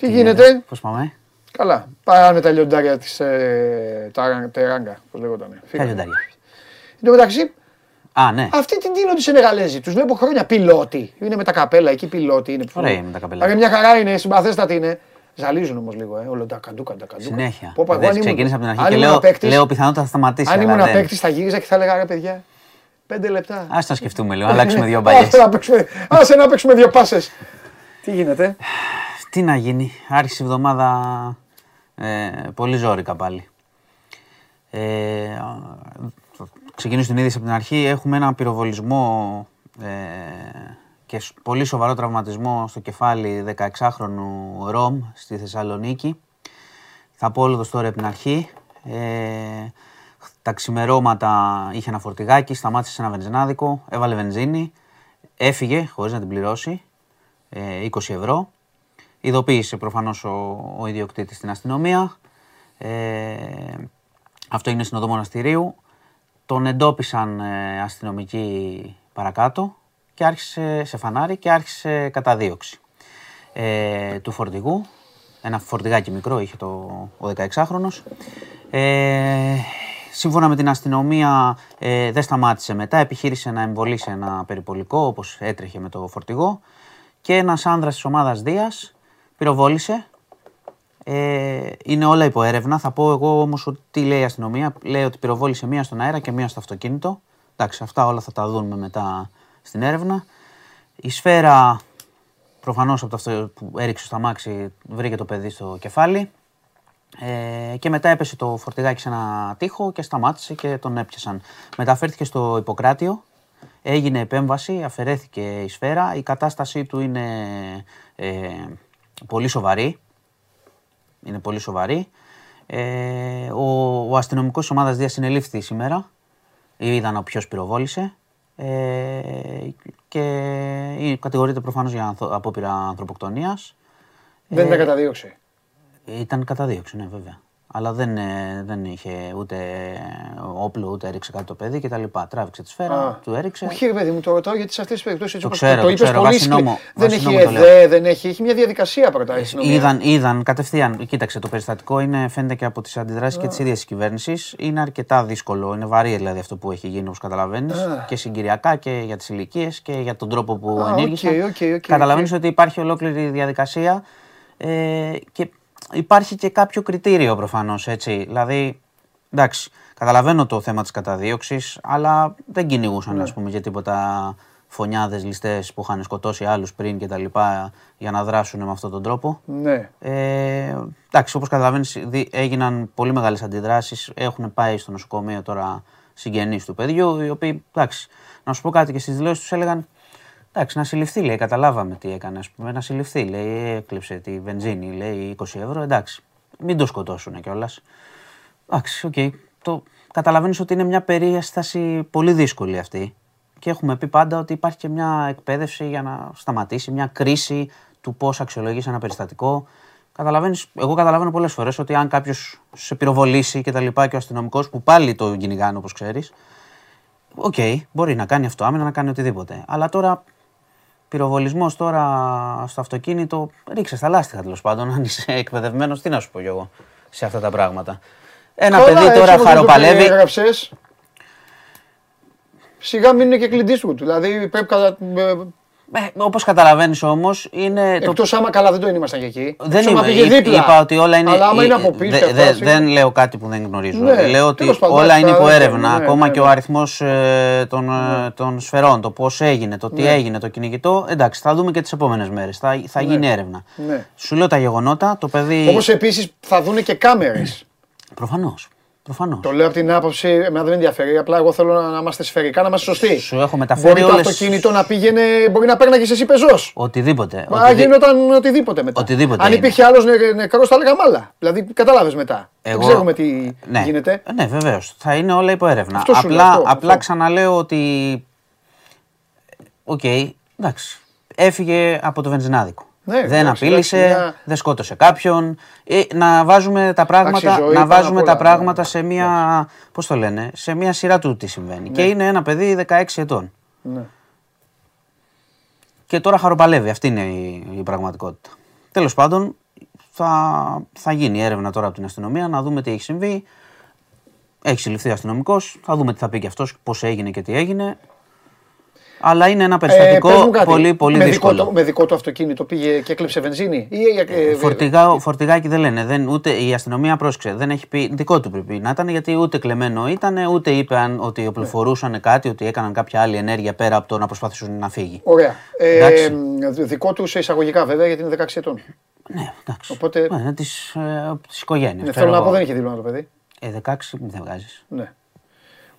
Τι γίνεται, Πώς πάμε, Καλά. Πάνε τα λιοντάρια της ε, τα- Τεράγκα, πώς λέγονταν. Ποια λιοντάρια. Εν τω μεταξύ, Α, ναι. αυτοί την τίνουν τη Σενεγαλέζοι. Τους βλέπω χρόνια πιλότοι. Είναι με τα καπέλα, εκεί πιλότοι είναι. Ωραία είναι με τα καπέλα. Άρα μια χαρά είναι, συμπαθέστατη είναι. Ζαλίζουν όμως λίγο, ε. Όλο τα καντούκα, τα καντούκα. Συνέχεια. Πω, πω, εγώ Δεν αν ήμουν- ξεκίνησα από την αρχή αν και ήμουν λέω, παίκτης- λέω πιθανότατα θα σταματήσει. Αν αλλά ήμουν δεν. παίκτη, θα γύριζα και θα έλεγα ρε παιδιά. Πέντε λεπτά. Α τα σκεφτούμε λίγο, να αλλάξουμε δύο μπαλιές. Άσε να παίξουμε- Άσε να παίξουμε δύο πάσες. Τι γίνεται; Τι να γίνει, άρχισε η εβδομάδα ε, πολύ ζόρικα πάλι. Ε, θα ξεκινήσω την είδηση από την αρχή. Έχουμε ένα πυροβολισμό ε, και σ- πολύ σοβαρό τραυματισμό στο κεφάλι 16χρονου Ρωμ στη Θεσσαλονίκη. Θα πω όλο το story από την αρχή. Ε, τα ξημερώματα είχε ένα φορτηγάκι, σταμάτησε σε ένα βενζινάδικο, έβαλε βενζίνη, έφυγε χωρίς να την πληρώσει, ε, 20 ευρώ. Ειδοποίησε προφανώς ο, ο ιδιοκτήτης στην αστυνομία. Ε, αυτό είναι στην οδό Μοναστηρίου. Τον εντόπισαν ε, αστυνομικοί παρακάτω και άρχισε σε φανάρι και άρχισε καταδίωξη ε, του φορτηγού. Ένα φορτηγάκι μικρό είχε το, ο 16χρονος. Ε, σύμφωνα με την αστυνομία ε, δεν σταμάτησε μετά, επιχείρησε να εμβολήσει ένα περιπολικό όπως έτρεχε με το φορτηγό και ένας άνδρας της ομάδας Δίας πυροβόλησε. Ε, είναι όλα υπό έρευνα. Θα πω εγώ όμως ότι τι λέει η αστυνομία. Λέει ότι πυροβόλησε μία στον αέρα και μία στο αυτοκίνητο. Εντάξει, αυτά όλα θα τα δούμε μετά στην έρευνα. Η σφαίρα Προφανώς από το αυτό που έριξε στο αμάξι βρήκε το παιδί στο κεφάλι. Ε, και μετά έπεσε το φορτηγάκι σε ένα τοίχο και σταμάτησε και τον έπιασαν. Μεταφέρθηκε στο Ιπποκράτιο, έγινε επέμβαση, αφαιρέθηκε η σφαίρα. Η κατάστασή του είναι ε, πολύ σοβαρή. Είναι πολύ σοβαρή. Ε, ο, ο αστυνομικός της ομάδας Δίας συνελήφθη σήμερα. Είδαν ποιος πυροβόλησε. Ε, και κατηγορείται προφανώς για ανθο- απόπειρα ανθρωποκτονίας. Δεν Ε, τα καταδίωξε. Ήταν καταδίωξη, ναι, βέβαια. Αλλά δεν, ε, δεν είχε ούτε όπλο, ούτε έριξε κάτι το παιδί κτλ. Τράβηξε τη σφαίρα, Α. του έριξε. Όχι, ρε παιδί μου, το ρωτάω γιατί σε αυτές τις περιπτώσεις έτσι Το όπως ξέρω, το το είπες ξέρω, πολύ βάσει σκληρά. νόμου- Δεν βάσει έχει νόμου το ΕΔΕ, δεν έχει. Έχει μια διαδικασία πρώτα η αστυνομία. Είδαν, είδαν κατευθείαν. Κοίταξε, το περιστατικό είναι, φαίνεται και από τις αντιδράσεις και της ίδιας της κυβέρνησης. Είναι αρκετά δύσκολο. Είναι βαρύ δηλαδή αυτό που έχει γίνει, όπως καταλαβαίνεις. Και συγκυριακά και για τις ηλικίες και για τον τρόπο που Α, ενήργησαν. OK, OK, OK, Καταλαβαίνεις οκ. ότι υπάρχει ολόκληρη διαδικασία ε, και υπάρχει και κάποιο κριτήριο προφανώς. Δηλαδή, εντάξει, καταλαβαίνω το θέμα της καταδίωξης, αλλά δεν κυνηγούσαν Ναι. ας πούμε, για τίποτα φωνιάδες ληστές που είχαν σκοτώσει άλλους πριν και τα λοιπά για να δράσουν με αυτόν τον τρόπο. Ναι. Ε, εντάξει, όπως καταλαβαίνεις, έγιναν πολύ μεγάλες αντιδράσεις. Έχουν πάει στο νοσοκομείο τώρα συγγενείς του παιδιού, οι οποίοι, εντάξει, να σου πω κάτι και στις δηλώσεις τους έλεγαν. Εντάξει, να συλληφθεί, λέει, καταλάβαμε τι έκανε. Ας πούμε, να συλληφθεί, λέει, έκλεψε τη βενζίνη, λέει, 20 ευρώ. Εντάξει, μην το σκοτώσουν κιόλας. Εντάξει, οκ. Το καταλαβαίνεις ότι είναι μια περίσταση πολύ δύσκολη αυτή. και έχουμε πει πάντα ότι υπάρχει και μια εκπαίδευση για να σταματήσει, μια κρίση του πώς αξιολογείς ένα περιστατικό. Καταλαβαίνεις, εγώ καταλαβαίνω πολλές φορές ότι αν κάποιος σε πυροβολήσει και τα λοιπά και ο αστυνομικός που πάλι το κυνηγάνε όπως ξέρεις, οκ, μπορεί να κάνει αυτό, άμενα να κάνει οτιδήποτε. Αλλά τώρα πυροβολισμός τώρα στο αυτοκίνητο, ρίξε στα λάστιχα τέλος πάντων. Αν είσαι εκπαιδευμένος, τι να σου πω κι εγώ σε αυτά τα πράγματα. Ένα Καλά, παιδί έτσι τώρα όπως το χαροπαλεύει. περιέγραψες, Σιγά μην είναι και κλειδί του. Δηλαδή πρέπει κατά. Ε, Όπως καταλαβαίνεις όμως, είναι. το- Εκτός άμα καλά δεν το ήμασταν και εκεί. Δεν Εκτός άμα είμαι. πήγε Είπα, δίπλα. είπα ότι όλα είναι. Αλλά άμα είναι ε, από πίσω. δε- και δε- αυτά, σίγουρα. δεν λέω κάτι που δεν γνωρίζω. Ναι, λέω ότι τέλος πάντων, όλα εντάξει, είναι υπό ναι, έρευνα. ναι, ακόμα ναι, και ναι. ο αριθμό των, ε, των σφαιρών, το πώς έγινε, το τι Ναι. έγινε, το κυνηγητό. Εντάξει, θα δούμε και τις επόμενες μέρες. Θα, θα γίνει έρευνα. Ναι. Σου λέω τα γεγονότα. Το παιδί. Όπως επίσης θα δουν και κάμερες. Προφανώς. Προφανώς. Το λέω από την άποψη, εμένα δεν με ενδιαφέρει. Απλά εγώ θέλω να είμαστε σφαιρικά, να είμαστε σωστοί. Σου έχω μεταφέρει Μπορεί το όλες- αυτοκίνητο να πήγαινε, μπορεί να παίρναγε εσύ πεζός. Οτιδήποτε. Μα οτιδη- γινόταν οτιδήποτε μετά. Οτιδήποτε Αν είναι. υπήρχε άλλος νεκρός, θα έλεγα μάλα. Δηλαδή, κατάλαβε μετά. Δεν Εγώ- ξέρουμε τι ναι. γίνεται. Ναι, βεβαίως. Θα είναι όλα υπό έρευνα. Αυτό σου λέω, απλά αυτό, απλά αυτό. ξαναλέω ότι. Οκ, εντάξει. Έφυγε από το βενζινάδικο. Ναι, δεν εντάξει, απείλησε, εντάξει, μια- δεν σκότωσε κάποιον. Ε, να βάζουμε τα πράγματα, Εντάξει, ζωή να πάνω βάζουμε απ' τα όλα, πράγματα ναι. σε μια. Πώς το λένε, σε μια σειρά του τι συμβαίνει. Και είναι ένα παιδί 16 ετών. Ναι. Και τώρα χαροπαλεύει. Αυτή είναι η, η πραγματικότητα. Τέλος πάντων, θα, θα γίνει έρευνα τώρα από την αστυνομία να δούμε τι έχει συμβεί. Έχει συλληφθεί αστυνομικός. Θα δούμε τι θα πει και αυτός, πώς έγινε και τι έγινε. Αλλά είναι ένα Ε, περιστατικό πες μου κάτι, πολύ, πολύ με δύσκολο. Δικό, του- με δικό του αυτοκίνητο πήγε και έκλεψε βενζίνη. Ή, ε, ε, Φορτηγά, φορτηγάκι δεν λένε. Δεν, ούτε η αστυνομία πρόσεξε. Δεν έχει πει. Δικό του πρέπει να ήταν γιατί ούτε κλεμμένο ήταν, ούτε είπαν ότι οπλοφορούσαν κάτι, ότι έκαναν κάποια άλλη ενέργεια πέρα από το να προσπαθήσουν να φύγει. Ωραία. Ε, Εντάξει. δικό του σε εισαγωγικά βέβαια γιατί είναι 16 ετών. Ναι, εντάξει. Οπότε- Ναι, τη ε, της οικογένειας, Ναι, ξέρω θέλω να πω εγώ. δεν είχε δίπλωμα το παιδί. Ε, 16 δεν βγάζει. Ναι.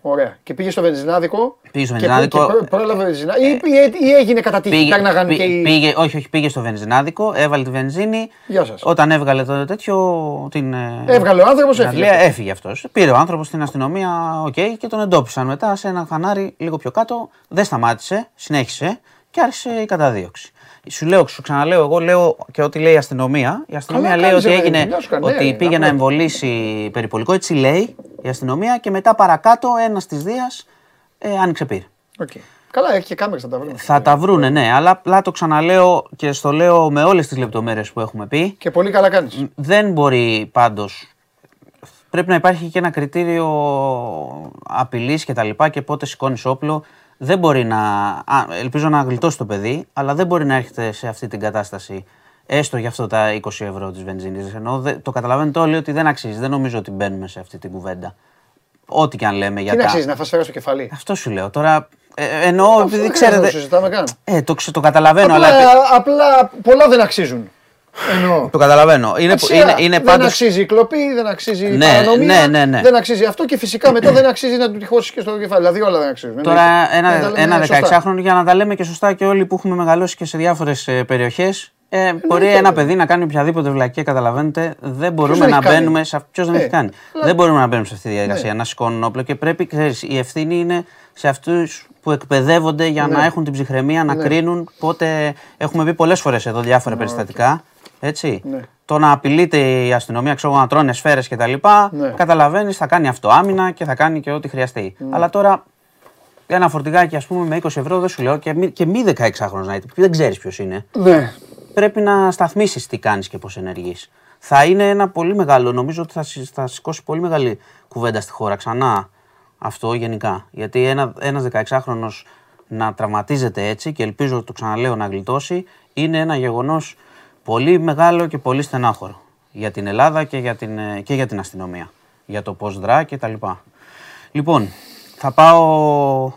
Ωραία. Και πήγε στο βενζινάδικο. Πήγε στο και βενζινάδικο, προ- Και πρόλαβε βενζινά. Ή, ή, ή έγινε κατά τύχη. Πέρναγαν πή- και οι... πήγε, όχι, όχι, πήγε στο βενζινάδικο, έβαλε τη βενζίνη. Γεια σας. Όταν έβγαλε το τέτοιο. Την, ε, Έβγαλε ο άνθρωπος, την έφυγε Αγγλία, αυτός. έφυγε αυτός. Πήρε ο άνθρωπος στην αστυνομία, οκ, και τον εντόπισαν μετά σε ένα φανάρι λίγο πιο κάτω. Δεν σταμάτησε, συνέχισε και άρχισε η καταδίωξη. Σου λέω, σου ξαναλέω, εγώ λέω και ό,τι λέει η αστυνομία. Η αστυνομία Καλά λέει κάνεις, ότι ρε, έγινε, δουλειά σου κάνει, ναι, ότι πήγε να απλά. εμβολήσει περιπολικό, έτσι λέει η αστυνομία και μετά παρακάτω ένας της Δίας ε, άνοιξε πύρ. Οκ. Καλά, έχει και κάμερες θα τα βρούμε. Θα τα βρούνε, ναι, αλλά απλά το ξαναλέω και στο λέω με όλες τις λεπτομέρειες που έχουμε πει. Και πολύ καλά κάνεις. Δεν μπορεί πάντως, πρέπει να υπάρχει και ένα κριτήριο απειλής και τα λοιπά και πότε σηκώνεις όπλο. Δεν μπορεί να, α, ελπίζω να γλιτώσει το παιδί, αλλά δεν μπορεί να έρχεται σε αυτή την κατάσταση έστω για αυτό τα 20 ευρώ της βενζίνης. Ενώ δεν- το καταλαβαίνετε όλοι ότι δεν αξίζει, δεν νομίζω ότι μπαίνουμε σε αυτή την κουβέντα. Ό,τι και αν λέμε για Τι να τα... αξίζει, να φας φέρα στο κεφάλι; Αυτό σου λέω. Τώρα ε, εννοώ Αυτό επειδή δεν χρειάζεται να ξέρετε. το συζητάμε καν. Ε, το, ξε- το καταλαβαίνω, Απλά, αλλά. απλά πολλά δεν αξίζουν. Εννοώ. Το καταλαβαίνω. Είναι, Αξία, είναι, είναι δεν πάντως... αξίζει η κλοπή, δεν αξίζει η Ναι, παρανομία, ναι, ναι, ναι. δεν αξίζει αυτό και φυσικά μετά δεν αξίζει να του τυχώσεις και στο κεφάλι. Δηλαδή όλα δεν αξίζουν. Τώρα Εννοείται. Να τα ένα, λέμε ένα σωστά. 16χρονο για να τα λέμε και σωστά και όλοι που έχουμε μεγαλώσει και σε διάφορες περιοχές. Ε, μπορεί Εννοείται, ένα βέβαια. παιδί να κάνει οποιαδήποτε βλακία, καταλαβαίνετε. Δεν μπορούμε δεν να έχει κάνει; μπαίνουμε σε Ποιος δεν Ε, έχει κάνει; αλλά- Δεν μπορούμε να μπαίνουμε σε αυτή τη διαδικασία, Ναι. να σηκώνουν όπλο και πρέπει, ξέρεις, η ευθύνη είναι σε αυτούς που εκπαιδεύονται για Ναι. να έχουν την ψυχραιμία να κρίνουν πότε. Έχουμε πει πολλές φορές εδώ διάφορα περιστατικά. Έτσι. Ναι. Το να απειλείται η αστυνομία, ξέρω εγώ, να τρώνε σφαίρες κτλ. Ναι. Καταλαβαίνεις, θα κάνει αυτό άμυνα και θα κάνει και ό,τι χρειαστεί. Αλλά τώρα ένα φορτηγάκι, ας πούμε, με 20 ευρώ δεν σου λέω και μη, και μη 16χρονο να είναι, που δεν ξέρεις ποιος είναι. Ναι. Πρέπει να σταθμίσεις τι κάνεις και πώς ενεργείς. Θα είναι ένα πολύ μεγάλο, νομίζω ότι θα, συ- θα σηκώσει πολύ μεγάλη κουβέντα στη χώρα ξανά αυτό γενικά. Γιατί ένα, ένας 16χρονος να τραυματίζεται έτσι και ελπίζω το ξαναλέω να γλιτώσει είναι ένα γεγονός πολύ μεγάλο και πολύ στενάχωρο για την Ελλάδα και για την, ε, και για την αστυνομία. Για το πώς δρά και τα λοιπά. Λοιπόν, θα πάω,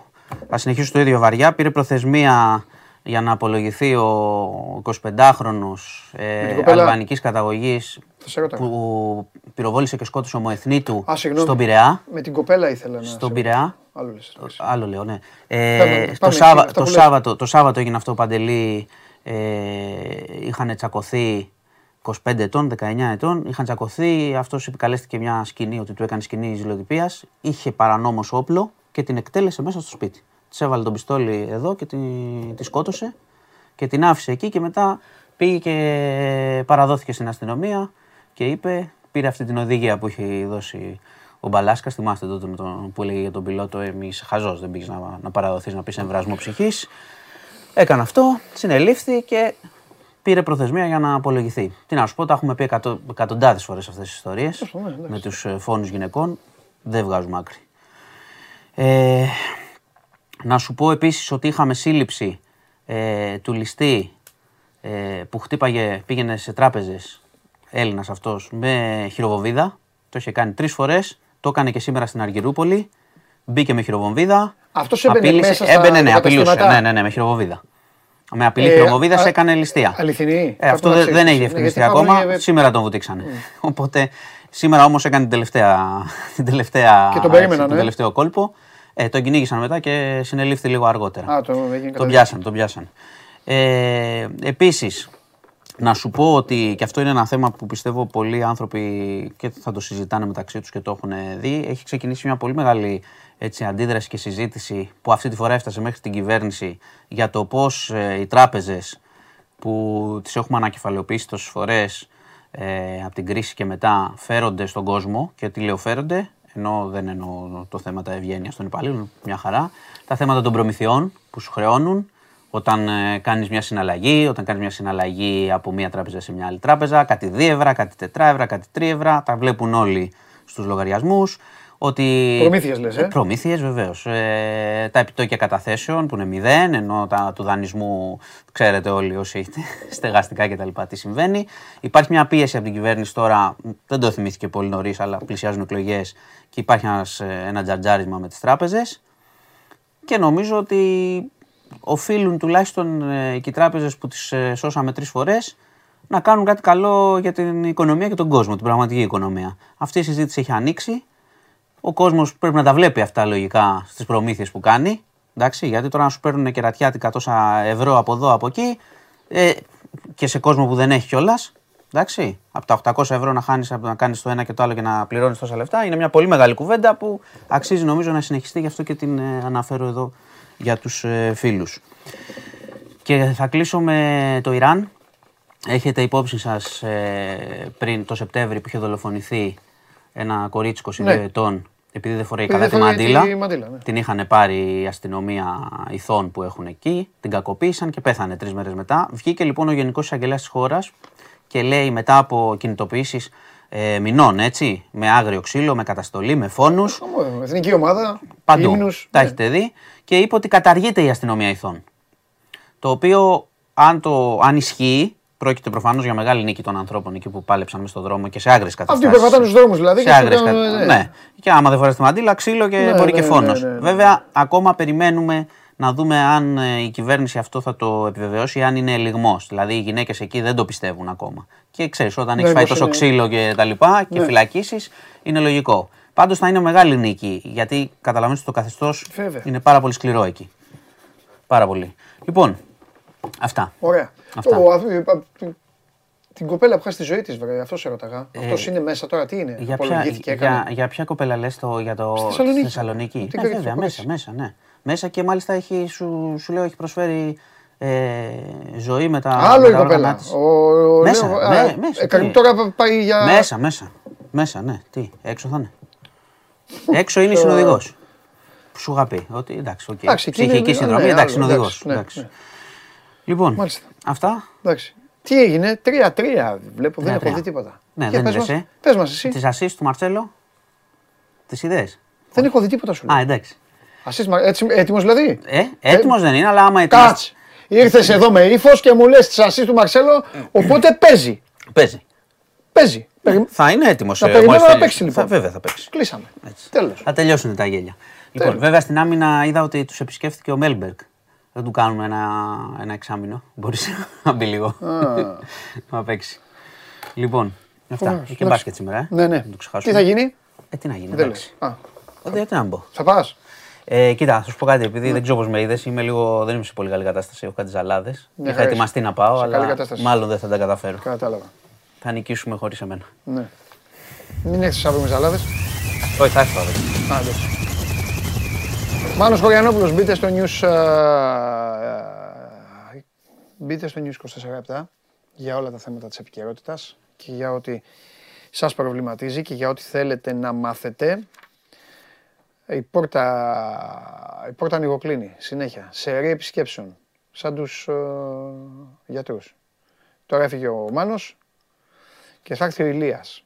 θα συνεχίσω το ίδιο βαριά. Πήρε προθεσμία για να απολογηθεί ο 25χρονος ε, την κοπέλα. αλβανικής καταγωγής Θα σε ρωτάω. που πυροβόλησε και σκότωσε ομοεθνή του Α, συγγνώμη. στον Πειραιά. Με την κοπέλα ήθελα να. Στον σε- Πειραιά. Άλλο λες, εντάξει. Άλλο λέω, ναι. Πάμε, Ε, πάμε, το, εσύ, Σάβα, αυτά το, που λες. Σάββατο, το Σάββατο έγινε αυτό παντελή. Ε, είχαν τσακωθεί 25 ετών, 19 ετών. Είχαν τσακωθεί. Αυτός επικαλέστηκε μια σκηνή ότι του έκανε σκηνή ζηλοτυπίας. Είχε παρανόμως όπλο και την εκτέλεσε μέσα στο σπίτι. της έβαλε τον πιστόλι εδώ και τη, τη σκότωσε και την άφησε εκεί και μετά πήγε και παραδόθηκε στην αστυνομία και είπε, πήρε αυτή την οδηγία που είχε δώσει ο Μπαλάσκα. Θυμάστε τότε με τον, που έλεγε για τον πιλότο, Εμείς χαζός, δεν πήγες να, να παραδοθείς να πεις εμβρασμό ψυχής. Έκανε αυτό, συνελήφθη και πήρε προθεσμία για να απολογηθεί. Τι να σου πω, τα έχουμε πει εκατο, εκατοντάδες φορές αυτές τις ιστορίες με τους φόνους γυναικών. Δεν βγάζουμε άκρη. Ε, να σου πω επίσης ότι είχαμε σύλληψη ε, του ληστή ε, που χτύπαγε, πήγαινε σε τράπεζες, Έλληνας αυτός, με χειροβοβίδα. Το είχε κάνει τρεις φορές, το έκανε και σήμερα στην Αργυρούπολη. Μπήκε με χειροβομβίδα. Αυτός έμπαινε απείλησε- μέσα στα έμπαινε, ναι, απειλούσε. καταστήματα. Ναι, ναι, ναι, με χειροβοβίδα. Με απειλή Ε, χειροβοβίδα α- έκανε ληστεία. αληθινή; Ε, αυτό Πρέπει να δεν, ξέρεις. δεν έχει Ναι, διευκρινιστεί γιατί ακόμα. υπάρχουν, ε, Σήμερα τον βουτήξανε. Οπότε σήμερα όμως έκανε την τελευταία, την τελευταία, Και τον περίμεναν, τον ε. τελευταίο κόλπο. Ε, τον κυνήγησαν μετά και συνελήφθη λίγο αργότερα. Α, το έγινε τον κατά- πιάσαν, τον πιάσαν. Ε, επίσης, να σου πω ότι και αυτό είναι ένα θέμα που πιστεύω πολλοί άνθρωποι και θα το συζητάνε μεταξύ τους και το έχουν δει. Έχει ξεκινήσει μια πολύ μεγάλη έτσι, αντίδραση και συζήτηση που αυτή τη φορά έφτασε μέχρι την κυβέρνηση για το πώς ε, οι τράπεζες που τις έχουμε ανακεφαλαιοποιήσει τόσες φορές ε, από την κρίση και μετά φέρονται στον κόσμο και τι λέω φέρονται, ενώ δεν εννοώ το θέμα τα ευγένεια των υπαλλήλων, μια χαρά, τα θέματα των προμηθειών που σου χρεώνουν, όταν ε, κάνεις μια συναλλαγή, όταν κάνεις μια συναλλαγή από μια τράπεζα σε μια άλλη τράπεζα, κάτι 2 ευρώ, κάτι 4 ευρώ, κάτι 3 ευρώ, τα βλέπουν όλοι στους λογαριασμούς. Ότι... Προμήθειες λες, ε; Προμήθειες βεβαίως. Ε, τα επιτόκια καταθέσεων που είναι μηδέν, ενώ τα του δανεισμού ξέρετε όλοι όσοι έχετε στεγαστικά κτλ. τι συμβαίνει. Υπάρχει μια πίεση από την κυβέρνηση τώρα, δεν το θυμήθηκε πολύ νωρίς, αλλά πλησιάζουν εκλογές και υπάρχει ένας, ε, ένα τζατζάρισμα με τις τράπεζες και νομίζω ότι οφείλουν τουλάχιστον ε, και οι τράπεζες που τις ε, σώσαμε τρεις φορές να κάνουν κάτι καλό για την οικονομία και τον κόσμο, την πραγματική οικονομία. Αυτή η συζήτηση έχει ανοίξει. Ο κόσμος πρέπει να τα βλέπει αυτά λογικά στις προμήθειες που κάνει. Εντάξει, γιατί τώρα να σου παίρνουν κερατιάτικα τόσα ευρώ από εδώ, από εκεί ε, και σε κόσμο που δεν έχει κιόλας. Εντάξει, από τα 800 ευρώ να, χάνεις, να κάνεις το ένα και το άλλο και να πληρώνεις τόσα λεφτά είναι μια πολύ μεγάλη κουβέντα που αξίζει νομίζω να συνεχιστεί, γι' αυτό και την ε, αναφέρω εδώ για τους ε, φίλους. Και θα κλείσω με το Ιράν. Έχετε υπόψη σας ε, πριν το Σεπτέμβρη που είχε δολοφονηθεί ένα κορίτσι 22 Ναι. ετών επειδή δεν φοράει Επειδή καλά τη δεν φοράει μαντήλα. τη μαντήλα, ναι. Την είχαν πάρει η αστυνομία ηθών που έχουν εκεί, την κακοποίησαν και πέθανε τρεις μέρες μετά. Βγήκε λοιπόν ο Γενικός Εισαγγελέας της χώρας και λέει μετά από κινητοποιήσεις ε, μηνών, έτσι, με άγριο ξύλο, με καταστολή, με φόνους. Χαμό, Εθνική ομάδα, Παντού. ύμνους, Τα ναι. έχετε δει. Και είπε ότι καταργείται η αστυνομία ηθών. Το οποίο, αν, το, αν ισχύει, πρόκειται προφανώς για μεγάλη νίκη των ανθρώπων εκεί που πάλεψαν μες στον δρόμο και σε άγριες καταστάσεις. Αυτοί περπατάνε στους δρόμους δηλαδή Σε και σου άγριες κάνουν, κα- ναι. ναι. Και άμα δεν φοράς τη μαντήλα, ξύλο και Ναι, μπορεί ναι, και ναι, φόνος. ναι, ναι. Βέβαια, ακόμα περιμένουμε να δούμε αν ε, η κυβέρνηση αυτό θα το επιβεβαιώσει, αν είναι ελιγμό. Δηλαδή, οι γυναίκες εκεί δεν το πιστεύουν ακόμα. Και ξέρεις, όταν έχεις Ναι, φάει πως τόσο είναι- ξύλο και τα λοιπά και Ναι. φυλακίσεις, είναι λογικό. Πάντως θα είναι μεγάλη νίκη, γιατί καταλαβαίνετε ότι το καθεστώς Βέβαια. είναι πάρα πολύ σκληρό εκεί. Πάρα πολύ. Λοιπόν, αυτά. Ωραία. Αυτά. Ο, α- α- την κοπέλα που χάσει τη ζωή της, βέβαια, αυτός σε ρώταγα. Αυτός είναι μέσα τώρα, τι είναι; Ε, Για ποια, Απολογήθηκε, έκανε. για, για ποια κοπέλα λες το, για το Στη Θεσσαλονίκη. στη Θεσσαλονίκη. Την Ναι, κορίτσι, βέβαια, το μέσα, κορίτσι. μέσα, ναι. Μέσα και μάλιστα έχει, σου, σου λέω, έχει προσφέρει ε, ζωή με τα Άλλο με η τα κοπέλα. όργανα της. Ο, ο, Μέσα, λέω, ναι, α, μέσα, ε, τι; τώρα πάει για. Μέσα, μέσα. Μέσα, ναι. Τι, έξω θα είναι. έξω είναι η συνοδηγός. Σου είχα πει ότι εντάξει, οκ. Εντάξει, εκεί είναι- Ψυχική συνδρομή, ναι, εντάξει, άλλο, συνοδηγός. εντάξει, ναι, ναι. Λοιπόν, Μάλιστα. Αυτά. Εντάξει. Τι έγινε, 3-3 βλέπω, δεν έχω 3-3. δει τίποτα. Ναι, Για δεν πες είδες, μας. ε. Πες μας εσύ. Τη ασίστ του Μαρτσέλο. Τις ιδέες. Δεν έχω δει τίποτα σου Α, λέω. εντάξει. Assist, μα- έτσι, έτοιμος δηλαδή; Ε, έτοιμος δεν είναι, αλλά άμα ετοιμαστεί. Κάτς. Ήρθες εδώ με ύφος και μου λες τις assist του Μαρσέλο, οπότε παίζει. Παίζει. Παίζει. Περι- Θα είναι έτοιμος. Να περιμένω να παίξει, λοιπόν. βέβαια θα παίξει. Κλείσαμε. Έτσι. Τέλος. Θα τελειώσουν τα γέλια. Λοιπόν, Τέλος. βέβαια στην άμυνα είδα ότι τους επισκέφθηκε ο Μέλμπεργκ. Δεν του κάνουμε ένα, ένα εξάμεινο. Μπορείς να μπει λίγο. να παίξει. Λοιπόν, αυτά. Ωραίος, Έχει και εντάξει. μπάσκετ σήμερα. Ε. Ναι, ναι. Μην το ξεχάσουμε. Τι θα γίνει, Ε, τι να γίνει. δεν εντάξει. λες. Α, Ε, Γιατί να μπω. Θα πας; Ε, κοίτα, θα σου πω κάτι, επειδή δεν ξέρω πώς με είδες, είμαι λίγο, δεν είμαι σε πολύ καλή κατάσταση. Έχω κάτι ζαλάδες. Μια Είχα χαρά ετοιμαστεί να πάω, Σε καλή αλλά κατάσταση. μάλλον δεν θα τα καταφέρω. Κατάλαβα. Θα νικήσουμε χωρίς εμένα. Ναι. Μην έχεις αύριο με ζαλάδες. Όχι, θα έρθω αύριο. Α, εντάξει. Μάνος Χωριανόπουλος, μπείτε στο News, ε, ε, μπείτε στο News 24 για όλα τα θέματα της επικαιρότητας και για ό,τι σας προβληματίζει και για ό,τι θέλετε να μάθετε. Η πόρτα, η πόρτα ανοιγοκλίνει συνέχεια, σε ρή επισκέψεων, σαν τους ε, γιατρούς. Τώρα έφυγε ο Μάνος και θα έρθει ο Ηλίας.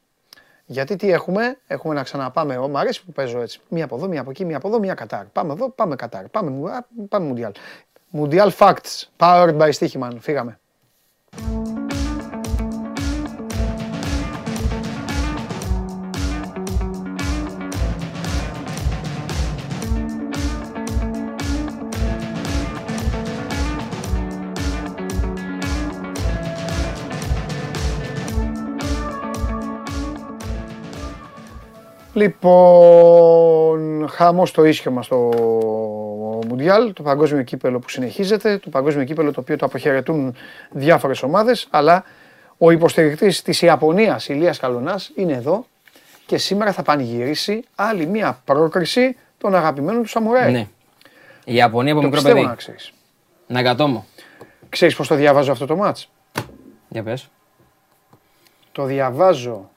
Γιατί τι έχουμε, έχουμε να ξαναπάμε. Εγώ μου αρέσει που παίζω έτσι. Μία από εδώ, μία από εκεί, μία από εδώ, μία Κατάρ. Πάμε εδώ, πάμε Κατάρ. Πάμε, Μου- α, πάμε Μουντιάλ. Μουντιάλ Facts. Powered by Stichiman. Φύγαμε. Λοιπόν, χαμό το ίσιο μας στο Μουντιάλ, το παγκόσμιο κύπελο που συνεχίζεται, το παγκόσμιο κύπελο το οποίο το αποχαιρετούν διάφορες ομάδες, αλλά ο υποστηρικτής της Ιαπωνίας, Ηλίας Καλονάς, είναι εδώ και σήμερα θα πανηγυρίσει άλλη μία πρόκριση των αγαπημένων του Σαμουράι. Ναι. Η Ιαπωνία από Το μικρό πιστεύω παιδί. να ξέρεις. Ναγκατόμο. Ξέρεις πώς το διαβάζω αυτό το μάτς; Για πες. Το διαβάζω.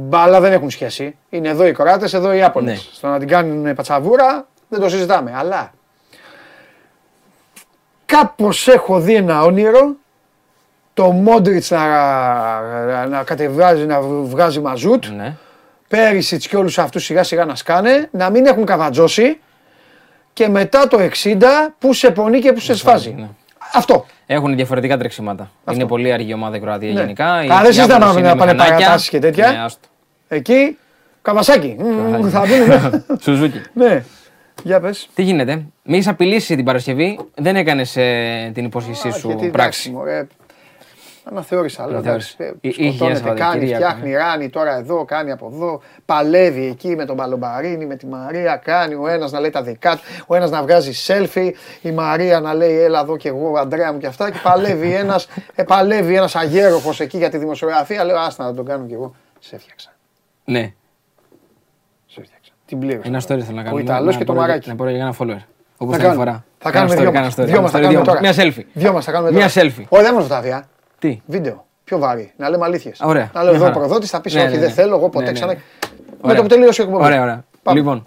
Μπάλα δεν έχουν σχέση. Είναι εδώ οι Κροάτες, εδώ οι Ιάπωνες. Ναι. Στο να την κάνουν πατσαβούρα δεν το συζητάμε. Αλλά κάπως έχω δει ένα όνειρο το Μόντριτς να, να κατεβάζει, να βγάζει μαζούτ. Ναι. Πέρυσι και όλους αυτούς σιγά σιγά να σκάνε, να μην έχουν καβατζώσει και μετά το 60 που σε πονεί και που σε σφάζει. ναι. Αυτό. Έχουν διαφορετικά τρεξίματα. Είναι πολύ αργή ομάδα η Κροατία Ναι. γενικά. Οι Α, δεν συζητάμε Ιάπωνες να είναι πάνε μηχανάκια. παρατάσεις και τέτοια. Ναι, άστο. Εκεί, καβασάκι. Μμμ, Θα δούμε. Σουζούκι. Ναι. Για πες. Τι γίνεται, με είχε απειλήσει την Παρασκευή, δεν έκανες την υπόσχεσή Α, σου γιατί, πράξη. Εντάξει, μωρέ, Αναθεώρησα. λέω, Αναθεώρησε. εντάξει, Εί- είχε Σκοτώνεται, κάνει, Σαββατοκύριακο, φτιάχνει, ράνει τώρα εδώ, κάνει από εδώ. Παλεύει εκεί με τον Παλομπαρίνη, με τη Μαρία. Κάνει ο ένας να λέει τα δικά του, ο ένας να βγάζει selfie, η Μαρία να λέει έλα εδώ και εγώ, Αντρέα μου και αυτά. Και παλεύει ένας ε, παλεύει ένας αγέροχος εκεί για τη δημοσιογραφία. Λέω άστα να τον κάνω κι εγώ. Σε έφτιαξα. Ναι, Σε έφτιαξα. Την πλήρωσα. ένα story θέλω να κάνω. Ο Ιταλός Να και το μπορώ- μαράκι. Να μπορώ για ένα follower. Όπω Θα την κάνουμε. φορά. Θα Κάνα κάνουμε story, δυο κάνα μας. story, Δυο κάνα μας θα story, κάνουμε δυο μας. τώρα. Μια selfie. Δυο μας θα κάνουμε Μια τώρα. selfie. Όχι, δεν μας τα βία. Τι; Βίντεο. Πιο βαρύ. Να λέμε αλήθειες. Ωραία. Να λέω Μια εδώ ο χαρά. προδότης, θα πεις Ναι, όχι, ναι, δεν ναι. θέλω εγώ ποτέ Ναι, ναι, ξανά. ναι. Με Ωραία. το που τελείωσε η εκπομπής. Ωραία, ωραία. Πάμε. Λοιπόν,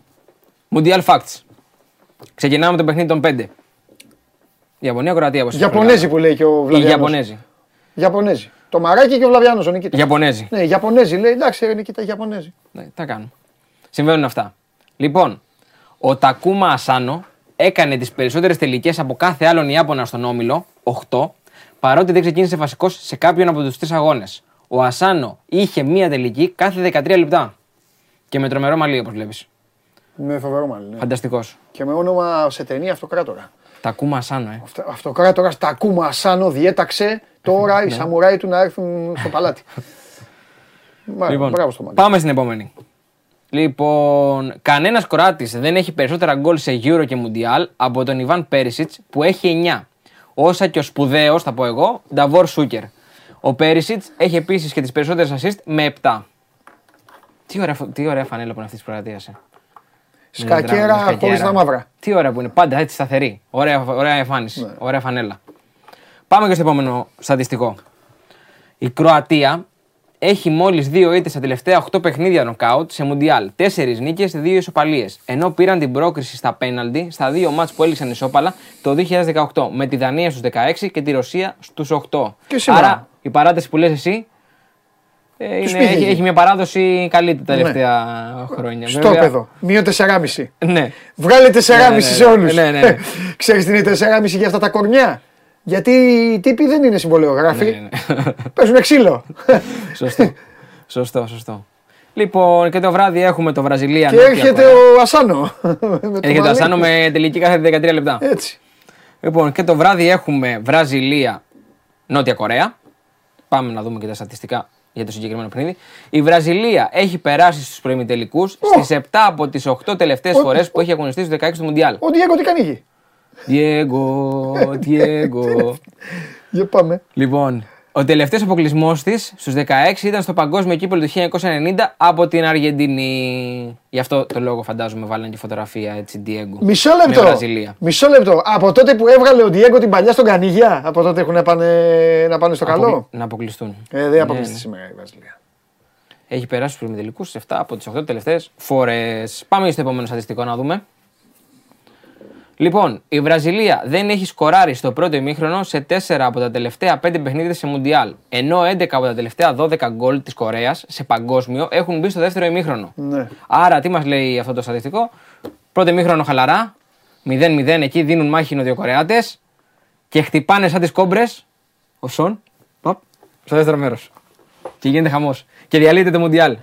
Mundial Facts. Ξεκινάμε το παιχνίδι των 5. Ιαπωνία, Κροατία, όπως Ιαπωνέζοι που λέει και ο Οι Βλαβιάνος. Ιαπωνέζοι. Ιαπωνέζοι. Το μαράκι και ο Βλαβιάνος ο Νικήτας. Ιαπωνέζοι. Ναι, Ιαπωνέζοι λέει εντάξει, ρε Νικήτα, Ιαπωνέζοι. Ναι, τα κάνω. Συμβαίνουν αυτά. Λοιπόν, ο Τακούμα Ασάνο έκανε τις περισσότερες τελικές από κάθε άλλον Ιάπωνα στον όμιλο, 8, παρότι δεν ξεκίνησε βασικός σε κάποιον από τους τρεις αγώνες. Ο Ασάνο είχε μία τελική κάθε 13 λεπτά. Και με τρομερό μαλλί, όπως βλέπεις. Με φοβερό μάλλον. Ναι. Φανταστικός. Και με όνομα σε ταινία αυτοκράτορα. Τακούμα Ασάνο, ε. Αυτο- Αυτοκράτορα τα ακούμε ασάνο, διέταξε τώρα οι Ναι. σαμουράι του να έρθουν στο παλάτι. Μάλιστα, Λοιπόν, Μπράβο στο μάτι. πάμε στην επόμενη. Λοιπόν, κανένας Κροάτης δεν έχει περισσότερα γκολ σε Euro και Mundial από τον Ιβάν Πέρισιτ που έχει 9. Όσα και ο σπουδαίος, θα πω εγώ, Νταβόρ Σούκερ. Ο Πέρισιτ έχει επίσης και τις περισσότερες assist με 7. Τι ωραία, φο- τι ωραία φανέλα που είναι αυτή της Κροατίας. Ε. Σκακέρα χωρίς τα μαύρα. Τι ωραία που είναι, πάντα έτσι σταθερή. Ωραία, ωραία εμφάνιση. Ναι. Ωραία φανέλα. Πάμε και στο επόμενο στατιστικό. Η Κροατία έχει μόλις δύο ήττες στα τελευταία 8 παιχνίδια νοκάουτ σε Μουντιάλ. 4 νίκες, 2 ισοπαλίες. Ενώ πήραν την πρόκριση στα πέναλτι στα δύο μάτς που έληξαν ισόπαλα το 2018 με τη Δανία στους 16 και τη Ρωσία στους 8. Και σήμερα. Άρα η παράταση που λες εσύ ε, είναι, πήγε έχει, εκεί. έχει μια παράδοση καλή τα τελευταία χρόνια. Στο Βέβαια- παιδό. Μείον 4,5. Ναι. Βγάλε 4,5 Ναι, ναι, σε ναι. όλους. Ναι, ναι, ναι. Ξέρεις τι είναι 4,5 για αυτά τα κορμιά; Γιατί οι τύποι δεν είναι συμβολιογράφοι. Ναι, ναι. Παίζουν ξύλο. Σωστό. σωστό, σωστό. Λοιπόν, και το βράδυ έχουμε το Βραζιλία. και Νότια έρχεται Κορέα. ο Ασάνο. Με το Έρχεται ο μαλλί Ασάνο του. με τελική κάθε 13 λεπτά. Έτσι. Λοιπόν, και το βράδυ έχουμε Βραζιλία, Νότια Κορέα. Πάμε να δούμε και τα στατιστικά για το συγκεκριμένο παιχνίδι. Η Βραζιλία έχει περάσει στους προημιτελικούς στις 7 από τις 8 τελευταίες φορές που έχει αγωνιστεί στους 16 του Μουντιάλ. Ο Διέγκο τι κάνει εκεί. Diego, Diego. Για πάμε. λοιπόν, Ο τελευταίος αποκλεισμός της στους 16 ήταν στο παγκόσμιο κύπελο του 1990 από την Αργεντινή. Γι' αυτό το λόγο φαντάζομαι βάλανε τη φωτογραφία έτσι Diego. Μισό Με λεπτό. Βραζιλία. Μισό λεπτό. Από τότε που έβγαλε ο Διέγκο την παλιά στον Κανίγια, από τότε έχουν να πάνε, να πάνε στο καλό; Αποκλει- Να αποκλειστούν. Ε, δεν αποκλειστεί σήμερα η Βραζιλία. Έχει περάσει στους τελικού 7 από τις 8 τελευταίες φορές. Πάμε στο επόμενο στατιστικό να δούμε. Λοιπόν, η Βραζιλία δεν έχει σκοράρει στο πρώτο ημίχρονο σε 4 από τα τελευταία 5 παιχνίδια σε Μουντιάλ. Ενώ 11 από τα τελευταία 12 γκολ της Κορέας σε παγκόσμιο έχουν μπει στο δεύτερο ημίχρονο. Ναι. Άρα, τι μας λέει αυτό το στατιστικό; Πρώτο ημίχρονο χαλαρά. 0-0 εκεί δίνουν μάχη οι Νοτιοκορεάτες και χτυπάνε σαν τις κόμπρες. Ο Σον. Οπ, στο δεύτερο μέρος. Και γίνεται χαμός. Και διαλύεται το Μουντιάλ.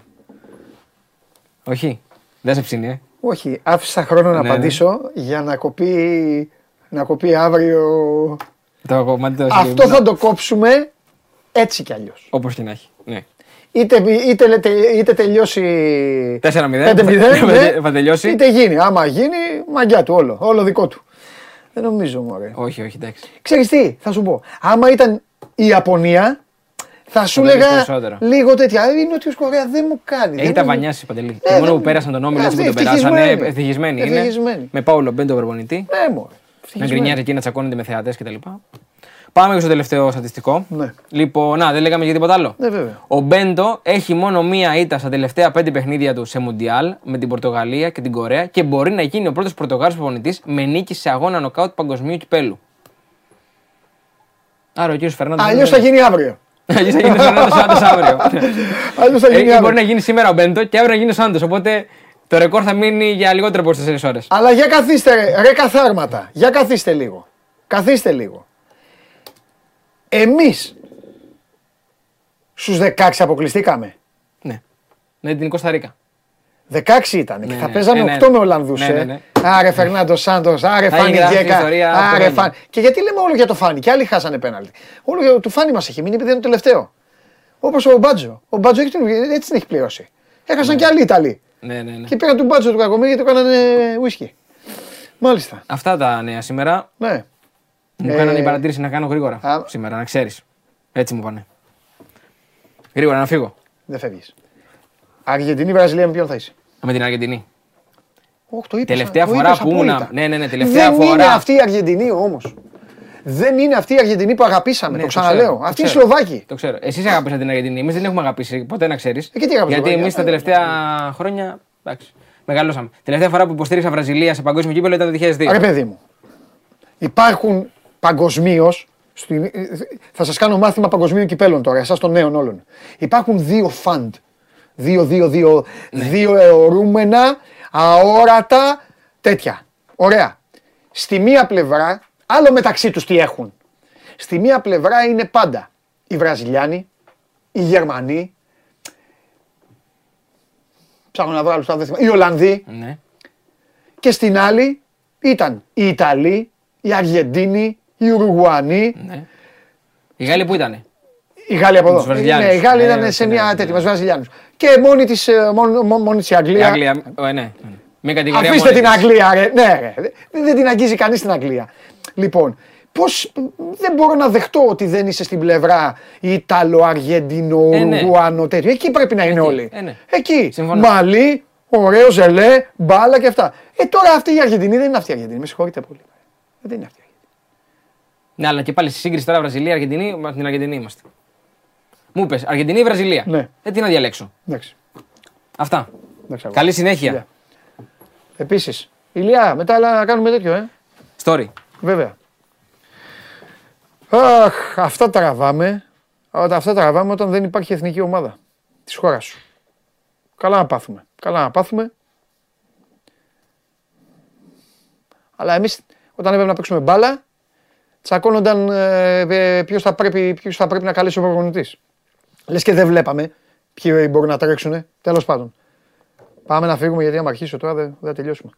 Όχι. Δεν σε ψήνει, ε. Όχι, άφησα χρόνο να Ναι, απαντήσω για να κοπεί, να κοπεί αύριο. Το κομμάτι το Αυτό θα το κόψουμε έτσι κι αλλιώς. Όπως και να έχει. Ναι. Είτε, είτε, είτε, είτε τελειώσει 4-0. 5-0, Θα- ναι, θα τελειώσει. είτε γίνει. Άμα γίνει, μαγιά του όλο. Όλο δικό του. Δεν νομίζω, μωρέ. Όχι, όχι, εντάξει. Ξέρεις τι, θα σου πω. Άμα ήταν η Ιαπωνία, θα σου το δεις λέγα περισσότερο. λίγο τέτοια. «Ε, Η Νότιος Κορέα δεν μου κάνει. Έχει δεν τα μου- βανιάσει παντελή. Ναι, Και μόνο δεν- που πέρασαν τον όμιλο έτσι που Αυτή τον περάσανε. ευτυχισμένη. Ευτυχισμένοι είναι. Ευτυχισμένη. Με Πάολο Μπέντο προπονητή. Ναι, μωρέ. Να Ευτυχισμένη. γκρινιάζει εκεί να τσακώνονται με θεατές κτλ. Πάμε και στο τελευταίο στατιστικό. Ναι. Λοιπόν, να, δεν λέγαμε για τίποτα άλλο. Ναι, βέβαια. Ο Μπέντο έχει μόνο μία ήττα στα τελευταία πέντε παιχνίδια του σε Μουντιάλ με την Πορτογαλία και την Κορέα και μπορεί να γίνει ο πρώτος Πορτογάλος προπονητής με νίκη σε αγώνα νοκάουτ παγκοσμίου κυπέλου. Άρα ο κύριος Φερνάντος. Αλλιώς θα γίνει αύριο. Αλλιώς θα γίνεις ο Φερνάντο Σάντος αύριο. Αλλιώς θα Ε, γίνει ή μπορεί αύριο. να γίνει σήμερα ο Μπέντο και αύριο να γίνει ο Σάντος. Οπότε το ρεκόρ θα μείνει για λιγότερο από 4 ώρες. Αλλά για καθίστε, ρε, ρε καθάρματα. Για καθίστε λίγο. Καθίστε λίγο. Εμείς στους 16 αποκλειστήκαμε. Ναι. Ναι, την Κωνσταντίνα. 16 ήταν και Ναι, θα ναι. παίζαμε Ε, ναι. 8 με Ολλανδούς. Ναι, ε. ναι, ναι. Άρε Φερνάντο Σάντος, άρε Θα Φάνη γίνει αυτή η Γκέκα. ιστορία Άρε αυτομένη. Φάνη. Και γιατί λέμε όλο για το Φάνη, και άλλοι χάσανε πέναλτι. Όλο για το Φάνη μας έχει μείνει επειδή είναι το τελευταίο. Όπως ο Μπάτζο. Ο Μπάτζο έχει την, έτσι την έχει πληρώσει. Έχασαν και άλλοι Ιταλοί. Ναι, ναι, ναι. Και πήραν τον Μπάτζο του Κακομίρη και το έκαναν ουίσκι. Μάλιστα. Αυτά τα νέα σήμερα. Ναι. Μου Ε, κάνανε την παρατήρηση να κάνω γρήγορα. α. Σήμερα, να ξέρεις. Έτσι μου πάνε. Γρήγορα να φύγω. Δεν φεύγεις. Αργεντινή, Βραζιλία με ποιον θα είσαι; Με την Αργεντινή. Όχι, το είπες, Τελευταία το φορά είπες που ήμουνα- απόλυτα. ναι, ναι, ναι, τελευταία Δεν είναι φορά. αυτή η Αργεντινή όμως. Δεν είναι αυτή η Αργεντινή που αγαπήσαμε. Ναι, το ξέρω, ξαναλέω. το Αυτή είναι ξέρω. Σλοβάκη. Το ξέρω. Εσείς αγαπήσατε την Αργεντινή. Εμείς δεν έχουμε αγαπήσει ποτέ να ξέρεις. Ε, και τι αγαπήσατε, Γιατί παιδιά. εμείς τα τελευταία χρόνια. Εντάξει, μεγαλώσαμε. Τελευταία φορά που υποστήριξα Βραζιλία σε παγκόσμιο κύπελο ήταν το 2002. Ρε παιδί μου. Υπάρχουν παγκοσμίως. Θα σας κάνω μάθημα παγκοσμίων κυπέλων τώρα, εσάς των νέων όλων. Υπάρχουν δύο φαντ. Δύο, δύο, δύο, Ναι. δύο αιωρούμενα, αόρατα, τέτοια. Ωραία. Στη μία πλευρά, άλλο μεταξύ τους τι έχουν. Στη μία πλευρά είναι πάντα οι Βραζιλιάνοι, οι Γερμανοί, ψάχνω να βρω άλλους, τώρα δεν θυμάμαι, οι Ολλανδοί, Ναι. και στην άλλη ήταν οι Ιταλοί, οι Αργεντίνοι, οι Ουρουγουανοί, ναι. Οι Γάλλοι που ήταν. οι Γάλλοι από Τους εδώ. Βραζιλιάνους. Ναι, οι Γάλλοι Ναι, ήταν ναι, σε ναι, μια ναι, τέτοια, ναι. με τους Βραζιλιάνους. Και μόνη της, ε, μόνο, μόνο- μόνη της η Η Αγγλία. Αγγλία. ε, ναι. Με κατηγορία Αφήστε μόνη την της. Αγγλία, ρε. Ναι, ρε. Δεν, δεν την αγγίζει κανείς την Αγγλία. Λοιπόν, πώς, δεν μπορώ να δεχτώ ότι δεν είσαι στην πλευρά Ιταλο, Αργεντινο, Ε, ναι. Ουρουάνο, τέτοιο. Εκεί πρέπει να είναι Εκεί, όλοι. ε, ναι. Εκεί. Συμφωνώ. Μαλί, ωραίο ζελέ, μπάλα και αυτά. Ε, τώρα αυτή η Αργεντινή δεν είναι αυτή η Αργεντινή. Με συγχωρείτε πολύ. Δεν είναι αυτή η Αργεντινή. Ναι, αλλά και πάλι στη σύγκριση τώρα Βραζιλία-Αργεντινή, με την Αργεντινή είμαστε. Μου είπες Αργεντινή ή Βραζιλία; Ναι. Ε, τι να διαλέξω. Εντάξει. Αυτά. Εντάξει, αγόρι. Καλή συνέχεια. Φιλιά. Επίσης, Ηλιά, μετά αλλά να κάνουμε τέτοιο, ε. Story. Βέβαια. Αχ, αυτά τραβάμε. Όταν αυτά τραβάμε όταν δεν υπάρχει εθνική ομάδα της χώρας σου. Καλά να πάθουμε. Καλά να πάθουμε. Αλλά εμείς όταν έπρεπε να παίξουμε μπάλα, τσακώνονταν ε, ε, ποιος, θα πρέπει, ποιος θα πρέπει να καλέσει ο προπονητής. Λες και δεν βλέπαμε ποιοι μπορούν να τρέξουν. Τέλος πάντων. Πάμε να φύγουμε γιατί άμα αρχίσω τώρα δεν, δεν θα τελειώσουμε.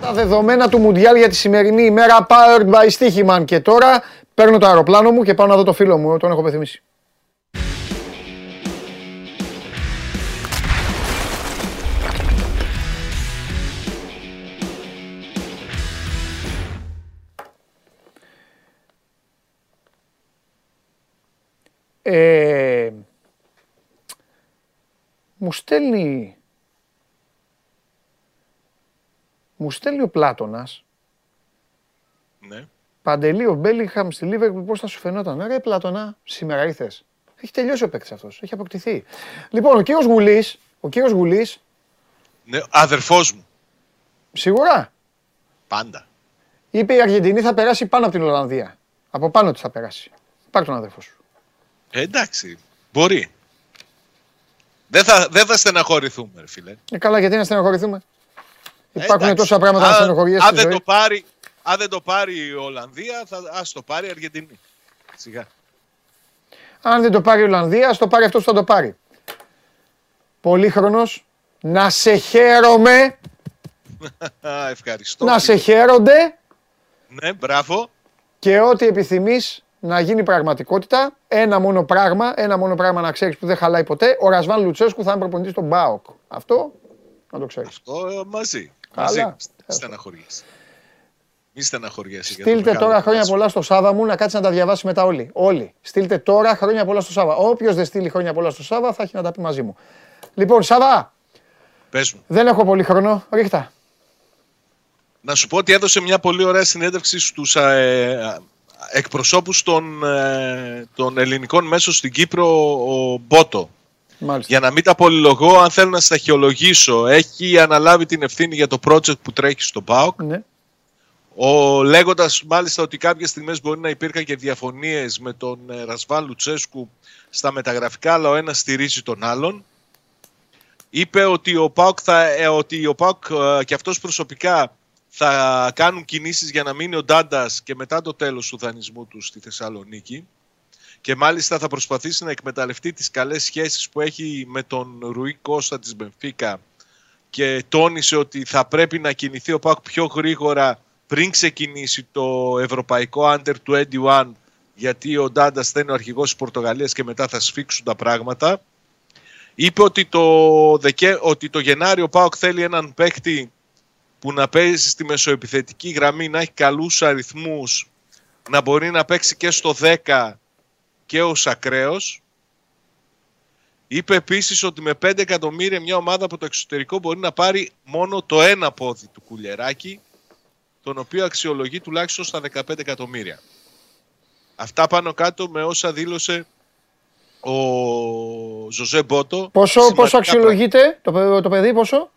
Τα δεδομένα του Μουντιάλ για τη σημερινή ημέρα powered by Stichiman και τώρα παίρνω το αεροπλάνο μου και πάω να δω το φίλο μου, τον έχω πεθυμίσει. Ε, μου στέλνει μου στέλνει ο Πλάτωνας Ναι. Παντελή, ο Μπέλιγχαμ στη Λίβερπουλ πώς θα σου φαινόταν; Ρε Πλάτωνα, σήμερα ήρθες. Έχει τελειώσει ο παίκτης αυτός, έχει αποκτηθεί. Λοιπόν, ο κύριος Γουλής, ο κύριος Γουλής, ναι. Αδερφός μου. σίγουρα, Πάντα. είπε η Αργεντινή θα περάσει πάνω από την Ολλανδία. Από πάνω της θα περάσει. Πάρ' τον αδερφό σου. Ε, εντάξει. Μπορεί. Δεν θα, δεν θα στεναχωρηθούμε, ρε φίλε. Ε, καλά, γιατί να στενοχωρηθούμε. Υπάρχουν εντάξει. τόσα πράγματα να Αν- στενοχωριέσαι αν στη δεν ζωή. το πάρει, αν δεν το πάρει η Ολλανδία, θα ας το πάρει η Αργεντινή. Σιγά. Αν δεν το πάρει η Ολλανδία, ας το πάρει αυτός που θα το πάρει. Πολύχρονος, να σε χαίρομαι, Α, ευχαριστώ. να σε φίλε. χαίρονται Ναι, μπράβο. και ό,τι επιθυμείς να γίνει πραγματικότητα. Ένα μόνο πράγμα, ένα μόνο πράγμα να ξέρεις που δεν χαλάει ποτέ. Ο Ρασβάν Λουτσέσκου θα είναι προπονητής στον Μπάοκ. Αυτό να το ξέρεις. Αυτό ε, μαζί. Καλά. Μαζί. Μη στεναχωριέσαι. Μη στεναχωριέσαι. για το Στείλτε μεγάλο τώρα χρόνια πλάσμα. πολλά στο Σάβα μου να κάτσει να τα διαβάσει μετά όλοι. Όλοι. Στείλτε τώρα χρόνια πολλά στο Σάβα. Όποιος δεν στείλει χρόνια πολλά στο Σάβα θα έχει να τα πει μαζί μου. Λοιπόν, Σάβα, Πες μου. δεν έχω πολύ χρόνο. Ρίχτα. Να σου πω ότι έδωσε μια πολύ ωραία συνέντευξη στους ε, εκπροσώπους των, ε, των ελληνικών μέσων στην Κύπρο ο Μπότο. Μάλιστα. Για να μην τα πολυλογώ, αν θέλω να σταχυολογήσω, έχει αναλάβει την ευθύνη για το project που τρέχει στο ΠΑΟΚ. Ναι. Ο, λέγοντας μάλιστα ότι κάποιες στιγμές μπορεί να υπήρχαν και διαφωνίες με τον ε, Ρασβάν Λουτσέσκου στα μεταγραφικά, αλλά ο ένας στηρίζει τον άλλον. Είπε ότι ο ΠΑΟΚ, θα, ε, ότι ο ΠΑΟΚ ε, και αυτός προσωπικά θα κάνουν κινήσεις για να μείνει ο Ντάντας και μετά το τέλος του δανεισμού του στη Θεσσαλονίκη. Και μάλιστα θα προσπαθήσει να εκμεταλλευτεί τις καλές σχέσεις που έχει με τον Ρουί Κώστα της Μπενφίκα και τόνισε ότι θα πρέπει να κινηθεί ο ΠΑΟΚ πιο γρήγορα πριν ξεκινήσει το ευρωπαϊκό Under 21 γιατί ο Ντάντας θα είναι ο αρχηγός της Πορτογαλίας και μετά θα σφίξουν τα πράγματα. Είπε ότι το, Δεκέ, ότι το Γενάριο ο ΠΑΟΚ θέλει έναν παίκτη που να παίζει στη μεσοεπιθετική γραμμή, να έχει καλούς αριθμούς, να μπορεί να παίξει και στο 10 και ως ακραίος. Είπε επίσης ότι με 5 εκατομμύρια μια ομάδα από το εξωτερικό μπορεί να πάρει μόνο το ένα πόδι του κουλεράκι, τον οποίο αξιολογεί τουλάχιστον στα 15 εκατομμύρια. Αυτά πάνω κάτω με όσα δήλωσε ο Ζωζέ Μπότο. Πόσο, Σημαντικά πόσο αξιολογείται το, παι- το παιδί, πόσο;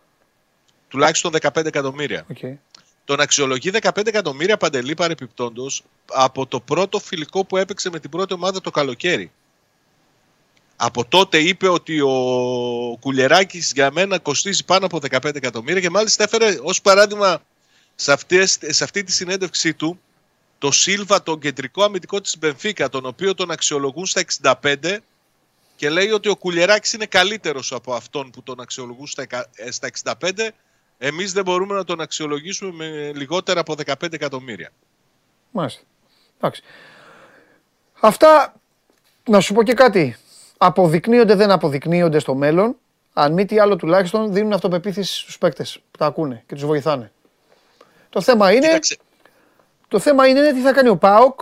Πράγματα. Τουλάχιστον 15 εκατομμύρια. Okay. Τον αξιολογεί 15 εκατομμύρια παντελή παρεπιπτόντος από το πρώτο φιλικό που έπαιξε με την πρώτη ομάδα το καλοκαίρι. Από τότε είπε ότι ο Κουλεράκης για μένα κοστίζει πάνω από 15 εκατομμύρια και μάλιστα έφερε ως παράδειγμα σε, αυτές, σε αυτή τη συνέντευξή του το Σίλβα, τον κεντρικό αμυντικό της Μπενφίκα, τον οποίο τον αξιολογούν στα 65 και λέει ότι ο Κουλεράκης είναι καλύτερος από αυτόν που τον αξιολογούν στα, εκα- ε, στα 65 εμείς δεν μπορούμε να τον αξιολογήσουμε με λιγότερα από 15 εκατομμύρια. Μάλιστα. Εντάξει. Αυτά, να σου πω και κάτι. Αποδεικνύονται, δεν αποδεικνύονται στο μέλλον. Αν μη τι άλλο τουλάχιστον δίνουν αυτοπεποίθηση στους παίκτες που τα ακούνε και τους βοηθάνε. Το θέμα είναι, Κοίταξε, το θέμα είναι τι θα κάνει ο ΠΑΟΚ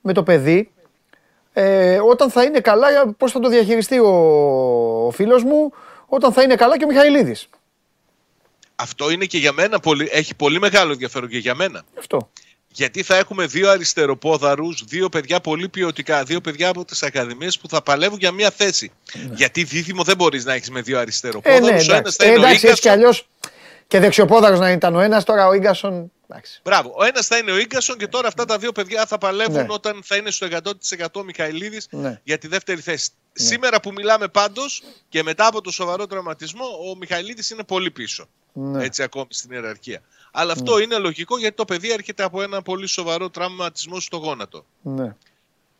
με το παιδί ε, όταν θα είναι καλά, πώς θα το διαχειριστεί ο, ο φίλος μου, όταν θα είναι καλά και ο Μιχαηλίδης. Αυτό είναι και για μένα πολύ, έχει πολύ μεγάλο ενδιαφέρον και για μένα. Αυτό. Γιατί θα έχουμε δύο αριστεροπόδαρους, δύο παιδιά πολύ ποιοτικά, δύο παιδιά από τις ακαδημίες που θα παλεύουν για μία θέση. Γιατί δίδυμο δεν μπορείς να έχεις με δύο Ε, αριστεροπόδαρους. ναι, ο ένας εντάξει. θα Ε, είναι ο εντάξει, έτσι κι Ίγκασον. αλλιώς και δεξιοπόδαρος να ήταν ο ένας, τώρα ο Ίγκασον. Εντάξει. Μπράβο. Ο ένας θα είναι ο Ίγκασον και τώρα αυτά τα δύο παιδιά θα παλεύουν Ναι. όταν θα είναι στο 100% ο Μιχαηλίδης Ναι. για τη δεύτερη θέση. Σήμερα που μιλάμε πάντως και μετά από το σοβαρό τραυματισμό, ο Μιχαηλίδης είναι πολύ πίσω. Ναι. Έτσι ακόμη στην ιεραρχία. Αλλά αυτό είναι λογικό γιατί το παιδί έρχεται από ένα πολύ σοβαρό τραυματισμό στο γόνατο. Ναι.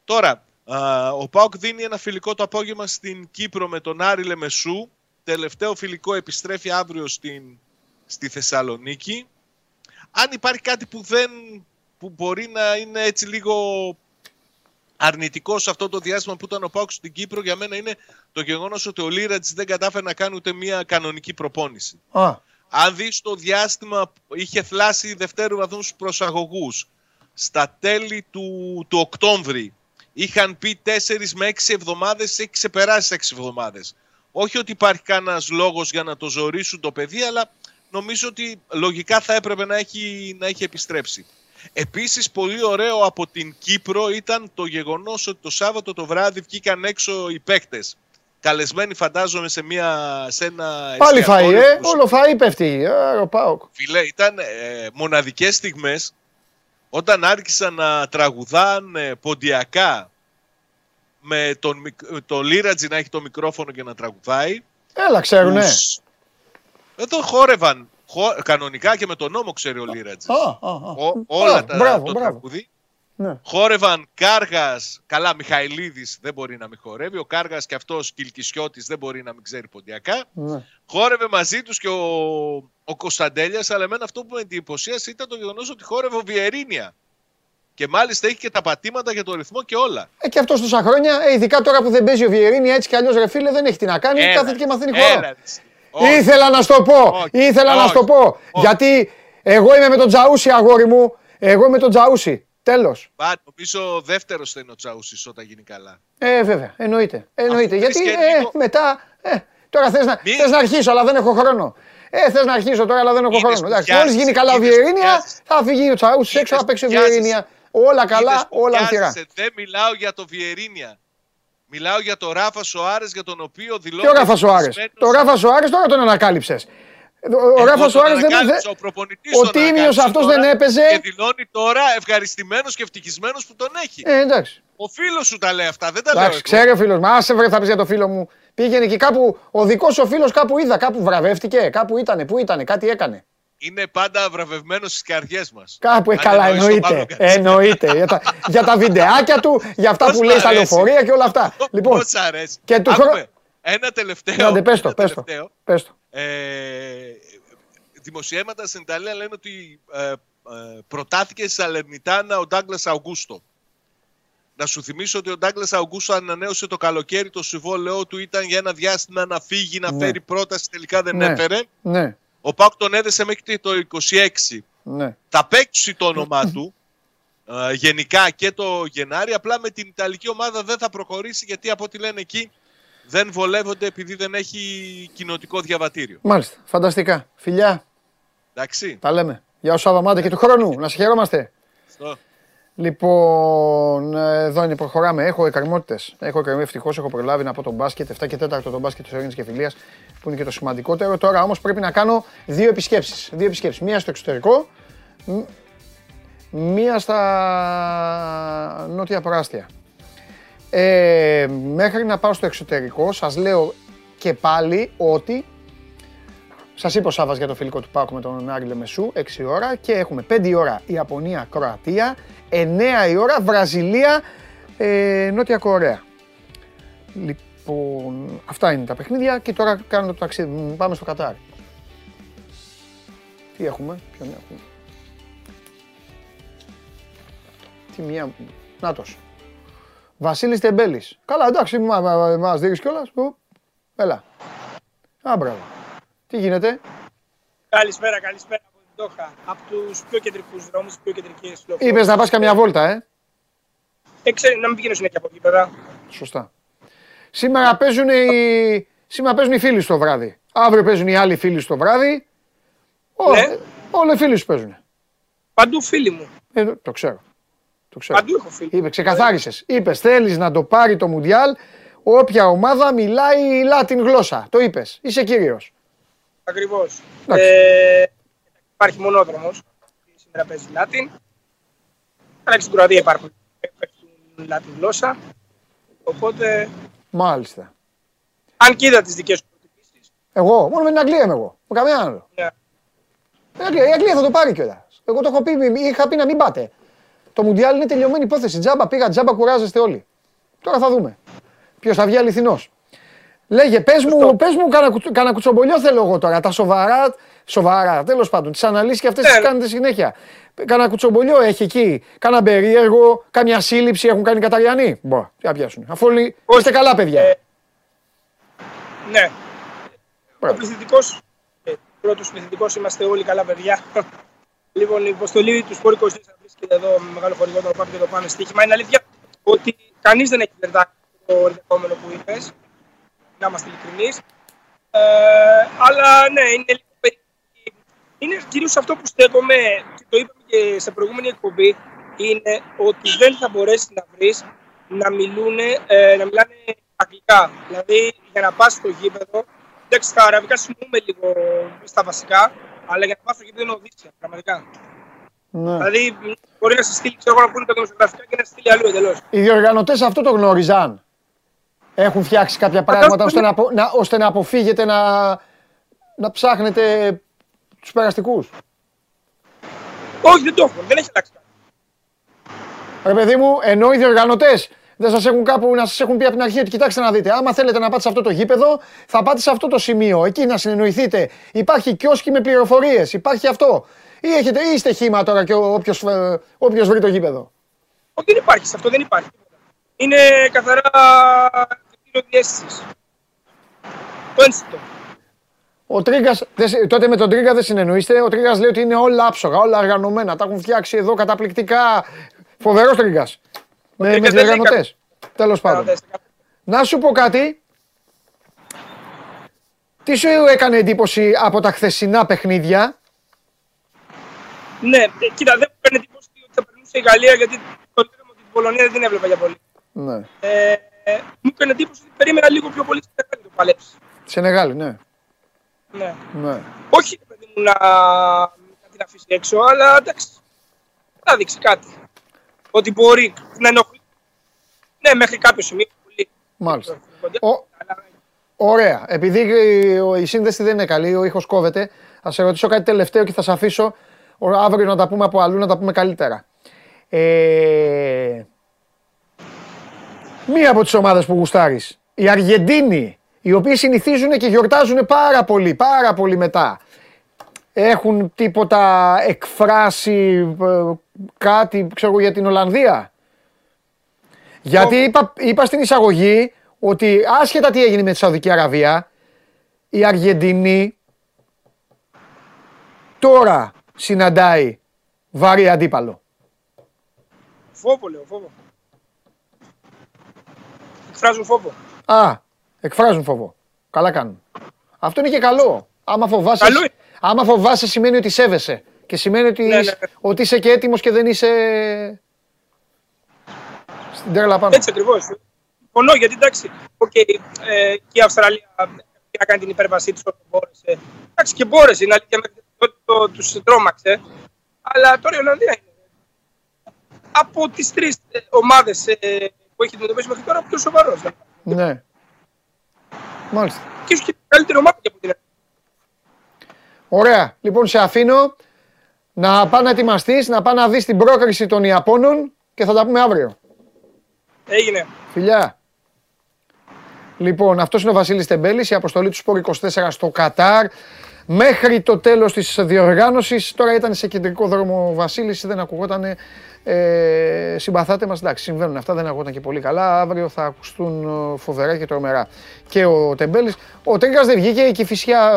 Τώρα, α, ο Πάοκ δίνει ένα φιλικό το απόγευμα στην Κύπρο με τον Άρη Λεμεσού. Τελευταίο φιλικό επιστρέφει αύριο στην, στη Θεσσαλονίκη. Αν υπάρχει κάτι που δεν που μπορεί να είναι έτσι λίγο αρνητικό σε αυτό το διάστημα που ήταν ο Πάοκ στην Κύπρο για μένα είναι το γεγονός ότι ο Λίρατς δεν κατάφερε να κάνει ούτε μία κανονική προπόνηση. Α, Αν δεις το διάστημα είχε θλάσει δευτέρου βαθμού προσαγωγούς στα τέλη του, του Οκτώβρη είχαν πει 4 με 6 εβδομάδες, έχει ξεπεράσει 6 εβδομάδες. Όχι ότι υπάρχει κανένας λόγος για να το ζωρίσουν το παιδί, αλλά νομίζω ότι λογικά θα έπρεπε να έχει, να έχει επιστρέψει. Επίσης πολύ ωραίο από την Κύπρο ήταν το γεγονός ότι το Σάββατο το βράδυ βγήκαν έξω οι παίκτες. Καλεσμένοι φαντάζομαι σε, μια, σε ένα Πάλι φαΐ, εστιατόριο ε. που Όλο φαΐ πέφτει. Ε, ο Πάοκ. Φίλε, ήταν ε, μοναδικές στιγμές όταν άρχισαν να τραγουδάν ε, ποντιακά με τον, μικ- με το Λίρατζι να έχει το μικρόφωνο και να τραγουδάει. Έλα, ξέρουνε. Τους- Εδώ χόρευαν χο- κανονικά και με τον νόμο ξέρει ο Λίρατζης. Α, α, α. Ο- όλα Μπράβο, τα μπράβο, το μπράβο. τραγουδί. Ναι. Χόρευαν Κάργας, καλά Μιχαηλίδης δεν μπορεί να μην χορεύει, ο Κάργας και αυτός Κιλκισιώτης δεν μπορεί να μην ξέρει ποντιακά. Ναι. Χόρευε μαζί τους και ο, ο Κωνσταντέλιας, αλλά εμένα αυτό που με εντυπωσίασε ήταν το γεγονός ότι χόρευε ο Βιερίνια. Και μάλιστα έχει και τα πατήματα για το ρυθμό και όλα. Ε, και αυτός τόσα χρόνια, ε, ειδικά τώρα που δεν παίζει ο Βιερίνη, έτσι κι αλλιώς ρε φίλε, δεν έχει τι να κάνει. Έλα, κάθεται και μαθαίνει έλα, χώρο. Ρε, εσύ. Όχι. Ήθελα να σου το πω. Όχι. Ήθελα να σου το Όχι. πω. Όχι. Γιατί εγώ είμαι με τον Τζαούσι, αγόρι μου. Εγώ είμαι τον Τζαούσι. Τέλος. Μπα, νομίζω δεύτερος θα είναι ο Τσαούσης όταν γίνει καλά. Ε, βέβαια. Εννοείται. Εννοείται. Αφού Γιατί βρεις και ε, λίγο- μετά. Ε, τώρα θες να, Μη- θες να αρχίσω, αλλά δεν έχω χρόνο. Ε, θες να αρχίσω τώρα, αλλά δεν έχω Είδες χρόνο. που Εντάξει, πιάσεις, μόλις γίνει καλά ο είδες που Βιερίνια, πιάσεις. θα φύγει ο Τσαούσι έξω, Είδες θα παίξει ο που πιάσεις. Βιερίνια. Όλα καλά, Είδες που όλα ανθυρά. πιάζεσαι, Δεν μιλάω για το Βιερίνια. Μιλάω για το Ράφα Σοάρες για τον οποίο δηλώνει. Και ο Ράφα Σοάρες; ευτυχισμένος- Το Ράφα Σοάρες τώρα τον ανακάλυψες. Ο Εγώ Ράφα τον Σοάρες δεν. ανακάλυψα, δεν- Ο, προπονητής ο τον Τίμιος ανακάλυψε αυτός τώρα δεν έπαιζε. Και δηλώνει τώρα ευχαριστημένος και ευτυχισμένος που τον έχει. Ε, εντάξει. Ο φίλος σου τα λέει αυτά, δεν τα λέω Εντάξει, εγώ. ξέρει ο φίλος μου. Άσε βρε, θα πεις για το φίλο μου. Πήγαινε και κάπου. Ο δικός ο φίλος κάπου είδα, κάπου βραβεύτηκε. Κάπου ήτανε, πού ήτανε, κάτι έκανε. Είναι πάντα βραβευμένος στις καρδιές μας. Κάπου ε, Αν καλά, εννοείς τον Παύλο εννοείται. Γκατσίνη. εννοείται. για, τα, για τα βιντεάκια του, για αυτά Πώς που μ' λέει στα αρέσει; λεωφορεία και όλα αυτά. λοιπόν, Πώς αρέσει; και του Άκουμε, χρο- Ένα τελευταίο. άντε, πες το, ένα πες το. τελευταίο. Πες το. Ε, δημοσιεύματα στην Ιταλία λένε ότι ε, ε, προτάθηκε στη Σαλερνιτάνα ο Ντάγκλας Αουγκούστο. Να σου θυμίσω ότι ο Ντάγκλας Αουγκούστο ανανέωσε το καλοκαίρι το συμβόλαιό του ήταν για ένα διάστημα να φύγει, να Ναι. φέρει πρόταση, τελικά δεν Ναι. έφερε. Ναι, Ο Πάουκ τον έδεσε μέχρι το 26. ναι. Θα παίξει το όνομά του ε, γενικά και το Γενάρη, απλά με την Ιταλική ομάδα δεν θα προχωρήσει γιατί από ό,τι λένε εκεί δεν βολεύονται επειδή δεν έχει κοινοτικό διαβατήριο. Μάλιστα. Φανταστικά. Φιλιά, Εντάξει. τα λέμε. Γεια σου Σάββα και του χρόνου. Να σε χαιρόμαστε. Αυτό. Λοιπόν, ε, εδώ είναι, προχωράμε. Έχω εκκρεμότητες. Έχω εκκρεμεί ευτυχώς, έχω προλάβει να πω τον μπάσκετ. 7 και 4 το μπάσκετ της Ειρήνης και Φιλίας, που είναι και το σημαντικότερο. Τώρα όμως πρέπει να κάνω δύο επισκέψεις. Δύο επισκέψεις. Μία στο εξωτερικό, μ- μία στα νότια προάστια. Ε, μέχρι να πάω στο εξωτερικό, σας λέω και πάλι ότι Σας είπε ο Σάβα για το φιλικό του Πάκου με τον Άρη Λεμεσού, 6 ώρα και έχουμε 5 η ώρα Ιαπωνία, Κροατία, 9 η ώρα Βραζιλία, ε, Νότια Κορέα. Λοιπόν, αυτά είναι τα παιχνίδια και τώρα κάνουμε το ταξίδι. Μ, Πάμε στο Κατάρ. Τι έχουμε, ποιον έχουμε; Τι μία, νάτος. Βασίλης Τεμπέλης. Καλά, εντάξει, μα, μα, μας, μας δείχνεις κιόλας. Ου, Έλα. Α, μπράβο. Τι γίνεται; Καλησπέρα, καλησπέρα από την Τόχα. Από τους πιο κεντρικούς δρόμους, τι πιο κεντρικές λεωφορείε. Είπες να πας καμιά βόλτα, ε; Ε, ξέρω, να μην πηγαίνω συνέχεια από εκεί πέρα. Σωστά. Σήμερα παίζουν οι, σήμερα παίζουν οι φίλοι στο βράδυ. Αύριο παίζουν οι άλλοι φίλοι στο βράδυ. Ό, Ναι. Όλοι οι φίλοι σου παίζουν. Παντού φίλοι μου. Ε, το ξέρω. Το ξέρω. Παντού έχω φίλοι. Είπε, ξεκαθάρισες. Είπες, θέλεις να το πάρει το Μουντιάλ όποια ομάδα μιλάει Λάτιν γλώσσα. Το είπες. Είσαι κύριος. Ακριβώς. Εντάξει. Ε, υπάρχει μονόδρομος. Σήμερα παίζει Λάτιν. Αλλά και στην Κροατία υπάρχουν. Παίζουν Λάτιν γλώσσα. Οπότε, Μάλιστα. αν και είδα τις δικές σου προτιμήσεις. Εγώ, μόνο με την Αγγλία είμαι εγώ. Με καμία άλλο. Ναι. Η Αγγλία, η Αγγλία θα το πάρει κιόλας. Εγώ το έχω πει, μη- είχα πει να μην πάτε. Το Μουντιάλ είναι τελειωμένη υπόθεση. Τζάμπα πήγα, τζάμπα κουράζεστε όλοι. Τώρα θα δούμε. Ποιος θα βγει αληθινός. Λέγε, πες μου, πες μου κάνα, κουτσο- κάνα κουτσομπολιό θέλω εγώ τώρα. Τα σοβαρά, σοβαρά τέλος πάντων. Τις αναλύσεις και αυτές Ναι, τις ναι. κάνετε συνέχεια. Κάνα κουτσομπολιό έχει εκεί. Κάνα περίεργο, κάμια σύλληψη έχουν κάνει Καταριανοί. Μπορεί, τι να πιάσουν. Αφού όλοι είστε καλά παιδιά. Ε, Ναι. Ο Μπράβο. πληθυντικό. Ε, Πρώτος πληθυντικός είμαστε όλοι καλά παιδιά. λοιπόν, η υποστολή του Σπόρ 24 βρίσκεται εδώ με μεγάλο χορηγό τον Πάπη και το πάνω στοίχημα. Είναι αλήθεια ότι κανείς δεν έχει βερδάκι το ενδεχόμενο που είπες, να είμαστε ειλικρινείς. Ε, αλλά ναι, είναι λίγο περίπου. Είναι κυρίως αυτό που στέκομαι, και το είπαμε και σε προηγούμενη εκπομπή, είναι ότι δεν θα μπορέσει να βρεις να, μιλούν, ε, να μιλάνε αγγλικά. Δηλαδή, για να πας στο γήπεδο, εντάξει, στα αραβικά συμφωνούμε λίγο στα βασικά, αλλά για να πας στο γήπεδο είναι οδύσσια, πραγματικά. Ναι. Δηλαδή, μπορεί να σε στείλει, ξέρω εγώ, να πούνε τα δημοσιογραφικά και να σε στείλει αλλού εντελώς. Οι διοργανωτές αυτό το γνώριζαν. Έχουν φτιάξει κάποια πράγματα ώστε να, απο- να, ώστε να αποφύγετε να, να ψάχνετε τους περαστικούς. Όχι, δεν το έχουν, δεν έχει αλλάξει κάτι. Ρε παιδί μου, ενώ οι διοργανωτές δεν σας έχουν κάπου να σας έχουν πει από την αρχή ότι κοιτάξτε να δείτε, άμα θέλετε να πάτε σε αυτό το γήπεδο, θα πάτε σε αυτό το σημείο, εκεί να συνεννοηθείτε. Υπάρχει κιόσκι με πληροφορίες, υπάρχει αυτό. Ή, έχετε, ή είστε χήμα τώρα και όποιος, ε, όποιος βρει το γήπεδο. Όχι, δεν υπάρχει, σε αυτό δεν υπάρχει. Είναι καθαρά κριτήριο διέστησης. Το ένστικτο. Ο Τρίγκας, δεν συ- τότε με τον Τρίγκα δεν συνεννοείστε. Ο Τρίγκας λέει ότι είναι όλα άψογα, όλα οργανωμένα. Τα έχουν φτιάξει εδώ καταπληκτικά. Φοβερός Τρίγκας. Με, με Τρίγκας τους δεν λέει διοργανωτέ. Τέλος πάντων. Κανονές. Να σου πω κάτι. Τι σου έκανε εντύπωση από τα χθεσινά παιχνίδια; Ναι, ε, κοίτα, δεν μου έκανε εντύπωση ότι θα περνούσε η Γαλλία γιατί το λέμε ότι την Πολωνία δεν την έβλεπα για πολύ. Ναι. Ε, ε, μου έκανε εντύπωση ότι περίμενα λίγο πιο πολύ στην να το παλέψει. Σενεγάλη, ναι. Ναι. ναι. Όχι, ρε παιδί μου, να, να την αφήσει έξω, αλλά εντάξει. Θα δείξει κάτι. Ότι μπορεί να ενοχλεί. Ναι, μέχρι κάποιο σημείο. Πολύ. Μάλιστα. Κοντά, Ο- αλλά- Ωραία. Επειδή η- η σύνδεση δεν είναι καλή, ο ήχος κόβεται, θα σε ρωτήσω κάτι τελευταίο και θα σε αφήσω ο- αύριο να τα πούμε από αλλού, να τα πούμε καλύτερα. Ε, μία από τις ομάδες που γουστάρεις, η Αργεντίνη, οι οποίοι συνηθίζουν και γιορτάζουν πάρα πολύ, πάρα πολύ μετά. Έχουν τίποτα εκφράσει ε, κάτι, ξέρω εγώ, για την Ολλανδία; Γιατί είπα, είπα στην εισαγωγή ότι άσχετα τι έγινε με τη Σαουδική Αραβία, η Αργεντινή τώρα συναντάει βαρύ αντίπαλο. Φόβο, λέω, φόβο. Εκφράζουν φόβο. Α, εκφράζουν φόβο. Καλά κάνουν. Αυτό είναι και καλό. Άμα φοβάσαι, Καλό είναι. άμα φοβάσαι σημαίνει ότι σέβεσαι. Και σημαίνει ότι, Ναι, ναι, είσαι, ναι. ότι είσαι και έτοιμος και δεν είσαι στην τρέλα πάνω. Έτσι ακριβώς. Συμφωνώ γιατί εντάξει, okay, ε, και η Αυστραλία πήγε να κάνει την υπέρβασή της όσο μπόρεσε. Εντάξει και μπόρεσε, είναι αλήθεια μέχρι τότε το, τους τρόμαξε. Αλλά τώρα η Ολλανδία είναι. Από τις τρεις ομάδες που έχει αντιμετωπίσει μέχρι τώρα, ο πιο σοβαρός. Ναι. Μάλιστα. Και ίσω και η καλύτερη ομάδα και από την Ωραία. Λοιπόν, σε αφήνω να πά να ετοιμαστείς, να πά να δεις την πρόκριση των Ιαπώνων και θα τα πούμε αύριο. Έγινε. Φιλιά. Λοιπόν, αυτός είναι ο Βασίλης Τεμπέλης, η αποστολή του Σπόρ 24 στο Κατάρ. Μέχρι το τέλος της διοργάνωσης, τώρα ήταν σε κεντρικό δρόμο ο Βασίλης, δεν ακουγόταν, ε, συμπαθάτε μας, εντάξει, συμβαίνουν αυτά, δεν ακουγόταν και πολύ καλά, αύριο θα ακουστούν ε, φοβερά και τρομερά. Και ο Τεμπέλης, ο Τρίγκας δεν βγήκε, η Κηφισιά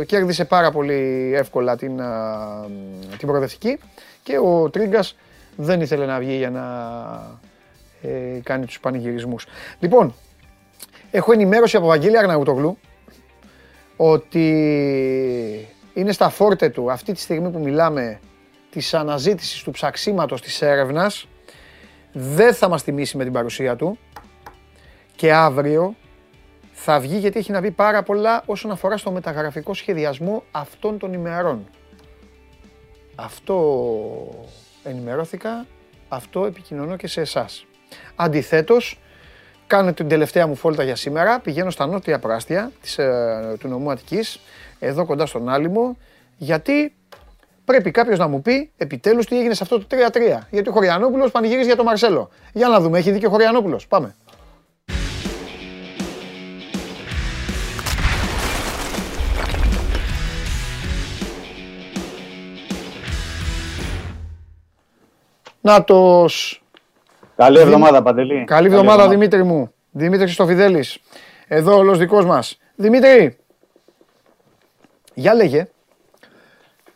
ε, κέρδισε πάρα πολύ εύκολα την, ε, την προοδευτική. Και ο Τρίγκας δεν ήθελε να βγει για να ε, κάνει τους πανηγυρισμούς. Λοιπόν, έχω ενημέρωση από Βαγγέλη Αρναουτογλου ότι είναι στα φόρτε του αυτή τη στιγμή που μιλάμε της αναζήτησης του ψαξίματος της έρευνας δεν θα μας τιμήσει με την παρουσία του και αύριο θα βγει γιατί έχει να πει πάρα πολλά όσον αφορά στο μεταγραφικό σχεδιασμό αυτών των ημερών. Αυτό ενημερώθηκα, αυτό επικοινωνώ και σε εσάς. Αντιθέτως, κάνω την τελευταία μου φόλτα για σήμερα, πηγαίνω στα νότια πράστια της, ε, του νομού Αττικής, εδώ κοντά στον Άλυμο, γιατί πρέπει κάποιος να μου πει επιτέλους τι έγινε σε αυτό το 3-3. Γιατί ο Χωριανόπουλος πανηγυρίζει για τον Μαρσέλο. Για να δούμε, έχει δίκιο ο Χωριανόπουλος. Πάμε. Νάτος. Καλή εβδομάδα, Παντελή. Καλή εβδομάδα, Δημήτρη μου. Δημήτρη Χριστοφιδέλης. Εδώ όλος δικός μας. Δημήτρη. Για λέγε.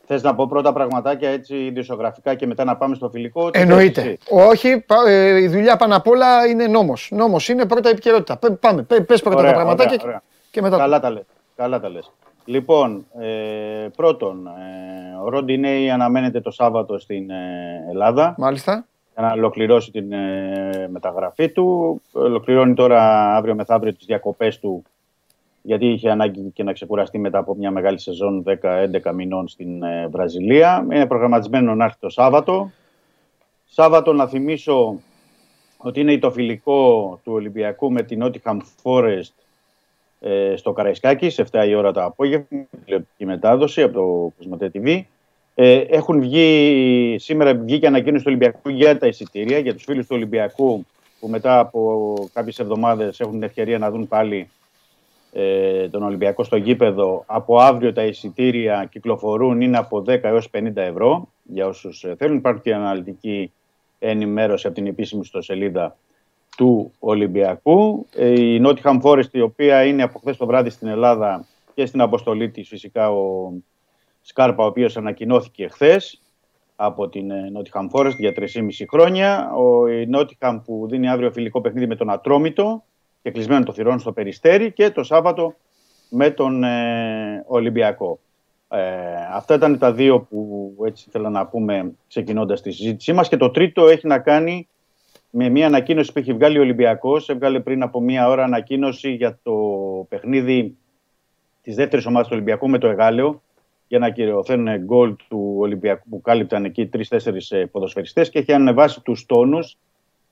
Θες να πω πρώτα πραγματάκια έτσι ιδιοσιογραφικά και μετά να πάμε στο φιλικό; Τι θες Εννοείται. εσύ; Όχι, πα- ε, η δουλειά πάνω απ' όλα είναι νόμος. Νόμος είναι πρώτα επικαιρότητα. Πέ- Πάμε, πε πρώτα Ωραία, τα πραγματάκια ωραία, και- ωραία. και μετά. Καλά τα λες. Καλά τα λες. Λοιπόν, ε, πρώτον, ε, ο Ροντινέη αναμένεται το Σάββατο στην ε, Ελλάδα Μάλιστα. Για να ολοκληρώσει την ε, μεταγραφή του. Ολοκληρώνει τώρα αύριο μεθαύριο τις διακοπές του γιατί είχε ανάγκη και να ξεκουραστεί μετά από μια μεγάλη σεζόν 10-11 μηνών στην ε, Βραζιλία. Είναι προγραμματισμένο να έρθει το Σάββατο. Σάββατο να θυμίσω ότι είναι το φιλικό του Ολυμπιακού με την Nottingham Forest ε, στο Καραϊσκάκη, σε 7 η ώρα το απόγευμα, τηλεοπτική μετάδοση από το Κοσμοτέ TV. Ε, έχουν βγει, σήμερα βγήκε ανακοίνωση του Ολυμπιακού για τα εισιτήρια, για τους φίλους του Ολυμπιακού που μετά από κάποιες εβδομάδες έχουν την ευκαιρία να δουν πάλι ε, τον Ολυμπιακό στο γήπεδο. Από αύριο τα εισιτήρια κυκλοφορούν, είναι από 10 έως 50 ευρώ για όσους ε, θέλουν. Υπάρχει και αναλυτική ενημέρωση από την επίσημη ιστοσελίδα του Ολυμπιακού. Ε, η Nottingham Forest, η οποία είναι από χθες το βράδυ στην Ελλάδα και στην αποστολή της φυσικά ο Σκάρπα, ο οποίος ανακοινώθηκε χθες από την ε, Nottingham Forest για 3,5 χρόνια. Ο, η Nottingham που δίνει αύριο φιλικό παιχνίδι με τον Ατρόμητο και κλεισμένο το θυρών στο Περιστέρι και το Σάββατο με τον ε, Ολυμπιακό. Ε, αυτά ήταν τα δύο που έτσι ήθελα να πούμε ξεκινώντας τη συζήτησή μας και το τρίτο έχει να κάνει με μια ανακοίνωση που έχει βγάλει ο Ολυμπιακός. Έβγαλε πριν από μια ώρα ανακοίνωση για το παιχνίδι της δεύτερης ομάδας του Ολυμπιακού με το Εγάλεο για να κυριωθούν γκολ του Ολυμπιακού που κάλυπταν εκεί τρει-τέσσερι ποδοσφαιριστές και έχει ανεβάσει τους τόνους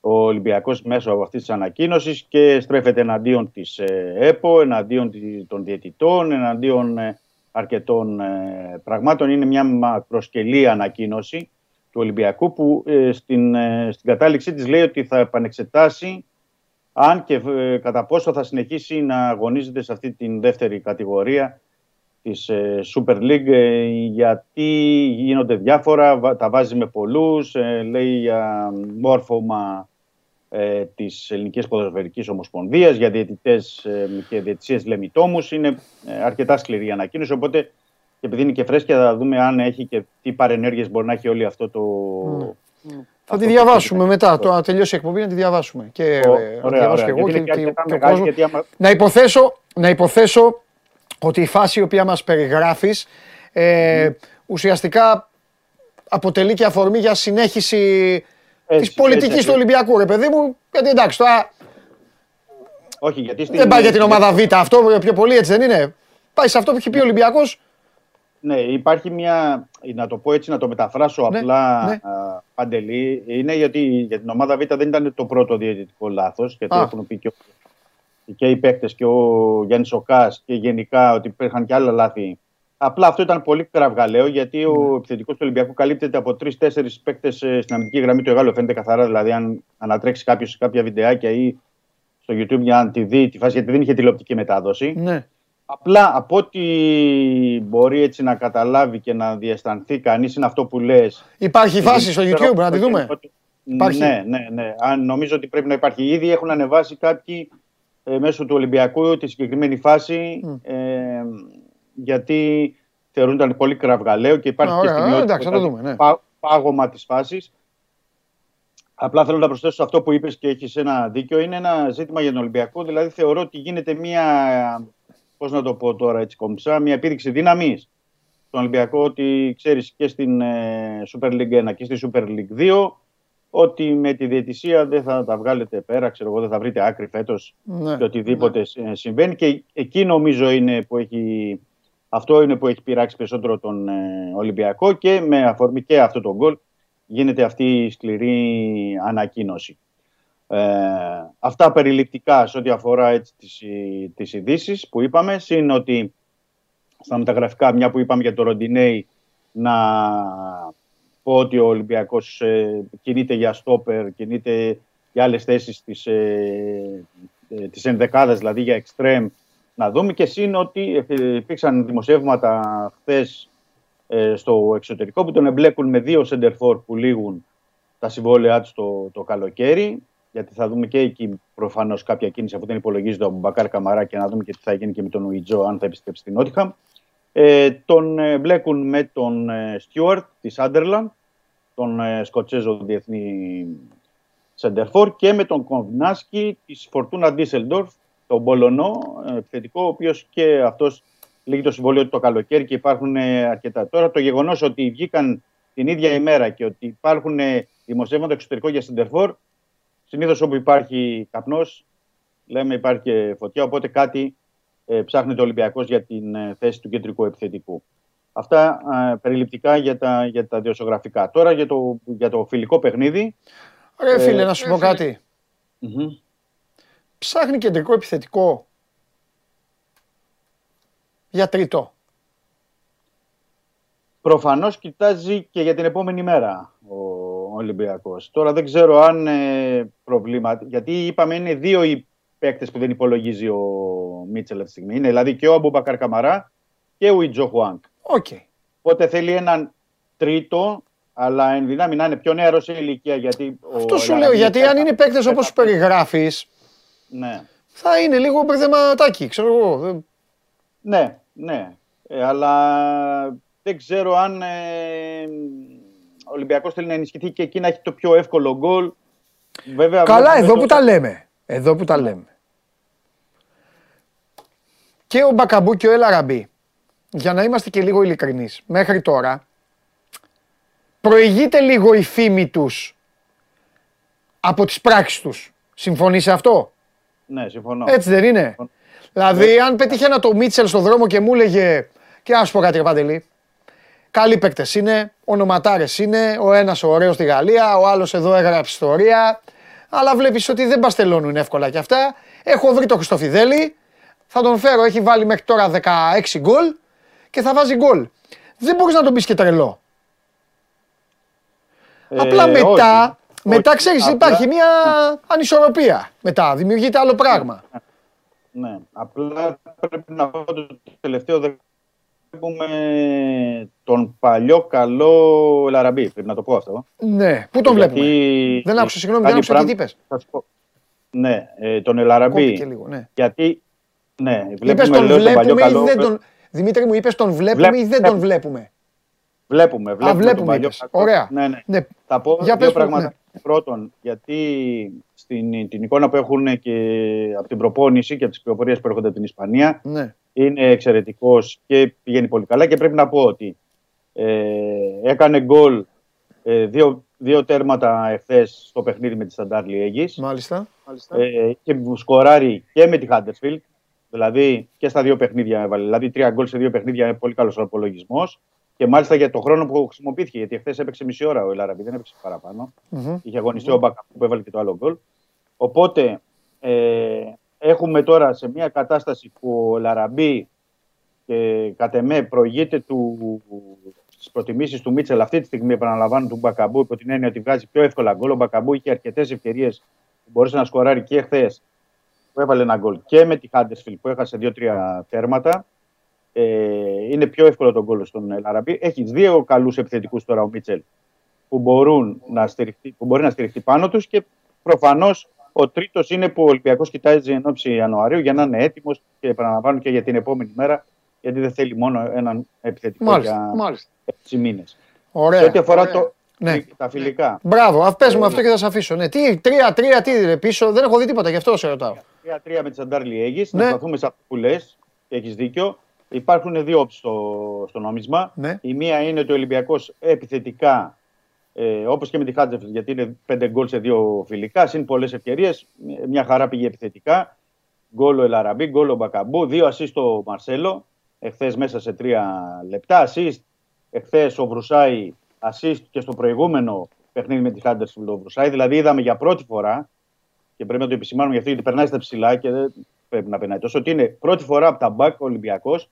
ο Ολυμπιακός μέσω από αυτής της ανακοίνωσης και στρέφεται εναντίον της ΕΠΟ, εναντίον τη- των διαιτητών, εναντίον ε, αρκετών ε, πραγμάτων. Είναι μια μακροσκελή ανακοίνωση του Ολυμπιακού που ε, στην, ε, στην κατάληξή της λέει ότι θα επανεξετάσει αν και ε, κατά πόσο θα συνεχίσει να αγωνίζεται σε αυτή την δεύτερη κατηγορία της ε, Super League ε, γιατί γίνονται διάφορα, βα- τα βάζει με πολλούς, ε, λέει για μόρφωμα ε, της Ελληνικής Ποδοσφαιρικής Ομοσπονδίας για διαιτητές ε, και διαιτησίες λεμιτόμους. Είναι ε, αρκετά σκληρή η ανακοίνωση, οπότε και επειδή είναι και φρέσκια θα δούμε αν έχει και τι παρενέργειες μπορεί να έχει όλο αυτό το... Θα αυτό τη το διαβάσουμε θέμα. μετά. Το να τελειώσει η εκπομπή να τη διαβάσουμε. Και ε, Ω, να τη ωραία, διαβάσω ωραία. και εγώ Γιατί και, είναι και και- αρκετά και ο μεγάλη, κόσμος. γιατί άμα- Να υποθέσω, να υποθέσω ότι η φάση η οποία μας περιγράφεις ε, ουσιαστικά αποτελεί και αφορμή για συνέχιση Έτσι, της πολιτικής έτσι, του Ολυμπιακού, ρε παιδί μου. Γιατί εντάξει, τώρα Όχι, γιατί στην... δεν πάει για την ομάδα Β αυτό, πιο πολύ έτσι δεν είναι. Πάει σε αυτό που έχει πει ο Ολυμπιακός. Ναι, υπάρχει μια, να το πω έτσι, να το μεταφράσω Ναι, απλά, ναι. α, Παντελή, είναι γιατί για την ομάδα Β δεν ήταν το πρώτο διαιτητικό λάθος, γιατί Α. έχουν πει και, ο- και οι παίκτες και ο Γιάννης Οκάς και γενικά ότι υπήρχαν και άλλα λάθη. Απλά αυτό ήταν πολύ κραυγαλαίο, γιατί ο Ναι. επιθετικός του Ολυμπιακού καλύπτεται από τρει-τέσσερι παίκτες ε, στην αμυντική γραμμή του Εγάλου. Φαίνεται καθαρά, δηλαδή, αν ανατρέξει κάποιος κάποια βιντεάκια ή στο YouTube για να τη δει τη φάση, γιατί δεν είχε τηλεοπτική μετάδοση. Ναι. Απλά από ό,τι μπορεί έτσι να καταλάβει και να διαισθανθεί κανείς είναι αυτό που λες. Υπάρχει φάση στο Ξέρω YouTube, να τη δούμε. ότι- Υπάρχει. Ναι, ναι, ναι. Αν νομίζω ότι πρέπει να υπάρχει. Ήδη έχουν ανεβάσει κάποιοι ε, μέσω του Ολυμπιακού τη συγκεκριμένη φάση ε, γιατί θεωρούνταν πολύ κραυγαλαίο και υπάρχει Α, και ωραία, στιγμιότυπο, εντάξει, θα το δηλαδή, δούμε, ναι. πά- πάγωμα της φάσης. Απλά θέλω να προσθέσω σε αυτό που είπες και έχεις ένα δίκιο. Είναι ένα ζήτημα για τον Ολυμπιακό. Δηλαδή θεωρώ ότι γίνεται μια, πώς να το πω τώρα έτσι κομψά, μια επίδειξη δύναμης στον Ολυμπιακό ότι ξέρεις και στην ε, Super League 1 και στη Super League 2 ότι με τη διαιτησία δεν θα τα βγάλετε πέρα, ξέρω εγώ, δεν θα βρείτε άκρη φέτος Ναι. και οτιδήποτε ε, συμβαίνει και εκεί νομίζω είναι που έχει, αυτό είναι που έχει πειράξει περισσότερο τον ε, Ολυμπιακό και με αφορμή και αυτό το γκολ γίνεται αυτή η σκληρή ανακοίνωση. Ε, αυτά περιληπτικά σε ό,τι αφορά έτσι, τις, ε, τις ειδήσεις που είπαμε, συν ότι στα μεταγραφικά, μια που είπαμε για το Ροντινέι, να πω ότι ο Ολυμπιακός ε, κινείται για στόπερ, κινείται για άλλες θέσεις της, ε, ε, της ενδεκάδας, δηλαδή για εξτρέμ, να δούμε και συν ότι ε, υπήρξαν δημοσιεύματα χθες ε, στο εξωτερικό που τον εμπλέκουν με δύο σεντερφόρ που λήγουν τα συμβόλαιά τους το, το καλοκαίρι. Γιατί θα δούμε και εκεί προφανώς κάποια κίνηση αφού δεν υπολογίζεται ο Μπακάρ Καμαρά και να δούμε και τι θα γίνει και με τον Ουιτζό αν θα επιστρέψει στην Νότιχαμ. Ε, τον ε, μπλέκουν με τον ε, Στιούαρτ της Άντερλαντ, τον ε, Σκοτσέζο διεθνή Σεντερφόρ και με τον Κοβνάσκι της Φορτούνα Ντίσελντορφ, τον Πολωνό ε, επιθετικό, ο οποίος και αυτός λύγει το συμβόλαιο του το καλοκαίρι και υπάρχουν ε, αρκετά. Τώρα το γεγονός ότι βγήκαν την ίδια ημέρα και ότι υπάρχουν ε, δημοσιεύματα εξωτερικό για Σεντερφόρ, συνήθως όπου υπάρχει καπνός, λέμε υπάρχει και φωτιά, οπότε κάτι ε, ψάχνεται ο Ολυμπιακός για την ε, θέση του κεντρικού επιθετικού. Αυτά ε, περιληπτικά για τα, για τα διοσιογραφικά. Τώρα για το, για το φιλικό παιχνίδι. Ρε φίλε, Ε, να σου πω κάτι. μμμ. Ψάχνει κεντρικό επιθετικό για τρίτο. Προφανώς κοιτάζει και για την επόμενη μέρα ο Ολυμπιακός. Τώρα δεν ξέρω αν ε, προβλήματα, γιατί είπαμε είναι δύο οι παίκτες που δεν υπολογίζει ο Μίτσελ αυτή τη στιγμή. Είναι δηλαδή και ο Αμπούμπακαρ Καμαρά και ο Ιτζο Χουάνκ. Οκ. Οπότε θέλει έναν τρίτο, αλλά εν δυνάμει να είναι πιο νεαρός σε ηλικία. Γιατί Αυτό ο σου λέω, Λαραμπί γιατί θα- αν είναι παίκτες όπως σου περιγράφεις, Ναι, θα είναι λίγο μπερδεματάκι, ξέρω εγώ. Δεν- ναι, ναι. Ε, αλλά δεν ξέρω αν ε, ο Ολυμπιακός θέλει να ενισχυθεί και εκεί να έχει το πιο εύκολο γκολ. Βέβαια, Καλά, βλέπουμε εδώ το- που τα λέμε. Εδώ που τα λέμε. Και ο Μπακαμπού και ο Ελαραμπή, για να είμαστε και λίγο ειλικρινείς, μέχρι τώρα, προηγείται λίγο η φήμη τους από τις πράξεις τους. Συμφωνείς σε αυτό; Ναι, συμφωνώ. Έτσι δεν είναι; Δηλαδή, αν πετύχαινα το Μίτσελ στον δρόμο και μου έλεγε, και ας πω κάτι ρε Παντελή, καλοί παίκτες είναι, ονοματάρες είναι, ο ένας ωραίος στη Γαλλία, ο άλλος εδώ έγραψε ιστορία, αλλά βλέπεις ότι δεν παστελώνουν εύκολα κι αυτά. Έχω βρει το Χριστοφιδέλη, θα τον φέρω, έχει βάλει μέχρι τώρα 16 γκολ και θα βάζει γκολ. Δεν μπορείς να τον πεις και τρελό. Ε, Απλά μετά, όχι, μετά όχι. ξέρεις Απλά- υπάρχει μια ανισορροπία. Μετά δημιουργείται άλλο πράγμα. Ναι, απλά πρέπει να πω το τελευταίο δε- βλέπουμε τον παλιό καλό Λαραμπή, πρέπει να το πω αυτό. Ναι, πού τον Γιατί βλέπουμε. Δεν άκουσα, συγγνώμη, δεν κάνει άκουσα τι πράγμα- είπες; θα σου πω. Ναι, ε, τον Ελαραμπή. Κόπηκε λίγο, ναι. Γιατί, ναι, Είπες βλέπουμε τον λέω, τον παλιό βλέπουμε ή καλό. δεν τον... Δημήτρη μου, είπες τον βλέπουμε Βλέπ- ή δεν τον βλέπουμε; Βλέπουμε, βλέπουμε. τον βλέπουμε, παλιό είπες. καλό. Ωραία. Ναι, ναι. Ναι. Θα πω Για δύο πες, πράγματα. ναι. Πρώτον, γιατί στην, την εικόνα που έχουν και από την προπόνηση και από τις πληροφορίες που έρχονται από την Ισπανία, Ναι. είναι εξαιρετικός και πηγαίνει πολύ καλά. Και πρέπει να πω ότι ε, έκανε γκολ ε, δύο, δύο τέρματα εχθές στο παιχνίδι με τη Σταντάρ Λιέγης Μάλιστα. ε, και σκοράρει και με τη Χάντερσφιλτ. Δηλαδή και στα δύο παιχνίδια έβαλε. Δηλαδή τρία γκολ σε δύο παιχνίδια είναι πολύ καλός απολογισμός. Και μάλιστα για το χρόνο που χρησιμοποιήθηκε. Γιατί χθες έπαιξε μισή ώρα ο Ελαραμπή, δεν έπαιξε παραπάνω. Μμμ. Είχε αγωνιστεί ο Μπακα που έβαλε και το άλλο γκολ. Οπότε ε, έχουμε τώρα σε μια κατάσταση που ο Λαραμπή και κατ' εμέ προηγείται του, στις προτιμήσεις του Μίτσελ αυτή τη στιγμή επαναλαμβάνω του Μπακαμπού υπό την έννοια ότι βγάζει πιο εύκολα γκολ. Ο Μπακαμπού είχε αρκετές ευκαιρίες που μπορούσε να σκοράρει και χθες που έβαλε ένα γκολ και με τη Χάντερσφιλ που έχασε δύο-τρία τέρματα. Ε, είναι πιο εύκολο τον γκολ στον Λαραμπή. Έχει δύο καλούς επιθετικούς τώρα ο Μίτσελ που, μπορούν να στηριχτεί, που μπορεί να στηριχτεί πάνω τους και προφανώς ο τρίτος είναι που ο Ολυμπιακός κοιτάζει εν ώψη Ιανουαρίου για να είναι έτοιμος και επαναλαμβάνω και για την επόμενη μέρα, γιατί δεν θέλει μόνο έναν επιθετικό Μάλιστα, για μάλιστα. 6 μήνες. Ωραία. Σε ό,τι αφορά το, Ναι. τα φιλικά. Μπράβο, α, Ε, πες μου αυτό και θα σε αφήσω. Ναι. Τι, τρία, τρία, τι ρε, πίσω, δεν έχω δει τίποτα, γι' αυτό σε ρωτάω. 3-3 με τη Σαντάρ Λιέγη. Ναι. Να σταθούμε σε αυτό που λες και έχεις δίκιο. Υπάρχουν δύο όψει στο, στο νόμισμα. Ναι. Η μία είναι ότι ο Ολυμπιακός επιθετικά, ε, όπως και με τη Χάτζεφ, γιατί είναι πέντε γκολ σε δύο φιλικά, συν πολλές ευκαιρίες. Μια χαρά πήγε επιθετικά. Γκολ ο Ελαραμπή, γκολ ο Μπακαμπού, δύο ασίστ ο Μαρσέλο, εχθές μέσα σε τρία λεπτά. Ασίστ εχθές ο Βρουσάη, ασίστ και στο προηγούμενο παιχνίδι με τη Χάντερσφιλ ο Βρουσάη. Δηλαδή είδαμε για πρώτη φορά και πρέπει να το επισημάνουμε γι' αυτό γιατί περνάει στα ψηλά και δεν πρέπει να περνάει τόσο. Ότι είναι πρώτη φορά από τα μπακ ο Ολυμπιακός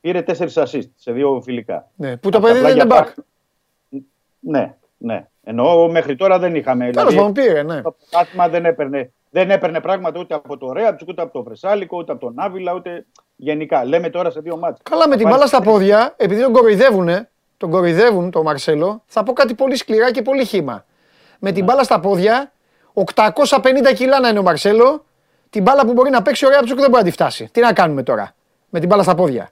πήρε τέσσερις assist σε δύο φιλικά. Ναι, που το Αυτά παιδί απλά δεν είναι για back. Ναι, ναι. Ενώ μέχρι τώρα δεν είχαμε. Τέλος πάντων πήρε, ναι. Το πρωτάθλημα δεν έπαιρνε, δεν έπαιρνε πράγματα ούτε από το Ρέαψ, ούτε από το Βρεσάλικο, ούτε από τον Άβυλα, ούτε γενικά. Λέμε τώρα σε δύο μάτια. Καλά με την μπάλα στα πόδια, επειδή τον κοροϊδεύουνε, τον κοροϊδεύουν τον Μαρσέλο, θα πω κάτι πολύ σκληρά και πολύ χήμα. Με την μπάλα στα πόδια, 850 κιλά να είναι ο Μαρσέλο, την μπάλα που μπορεί να παίξει ο Ρέαψουκ δεν μπορεί να τη φτάσει. Τι να κάνουμε τώρα με την μπάλα στα πόδια;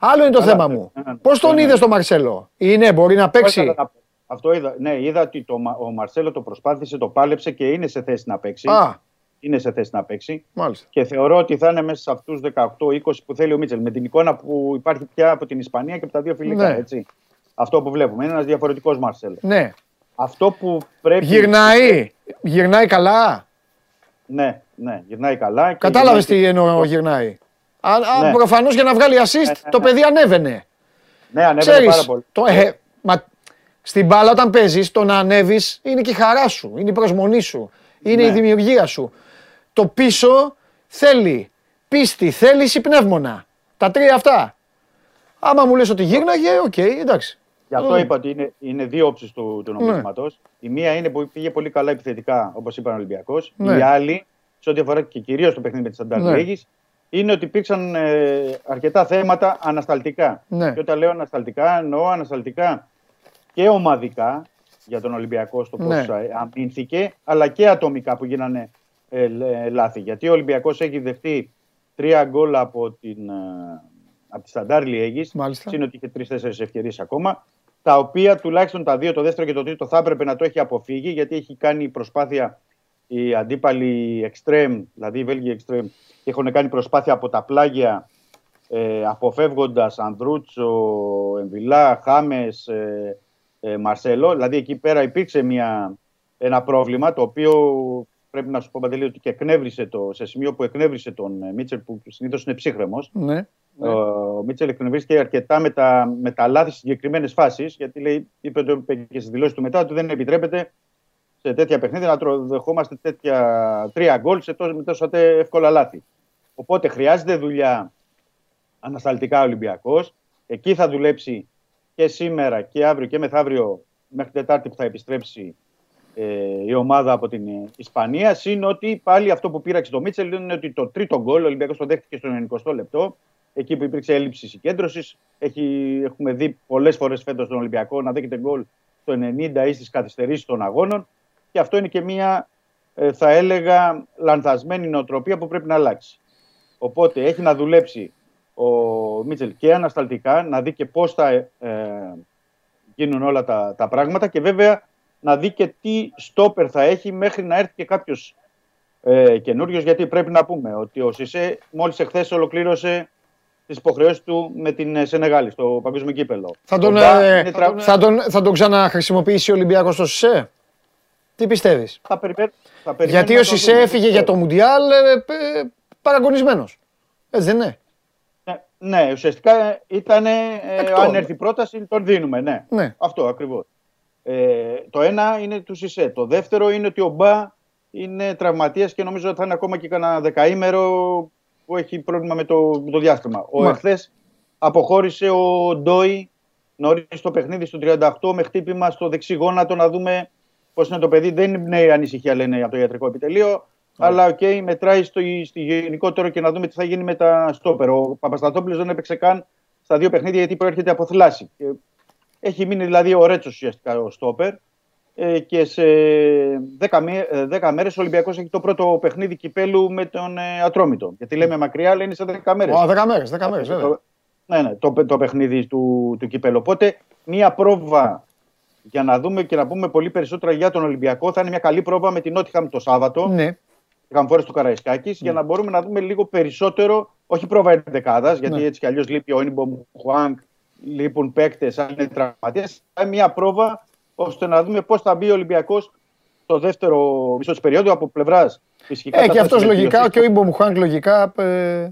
Άλλο είναι το Καλά, θέμα ναι, μου. ναι, ναι. Πώς τον Ναι, ναι. είδες τον Μαρσέλο, Είναι, μπορεί να Αυτό παίξει. ήθελα να πω. Αυτό είδα. Ναι, είδα ότι το, Μα- ο Μαρσέλο το προσπάθησε, το πάλεψε και είναι σε θέση να παίξει. Α, Είναι σε θέση να παίξει. μάλιστα. Και θεωρώ ότι θα είναι μέσα σε αυτούς 18-20 που θέλει ο Μίτσελ. Με την εικόνα που υπάρχει πια από την Ισπανία και από τα δύο φιλικά. Ναι. Έτσι. Αυτό που βλέπουμε. Είναι ένας διαφορετικός Μαρσέλο. Ναι. Αυτό που πρέπει. Γυρνάει. Γυρνάει καλά. Ναι, ναι, γυρνάει καλά. και Κατάλαβες γυρνάει τι και- εννοώ γυρνάει. Α, α, Ναι. Προφανώς για να βγάλει assist το παιδί ανέβαινε. Ναι, ανέβαινε Ξέρεις, πάρα πολύ. το, ε, μα, στην μπάλα όταν παίζεις, το να ανέβεις είναι και η χαρά σου, είναι η προσμονή σου, είναι Ναι. η δημιουργία σου. Το πίσω θέλει πίστη, θέληση, πνεύμονα. Τα τρία αυτά. Άμα μου λες ότι γύρναγε, οκ, εντάξει. Γι' αυτό Mm. είπα ότι είναι, είναι δύο όψεις του, του Ναι. νομίσματος. Η μία είναι που πήγε πολύ καλά επιθετικά, όπως είπαν ο Ολυμπιακός. Ναι. Η άλλη, σε ό,τι αφορά και κυρίως το παιχνίδι με τη Σταντάρ Ναι. Λιέγης, είναι ότι υπήρξαν ε, αρκετά θέματα ανασταλτικά. Ναι. Και όταν λέω ανασταλτικά, εννοώ ανασταλτικά και ομαδικά για τον Ολυμπιακό στο πώς Ναι. αμύνθηκε, αλλά και ατομικά που γίνανε ε, λ- λάθη. Γιατί ο Ολυμπιακός έχει δεχτεί τρία γκολ από, την, ε, από τη Σταντάρ Λιέγης, Μάλιστα. είναι ότι είχε τρει-τέσσερι ευκαιρίες ακόμα. Τα οποία τουλάχιστον τα δύο, το δεύτερο και το τρίτο, θα έπρεπε να το έχει αποφύγει γιατί έχει κάνει προσπάθεια οι αντίπαλοι extreme, δηλαδή οι Βέλγοι extreme, έχουν κάνει προσπάθεια από τα πλάγια ε, αποφεύγοντας Ανδρούτσο, Εμβιλά, Χάμες, ε, ε, Μαρσέλο. Δηλαδή εκεί πέρα υπήρξε μια, ένα πρόβλημα το οποίο πρέπει να σου πω Παντελή ότι και εκνεύρισε το, σε σημείο που εκνεύρισε τον ε, Μίτσελ που συνήθως είναι ψύχρεμος. Ναι. Ο Μίτσελ εκνευρίστηκε αρκετά με τα, με τα λάθη στις συγκεκριμένες φάσεις. Γιατί λέει, είπε το είπε και στι δηλώσεις του μετά ότι δεν επιτρέπεται σε τέτοια παιχνίδια να τρο- δεχόμαστε τέτοια τρία γκολ σε τόσο, με τόσο τε- εύκολα λάθη. Οπότε χρειάζεται δουλειά ανασταλτικά ο Ολυμπιακός. Εκεί θα δουλέψει και σήμερα και αύριο και μεθαύριο μέχρι Τετάρτη που θα επιστρέψει ε, η ομάδα από την ε, Ισπανία. Συν ότι πάλι αυτό που πήραξε το Μίτσελ είναι ότι το τρίτο γκολ ο Ολυμπιακός το δέχτηκε στο 90 λεπτό. Εκεί που υπήρξε έλλειψη συγκέντρωσης. Έχουμε δει πολλές φορές φέτος τον Ολυμπιακό να δέχεται γκολ στο 90 ή στις καθυστερήσεις των αγώνων. Και αυτό είναι και μια, ε, θα έλεγα, λανθασμένη νοοτροπία που πρέπει να αλλάξει. Οπότε έχει να δουλέψει ο Μίτσελ και ανασταλτικά, να δει και πώς θα ε, ε, γίνουν όλα τα, τα πράγματα και βέβαια να δει και τι στόπερ θα έχει μέχρι να έρθει και κάποιος ε, καινούριος. Γιατί πρέπει να πούμε ότι ο Σισε μόλις εχθές ολοκλήρωσε τις υποχρεώσεις του με την ε, Σενεγάλη στο παγκόσμιο κύπελο. Θα τον, Ο Μπα ε, είναι τρα- θα τον, θα τον ξαναχρησιμοποιήσει ο Ολυμπιακός στο ΣΥΣΕ. Τι πιστεύεις; θα περιμέ- θα περιμένουμε Γιατί να ο το ΣΥΣΕ δούμε. έφυγε για το Μουντιάλ ε, ε, παραγωνισμένος. Έτσι δεν είναι; Ναι, ναι, ουσιαστικά ήταν. Ε, Εκτός. αν έρθει η πρόταση, τον δίνουμε. Ναι, Ναι. αυτό ακριβώς. Ε, το ένα είναι του Σισε. Το δεύτερο είναι ότι ο Μπα είναι τραυματίας και νομίζω ότι θα είναι ακόμα και κανένα δεκαήμερο που έχει πρόβλημα με το, με το διάστημα. Ο Μα. εχθές αποχώρησε ο Ντόι νωρίς στο παιχνίδι στο 38 με χτύπημα στο δεξί γόνατο να δούμε πώς είναι το παιδί. Δεν είναι η ανησυχία, λένε από το ιατρικό επιτελείο. Αλλά οκ, μετράει στο, στη γενικότερο και να δούμε τι θα γίνει με τα στόπερ. Ο Παπασταθόπουλος δεν έπαιξε καν στα δύο παιχνίδια γιατί προέρχεται από θλάση. Και έχει μείνει δηλαδή ο Ρέτσος ουσιαστικά ο στόπερ. Ε, και σε 10, μέ- ε, 10 μέρες ο Ολυμπιακός έχει το πρώτο παιχνίδι κυπέλου με τον ε, Ατρόμητο. Γιατί λέμε μακριά, αλλά είναι σε 10 μέρες. Ω, 10 μέρες, 10 μέρες βέβαια. Ναι, ναι, το, το παιχνίδι του, του κυπέλου. Οπότε, μία πρόβα για να δούμε και να πούμε πολύ περισσότερα για τον Ολυμπιακό θα είναι μια καλή πρόβα με την Νότιχαμ το Σάββατο. Ναι. Καμφόρε του Καραϊσκάκης, για να μπορούμε να δούμε λίγο περισσότερο, όχι πρόβα ενδεκάδας, γιατί Ναι. έτσι κι αλλιώς λείπει ο Ίνιμπομ Χουάνκ, λείπουν παίκτες, αν είναι τραυματίες. Θα είναι μια πρόβα ώστε να δούμε πώς θα μπει ο Ολυμπιακός στο δεύτερο μισό της περίοδου από πλευράς φυσικά. Ε, θα και αυτός θέσει λογικά βελτίωση. και ο Ιμπο Μουχάνκ λογικά ε,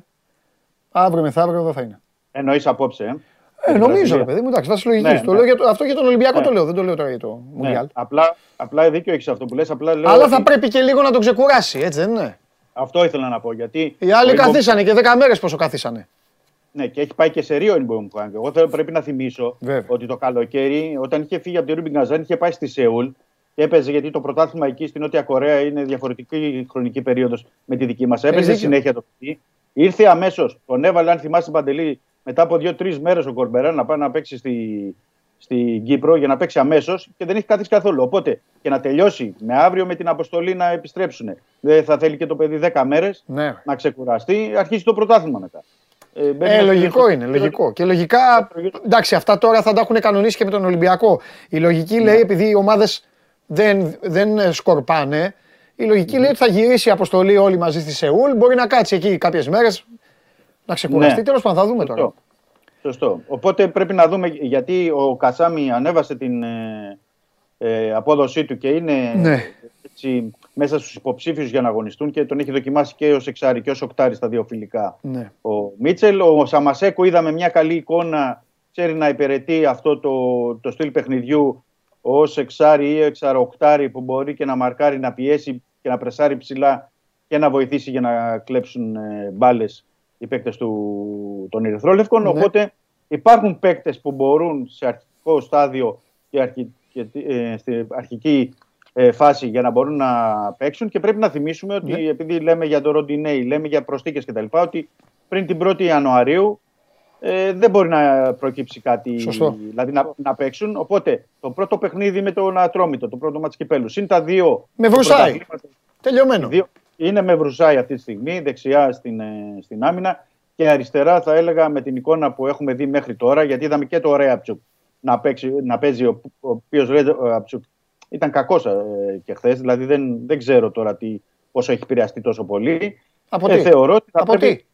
αύριο μεθαύριο δεν θα είναι. Εννοείς απόψε. Ε; Ε, Την νομίζω, ρε Βραζιλία. παιδί μου, εντάξει, βάσει λογικής. Ναι, το ναι. λέω για το, αυτό για τον Ολυμπιακό Ναι. το λέω, δεν το λέω τώρα για το Ναι, Μουντιάλ. απλά, απλά δίκιο έχεις αυτό που λες. Απλά λέω Αλλά ότι θα πρέπει και λίγο να τον ξεκουράσει, έτσι δεν είναι. Αυτό ήθελα να πω. Γιατί Οι άλλοι ο Ιμπομ- καθίσανε και 10 μέρες πόσο καθίσανε. Ναι, και έχει πάει και σε Ρίο Ινμπομ Χουάνκ. Εγώ θέλω, πρέπει να θυμίσω Βέβαια. ότι το καλοκαίρι, όταν είχε φύγει από τη Ρούμπιν Καζάν, είχε πάει στη Σεούλ και έπαιζε γιατί το πρωτάθλημα εκεί στη Νότια Κορέα είναι διαφορετική χρονική περίοδος με τη δική μας. Έπαιζε δίκιο. συνέχεια το παιδί. Ήρθε αμέσως, τον έβαλε, αν θυμάσαι Παντελή, μετά από δύο-τρεις μέρες ο Κορμπερά να πάει να παίξει στη, στην Κύπρο για να παίξει αμέσως και δεν έχει καθίσει καθόλου. Οπότε και να τελειώσει με αύριο με την αποστολή να επιστρέψουν. Δεν θα θέλει και το παιδί 10 μέρες Ναι. να ξεκουραστεί, αρχίζει το πρωτάθλημα μετά. Ε, μπαίνει Ε, στο- λογικό στο- είναι, λογικό. Και λογικά, εντάξει, αυτά τώρα θα τα έχουν κανονίσει και με τον Ολυμπιακό. Η λογική Ναι. λέει, επειδή οι ομάδες δεν, δεν σκορπάνε, η λογική Ναι. λέει ότι θα γυρίσει η αποστολή όλοι μαζί στη Σεούλ. Μπορεί να κάτσει εκεί κάποιες μέρες, να ξεκουραστεί. Ναι. Τέλος πάντων, θα δούμε τώρα. Σωστό. Σωστό. Οπότε πρέπει να δούμε, γιατί ο Κασάμι ανέβασε την ε, ε, απόδοσή του και είναι Ναι. Έτσι, μέσα στους υποψήφιους για να αγωνιστούν και τον έχει δοκιμάσει και ως εξάρι και ως οκτάρι στα δύο φιλικά Ναι. ο Μίτσελ. Ο Σαμασέκο είδαμε μια καλή εικόνα, ξέρει να υπηρετεί αυτό το, το στυλ παιχνιδιού ως εξάρι ή εξαροκτάρι που μπορεί και να μαρκάρει, να πιέσει και να πρεσάρει ψηλά και να βοηθήσει για να κλέψουν ε, μπάλες οι παίκτες του, των Ερυθρόλευκων. Ναι. Οπότε υπάρχουν παίκτες που μπορούν σε αρχικό στάδιο και, αρχι, και ε, στη αρχική ε, φάση για να μπορούν να παίξουν και πρέπει να θυμίσουμε ότι Ναι. επειδή λέμε για το Ροντινέι, λέμε για προστίκες κτλ. ότι πριν την 1η Ιανουαρίου ε, δεν μπορεί να προκύψει κάτι, Σωστό. δηλαδή να, να παίξουν. Οπότε το πρώτο παιχνίδι με τον Ατρόμητο, το πρώτο μάτς κυπέλους, συν τα δύο Με βρουσάει. πρωταθλήματα, Τελειωμένο. δύο- είναι με βρουσάει αυτή τη στιγμή, δεξιά στην, ε, στην άμυνα και αριστερά θα έλεγα με την εικόνα που έχουμε δει μέχρι τώρα, γιατί είδαμε και το Ρέαπτσουκ να, παίξει, να παίζει, ο, ο οποίος Ρέαπτσουκ ήταν κακός ε, και χθες, δηλαδή δεν, δεν ξέρω τώρα τι, πόσο έχει επηρεαστεί τόσο πολύ. Από Ε, τι; θεωρώ ότι θα Από πρέπει- τι;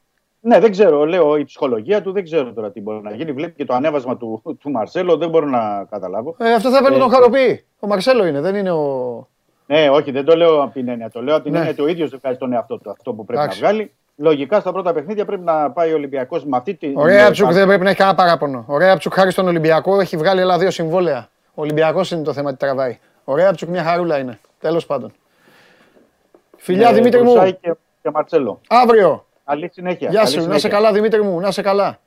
Ναι, δεν ξέρω. Λέω η ψυχολογία του δεν ξέρω τώρα τι μπορεί να γίνει. Βλέπει και το ανέβασμα του, του Μαρσέλο, δεν μπορώ να καταλάβω. Ε, αυτό θα έπαιρνε Ε, τον χαροποιεί. Ο Μαρσέλο είναι, δεν είναι ο. Ναι, όχι, δεν το λέω από την έννοια. Το λέω από την Ναι. έννοια ότι ο ίδιος δεν βγάζει τον εαυτό του αυτό που πρέπει Εντάξει. να βγάλει. Λογικά στα πρώτα παιχνίδια πρέπει να πάει ο Ολυμπιακός με αυτή την. Ωραία Ψουκ δεν πρέπει να έχει κανένα παράπονο. Ωραία Ψουκ χάρη στον Ολυμπιακό έχει βγάλει άλλα δύο συμβόλαια. Ο Ολυμπιακός είναι το θέμα τι τραβάει. Ωραία Ψουκ μια χαρούλα είναι. Τέλος πάντων. Φιλιά Δημήτρη μου. Ναι, Και, και Μαρσέλο. Αύριο. Καλή συνέχεια. Γεια καλή σου. Να συνέχεια. σε καλά Δημήτρη μου. Να σε καλά.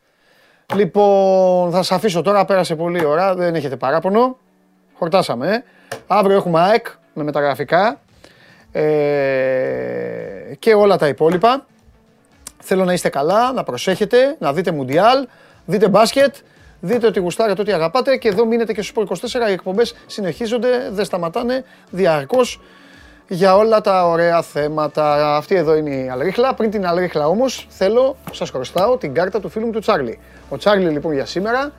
Λοιπόν, θα σα αφήσω τώρα. Πέρασε πολύ ώρα. Δεν έχετε παράπονο. Χορτάσαμε. ε. Αύριο έχουμε ΑΕΚ με μεταγραφικά. Ε, και όλα τα υπόλοιπα. Θέλω να είστε καλά, να προσέχετε, να δείτε Μουντιάλ, δείτε μπάσκετ, δείτε ότι γουστάρετε, ότι αγαπάτε και εδώ μείνετε και στους 24. Οι εκπομπές συνεχίζονται, δεν σταματάνε διαρκώς για όλα τα ωραία θέματα. Αυτή εδώ είναι η Αλρίχλα. Πριν την Αλρίχλα όμως θέλω, σας χρωστάω την κάρτα του φίλου μου του Τσάρλι. Ο Τσάρλι λοιπόν για σήμερα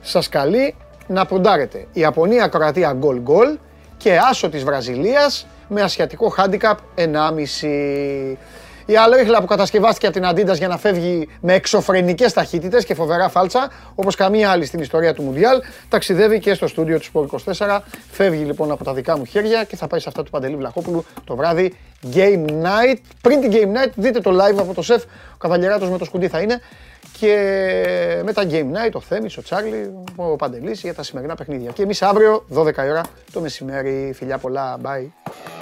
σας καλεί να ποντάρετε. Ιαπωνία, Κροατία, γκολ γκολ και άσο της Βραζιλίας με ασιατικό handicap 1,5. Η Αλρίχλα που κατασκευάστηκε από την Αντίντας για να φεύγει με εξωφρενικές ταχύτητες και φοβερά φάλτσα, όπως καμία άλλη στην ιστορία του Μουντιάλ, ταξιδεύει και στο στούντιο του Sport 24. Φεύγει λοιπόν από τα δικά μου χέρια και θα πάει σε αυτά του Παντελή Βλαχόπουλου το βράδυ Game Night. Πριν την Game Night δείτε το live από το σεφ, ο Καβαλιεράτος με το σκουντί θα είναι και μετά Game Night, ο Θέμης, ο Τσάρλι, ο Παντελής για τα σημερινά παιχνίδια. Και εμείς αύριο 12 η ώρα το μεσημέρι. Φιλιά πολλά, bye.